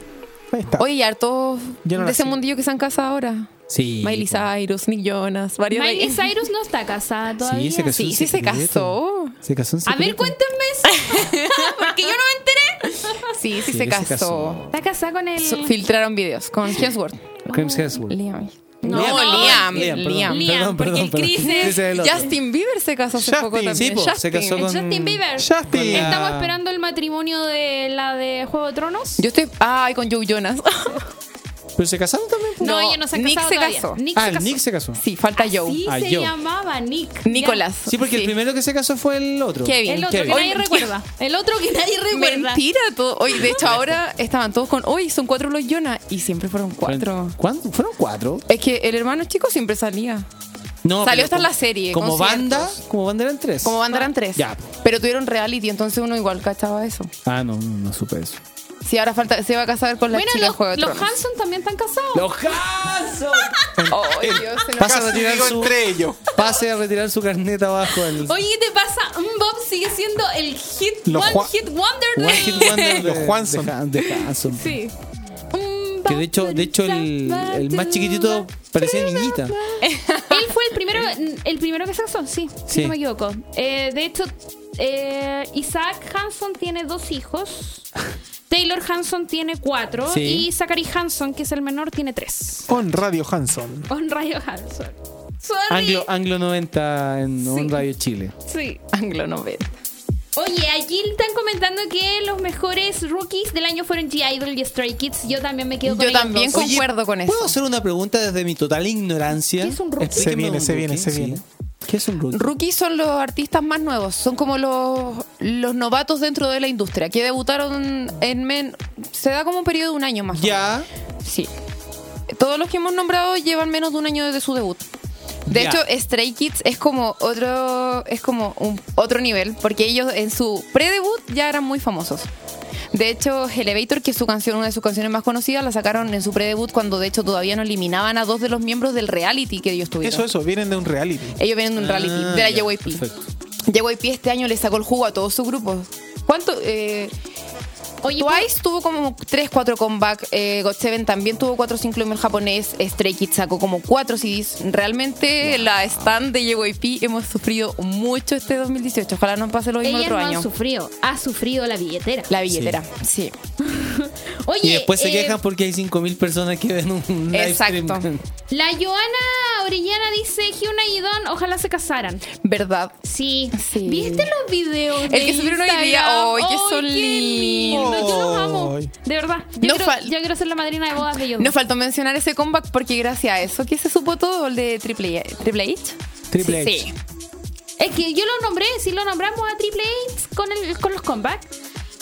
Ahí está. Oye, y hartos Yo no de ese sigo. mundillo que se han casado ahora. Sí. Miley Cyrus, Nick Jonas, varios de Miley ellos. Cyrus no está casada todavía. Sí, se casó. Sí, en sí se casó. Se casó en A ver, cuéntenme eso. Porque yo no me enteré. Sí, sí, Sí, se se casó. casó. Está casada con el. So- filtraron videos con Hemsworth. Chris Hemsworth. Liam. No, No, Liam, Liam. Liam. Liam, perdón, porque perdón, el perdón. Chris es- el. Justin Bieber se casó hace Justin. poco también. Sí, po, se Justin. casó con- Justin Bieber. Justin. la- Estamos esperando el matrimonio de la de Juego de Tronos. Yo estoy. Ay, con Joe Jonas. Pero se casaron también. No, No, ella no se ha Nick casado se todavía. casó. Nick Ah, se el casó. Nick se casó. Sí, falta Joe. Sí, Ah, se Joe. llamaba Nick. Nicolás. Sí, porque el primero que se casó fue el otro. Kevin. El otro Kevin. que nadie Oye, recuerda. El otro que nadie recuerda. Mentira, todo. Oye, de hecho, ahora estaban todos con. Hoy son cuatro los Jonas. Y siempre fueron cuatro. ¿Cuánto? ¿Fueron cuatro? Es que el hermano chico siempre salía. No, Salió pero hasta en como- la serie, Como conciertos. banda, como banda eran tres. Como banda eran tres. Ya. Pero tuvieron reality, entonces uno igual cachaba eso. Ah, no, no, no supe eso. Sí, ahora falta, se va a casar con la Bueno, chica los, Juego de los Tronos. Hanson también están casados. ¡Los Hanson! Ay, Dios, se nos- Pasa a retirar su, entre ellos. pase a retirar su carneta abajo. El, Oye, ¿qué te pasa? Bob sigue siendo el hit, Los one Juan- hit wonder de... One Hit Wonder de, Los Juanson. de, Han- de Hanson. Sí. Que de hecho, de hecho el, el más chiquitito parecía niñita. Él fue el primero, el primero que se casó, sí, si Sí. no me equivoco. Eh, de hecho, eh, Isaac Hanson tiene dos hijos. Taylor Hanson tiene cuatro. Sí. Y Zachary Hanson, que es el menor, tiene tres. Con Radio Hanson. On Radio Hanson. Sorry. Anglo, Anglo 90 en On Radio Chile. Sí. Anglo 90. Oye, aquí están comentando que los mejores rookies del año fueron G-Idol y Stray Kids. Yo también me quedo con Yo ellos también dos. concuerdo con eso. ¿Puedo hacer una pregunta desde mi total ignorancia? ¿Qué es un rookie? Se viene, un se viene, se sí. ¿Qué es un rookie? Rookies son los artistas más nuevos, son como los, los novatos dentro de la industria, que debutaron en men se da como un periodo de un año más. Ya. menos. Sí. Todos los que hemos nombrado llevan menos de un año desde su debut. De hecho, Stray Kids es como otro es como un otro nivel, porque ellos en su pre-debut ya eran muy famosos. De hecho, Elevator, que es su canción, una de sus canciones más conocidas, la sacaron en su pre-debut cuando de hecho todavía no eliminaban a dos de los miembros del reality que ellos tuvieron. Eso, eso, vienen de un reality. Ellos vienen de un reality, Ah, de la ya, JYP. perfecto. JYP este año le sacó el jugo a todo su grupo. ¿Cuánto? Eh, Oye, Twice tuvo como 3, 4 comeback. Eh, GOT7 también tuvo 4 5 en japonés. Stray Kids sacó como 4 CDs. Realmente la stand de JYP hemos sufrido mucho este 2018. Ojalá no pase lo mismo ellas otro no año. han sufrido, ha sufrido la billetera. La billetera, sí. Oye, Y después se eh, quejan porque hay 5.000 personas que ven un live Exacto. stream. La Joana Orellana dice Hyuna y Don ojalá se casaran. ¿Verdad? Sí. Sí. ¿Viste los videos? El de que subieron hoy día. ¡Ay, que son qué lindo! Yo los amo. De verdad. Yo, No quiero, fal- yo quiero ser la madrina de bodas de ellos. Nos faltó mencionar ese comeback porque gracias a eso que se supo todo el de Triple, Triple H. Triple Sí, H. sí. Es que yo lo nombré, sí lo nombramos a Triple H con, el, con los comebacks.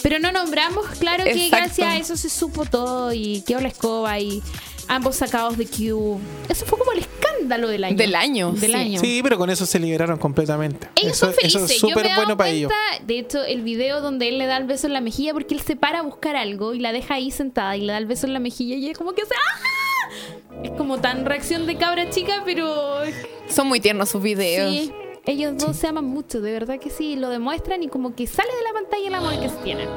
Pero no nombramos, claro que Exacto. gracias a eso se supo todo y quedó la escoba y ambos sacados de Q. Eso fue como el escándalo del año. Del año, Del sí. año. Sí, pero con eso se liberaron completamente. Ellos eso, son felices. eso es súper bueno para ellos. cuenta, De hecho, el video donde él le da el beso en la mejilla porque él se para a buscar algo y la deja ahí sentada y le da el beso en la mejilla y es como que hace ¡Ah! Es como tan reacción de cabra chica, pero Son muy tiernos sus videos. sí, ellos dos se aman mucho, de verdad que sí, lo demuestran y como que sale de la pantalla el amor que se tienen.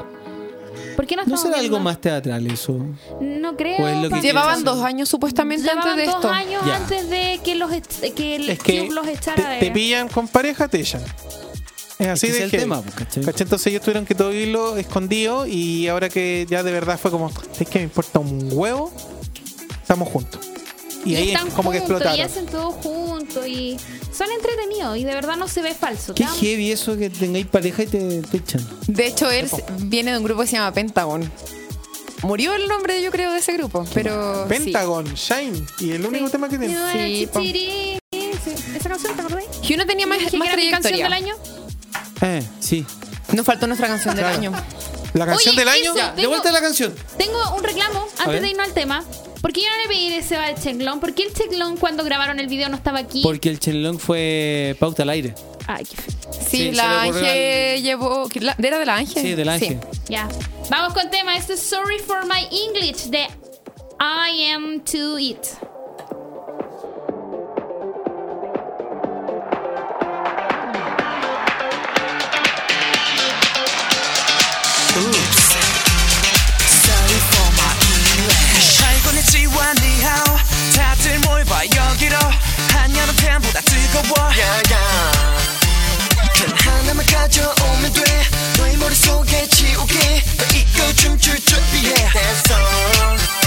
¿Por qué no ¿No será algo más teatral eso? No creo. Pues lo que Llevaban dos años supuestamente Llevaban antes de dos esto. años Ya. antes de que los que el Es que Cube los te, echara de te pillan con pareja, te echan. Es así que de es el tema, pues, ¿cachai? ¿Cachai? Entonces ellos tuvieron que todo vivirlo escondido y ahora que ya de verdad fue como, es que me importa un huevo, estamos juntos. Y, ahí es están como que juntos, explotaron. Y hacen todo juntos y son entretenidos y de verdad no se ve falso. Qué heavy eso que tengáis pareja y te, te echan. De hecho, él viene de un grupo que se llama Pentagon. Murió el nombre, yo creo, de ese grupo, pero... Pentagon, Shine, y el único tema que tiene. Sí. Sí, Esa canción, ¿te acordás? Sí. Uno tenía más, que más canción del año. Eh, sí. Nos faltó nuestra canción del Claro. año. La canción Oye, del año. eso. Ya, de tengo- vuelta a la canción. Tengo un reclamo antes de irnos al tema. ¿Por qué yo no le pedí deseo al Chenglong? ¿Por qué el Chenglong cuando grabaron el video no estaba aquí? Porque el chenlong fue pauta al aire. Ay, qué feo. Sí, Sí, se la le ocurrió Ángel llevó... ¿qué- la- ¿Era de la Ángel? Sí, del ángel. Ya. Vamos con tema. Este es Sorry for My English de I Am To It. 여기로 한여름 팬보다 뜨거워. Y yeah, 단 하나만 가져오면 돼. 너의 머릿속에 지우개 더 잊고 춤출 준비해. That's all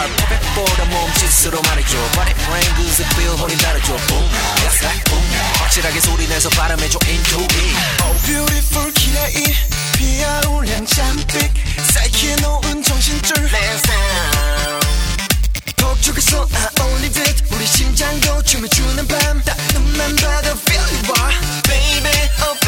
Are the 몸짓으로 말해줘 brain good feel 혼이 다르죠 Boom That's like boom 확실하게 소리내서 발음해줘 into it Oh beautiful 기레이 피어올량 잠빛 사이키에 놓은 정신줄 독촉에서 아올리듯 우리 심장도 춤을 추는 밤딱 눈만 봐도 feel it 와 Baby oh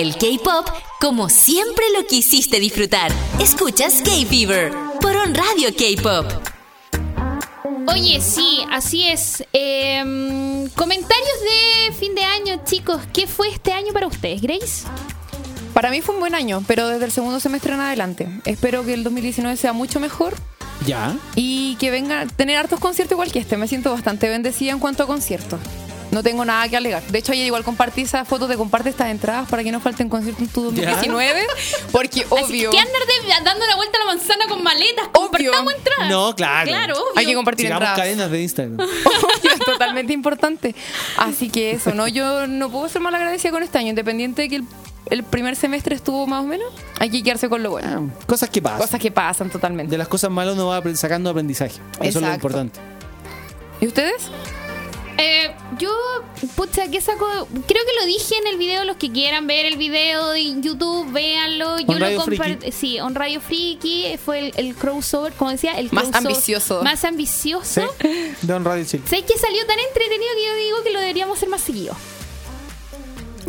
El K-pop como siempre lo quisiste disfrutar. Escuchas K-Fever por On Radio K-Pop. Oye, sí, así es. Em, comentarios de fin de año, chicos. ¿Qué fue este año para ustedes, Grace? Para mí fue un buen año, pero desde el segundo semestre en adelante. Espero que el 2019 sea mucho mejor Ya. y que venga a tener hartos conciertos igual que este. Me siento bastante bendecida en cuanto a conciertos. No tengo nada que alegar. De hecho, ayer igual compartí esa foto de comparte estas entradas para que no falten conciertos en tu 2019. Porque obvio. ¿Qué andar de- dando la vuelta a la manzana con maletas? Compartamos entradas. No, claro. Claro, obvio. Hay que compartir Sigamos entradas. cadenas de Instagram. Obvio, es totalmente importante. Así que eso, ¿no? Yo no puedo ser mal agradecida con este año, independiente de que el, el primer semestre estuvo más o menos. Hay que quedarse con lo bueno. Cosas que pasan. Cosas que pasan totalmente. De las cosas malas uno va sacando aprendizaje. Eso es lo importante. ¿Y ustedes? Eh, yo, pucha, ¿qué saco? Creo que lo dije en el video. Los que quieran ver el video de YouTube, véanlo. Yo On lo Radio compar- Friki. Sí, On Radio Friki fue el, el crossover, como decía, el Más ambicioso. Más ambicioso. Don Radio Chile. ¿Sabes que salió tan entretenido que yo digo que lo deberíamos hacer más seguido?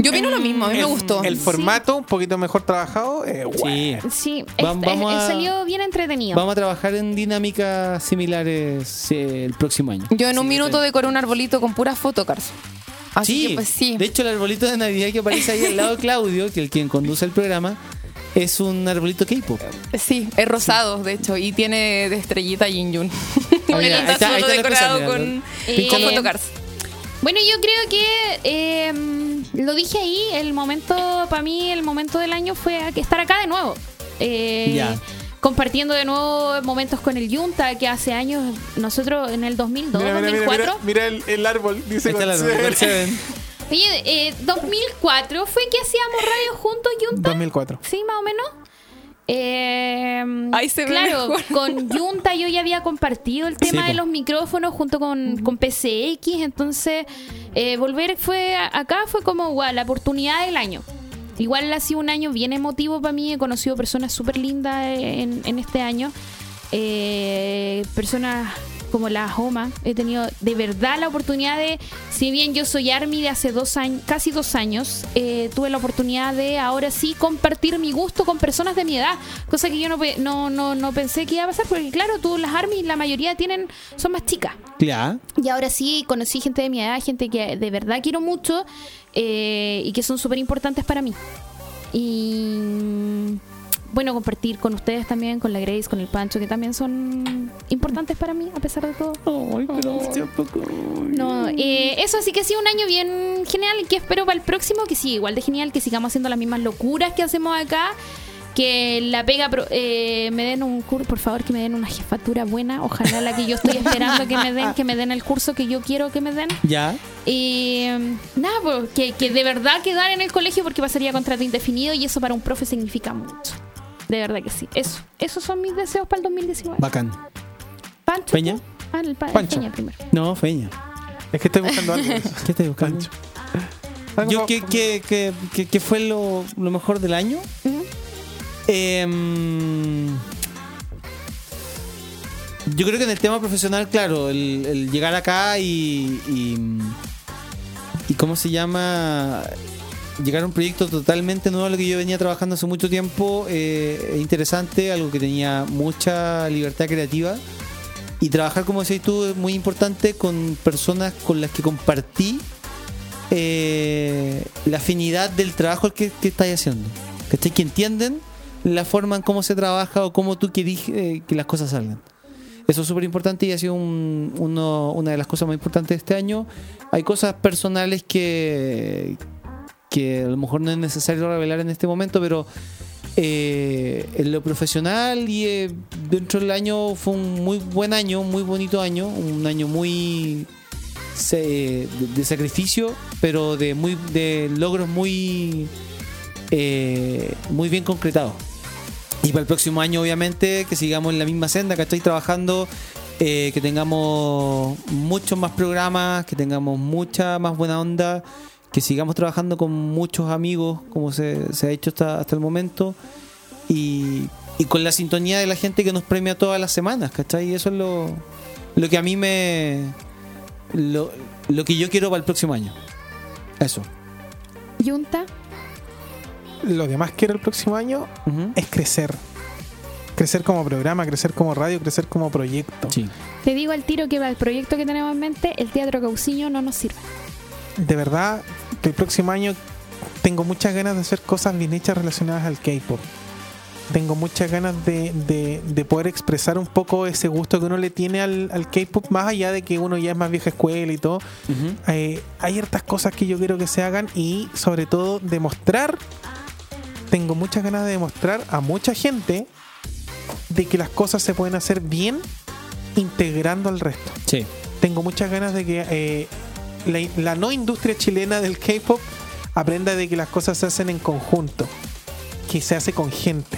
Yo opino lo mismo, a mí me gustó. El formato, un poquito mejor trabajado. eh, bueno. Sí, Va- es- vamos es- a- salió bien entretenido. Vamos a trabajar en dinámicas similares eh, el próximo año. Yo en un minuto decoré un arbolito con puras photocars. Así Sí, que pues sí. de hecho el arbolito de Navidad que aparece ahí al lado de Claudio, que el quien conduce el programa, es un arbolito K-pop. Sí, es rosado, de hecho, y tiene de estrellita Yin Yun. Ahí está- ahí está la decorado cosa, con, photocars. Bueno, yo creo que eh, lo dije ahí, el momento, para mí, el momento del año fue estar acá de nuevo. Eh, Ya. Compartiendo de nuevo momentos con el Yunta, que hace años, nosotros en el 2002, Mira, mira, mira, 2004. mira, mira el, el árbol, dice está el con árbol, con Seven. Oye, eh, 2004 fue que hacíamos radio juntos, Yunta. 2004. Sí, más o menos. Eh, Ahí se ve claro, mejor. con Junta yo ya había compartido el tema Sí, de los micrófonos junto con, con PCX, entonces eh, volver fue acá fue como guau, la oportunidad del año. Igual ha sido un año bien emotivo para mí, he conocido personas súper lindas en, en este año, Eh, personas como la Homa, he tenido de verdad la oportunidad de, si bien yo soy Army de hace dos años, casi dos años, eh, tuve la oportunidad de ahora sí compartir mi gusto con personas de mi edad, cosa que yo no, no, no, no pensé que iba a pasar, porque claro, tú las Army, la mayoría tienen, son más chicas. Ya. Y ahora sí conocí gente de mi edad, gente que de verdad quiero mucho eh, y que son súper importantes para mí. Y bueno, compartir con ustedes también, con la Grace, con el Pancho, que también son importantes para mí, a pesar de todo. No, eh, eso sí que ha sido un año bien genial y que espero para el próximo que sí, igual de genial, que sigamos haciendo las mismas locuras que hacemos acá. que la pega pro- eh, me den un curso, por favor que me den una jefatura buena, ojalá la que yo estoy esperando que me den, que me den el curso que yo quiero que me den. Ya. Y nada, pues, que, que de verdad quedar en el colegio porque pasaría contrato indefinido y eso para un profe significa mucho. De verdad que sí. Eso, esos son mis deseos para el 2019. Bacán. Pancho. Peña. Ah, el pa- Pancho. Peña primero. No, Feña. Es que estoy buscando algo. ¿Qué estás buscando? Yo, ¿qué, qué, qué- qué- qué fue lo, lo mejor del año? Em, yo creo que en el tema profesional, claro, el, el llegar acá y, y. y ¿Cómo se llama? Llegar a un proyecto totalmente nuevo a lo que yo venía trabajando hace mucho tiempo, eh, es interesante, algo que tenía mucha libertad creativa. Y trabajar, como decís tú, es muy importante con personas con las que compartí eh, la afinidad del trabajo que, que estáis haciendo. ¿Cachai? Que entienden la forma en cómo se trabaja o cómo tú querís eh, que las cosas salgan. Eso es súper importante y ha sido una de las cosas más importantes de este año. Hay cosas personales que, que a lo mejor no es necesario revelar en este momento, pero eh, en lo profesional y eh, dentro del año fue un muy buen año, muy bonito año, un año muy de, sacrificio, pero de muy de logros muy eh, muy bien concretados. Y para el próximo año, obviamente, que sigamos en la misma senda, que estoy trabajando, que tengamos muchos más programas, que tengamos mucha más buena onda, que sigamos trabajando con muchos amigos, como se, se ha hecho hasta, hasta el momento, y, y con la sintonía de la gente que nos premia todas las semanas, ¿cachai? Y eso es lo, lo que a mí me. Lo, lo que yo quiero para el próximo año. Eso. Yunta. Lo que más quiero el próximo año es crecer. Crecer como programa, crecer como radio, crecer como proyecto. Te digo al tiro que para el proyecto que tenemos en mente, el Teatro Cauciño no nos sirve. De verdad el próximo año tengo muchas ganas de hacer cosas bien hechas relacionadas al K-pop. Tengo muchas ganas de, de- de poder expresar un poco ese gusto que uno le tiene al, al K-pop, más allá de que uno ya es más vieja escuela y todo. Eh, hay hartas cosas que yo quiero que se hagan y sobre todo demostrar, tengo muchas ganas de demostrar a mucha gente de que las cosas se pueden hacer bien integrando al resto. Sí. Tengo muchas ganas de que eh, la, no industria chilena del K-pop aprenda de que las cosas se hacen en conjunto, que se hace con gente,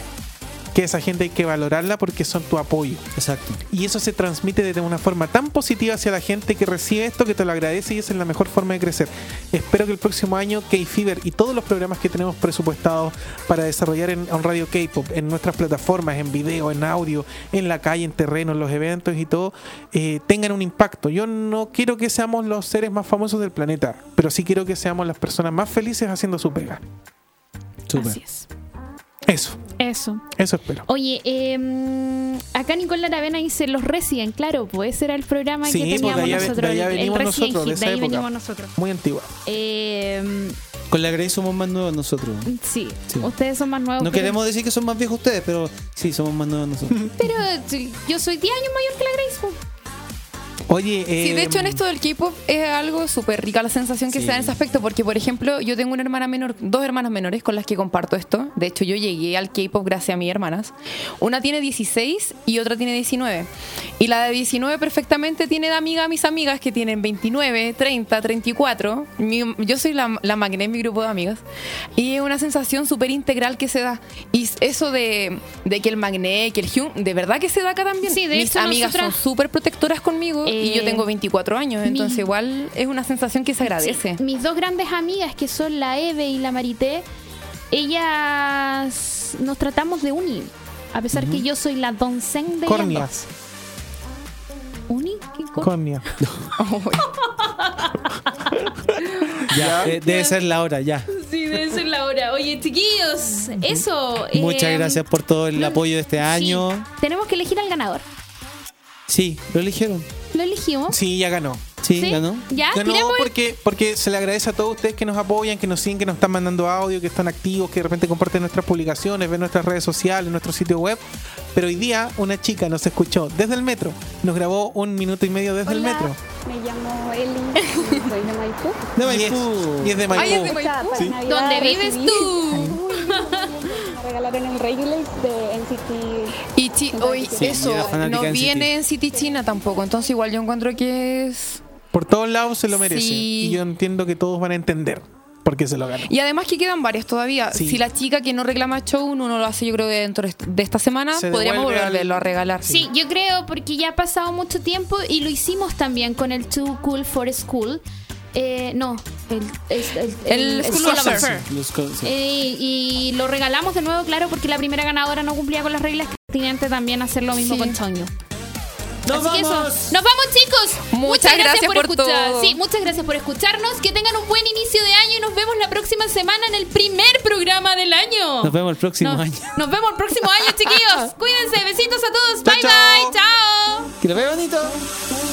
que esa gente hay que valorarla porque son tu apoyo. Exacto. Y eso se transmite de una forma tan positiva hacia la gente que recibe esto que te lo agradece y esa es la mejor forma de crecer. Espero que el próximo año K-Fever y todos los programas que tenemos presupuestados para desarrollar en On Radio K-Pop, en nuestras plataformas, en video, en audio, en la calle, en terreno, en los eventos y todo, eh, tengan un impacto. Yo no quiero que seamos los seres más famosos del planeta, pero sí quiero que seamos las personas más felices haciendo su pega. Así es. Eso, Eso. eso espero. Oye, eh, acá Nicole Aravena dice Los Resident, claro, pues ese era el programa Sí, que teníamos de allá- nosotros. de allá el- Resident nosotros, de esa ahí época. venimos nosotros. Muy antigua. Eh, Con la Grey somos más nuevos nosotros. sí, Sí. ustedes son más nuevos. No queremos decir que son más viejos ustedes, pero sí, somos más nuevos nosotros. Pero yo soy 10 años mayor que la Grace. Oye, Sí, eh, de hecho en esto del K-pop es algo súper rica la sensación que Sí. se da en ese aspecto, porque por ejemplo yo tengo una hermana menor, dos hermanas menores con las que comparto esto. De hecho yo llegué al K-pop gracias a mis hermanas. Una tiene 16 y otra tiene 19. Y la de 19 perfectamente tiene de amiga a mis amigas que tienen 29, 30, 34. Mi- yo soy la, la magné en mi grupo de amigas. Y es una sensación súper integral que se da. Y eso de, de que el magné, que el Hyun, de verdad que se da acá también. Sí, de mis hecho, amigas nosotras- son súper protectoras conmigo y Eh, yo tengo 24 años, entonces mi- igual es una sensación que se agradece. Sí, mis dos grandes amigas, que son la Eve y la Marité, ellas nos tratamos de uni. A pesar que yo soy la doncen de dos. ¿Uni? ¿Qué co- Córnea. Ya, eh, debe ser la hora, ya. Sí, debe ser la hora. Oye, chiquillos, eso. Muchas eh, gracias por todo el apoyo de este sí, año. tenemos que elegir al ganador. Sí, lo eligieron. ¿Lo elegimos? Sí, ya ganó. Sí, ¿Sí? ganó. ¿Ya? Ganó el- porque, porque se le agradece a todos ustedes que nos apoyan, que nos siguen, que nos están mandando audio, que están activos, que de repente comparten nuestras publicaciones, ven nuestras redes sociales, nuestro sitio web. Pero hoy día una chica nos escuchó desde el metro, nos grabó un minuto y medio desde el metro. Me llamo Eli, soy de Maipú. De Maipú. Y es de Maipú. Para Sí. Navidad ¿Dónde vives tú? regalo regalaron el Regulate de NCT. Y chi- hoy Sí, eso no de NCT. viene en City China tampoco. Entonces igual yo encuentro que es... Por todos lados se lo merece. Sí. Y yo entiendo que todos van a entender por qué se lo ganó. Y además que quedan varias todavía. Sí. Si la chica que no reclama show no lo hace yo creo que dentro de esta semana, Se podríamos devuelve al- volverlo a regalar. Sí, yo creo porque ya ha pasado mucho tiempo y lo hicimos también con el Too Cool for School. Eh, no, el, el, El School of. Eh, y lo regalamos de nuevo, claro, porque la primera ganadora no cumplía con las reglas. Es pertinente también hacer lo mismo Sí. con Toño. ¡Nos Así que eso. vamos! Nos vamos, chicos. Muchas gracias por escuchar. todo. Sí, muchas gracias por escucharnos. Que tengan un buen inicio de año y nos vemos la próxima semana en el primer programa del año. Nos vemos el próximo Nos- año. Nos vemos el próximo año, chiquillos. Cuídense. Besitos a todos. Chao, bye, chao. bye. Chao. Que lo vea bonito.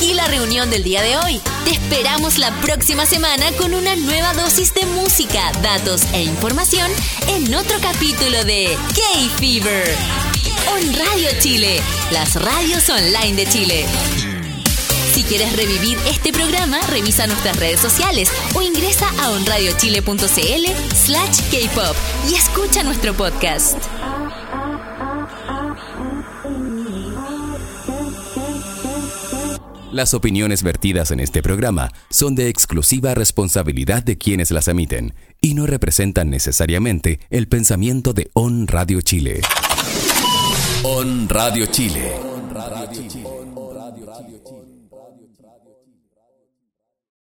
Aquí la reunión del día de hoy. Te esperamos la próxima semana con una nueva dosis de música, datos e información en otro capítulo de K-Fever. On Radio Chile, las radios online de Chile. Si quieres revivir este programa, revisa nuestras redes sociales o ingresa a onradiochile.cl slash K-Pop y escucha nuestro podcast. Las opiniones vertidas en este programa son de exclusiva responsabilidad de quienes las emiten y no representan necesariamente el pensamiento de On Radio Chile. On Radio Chile.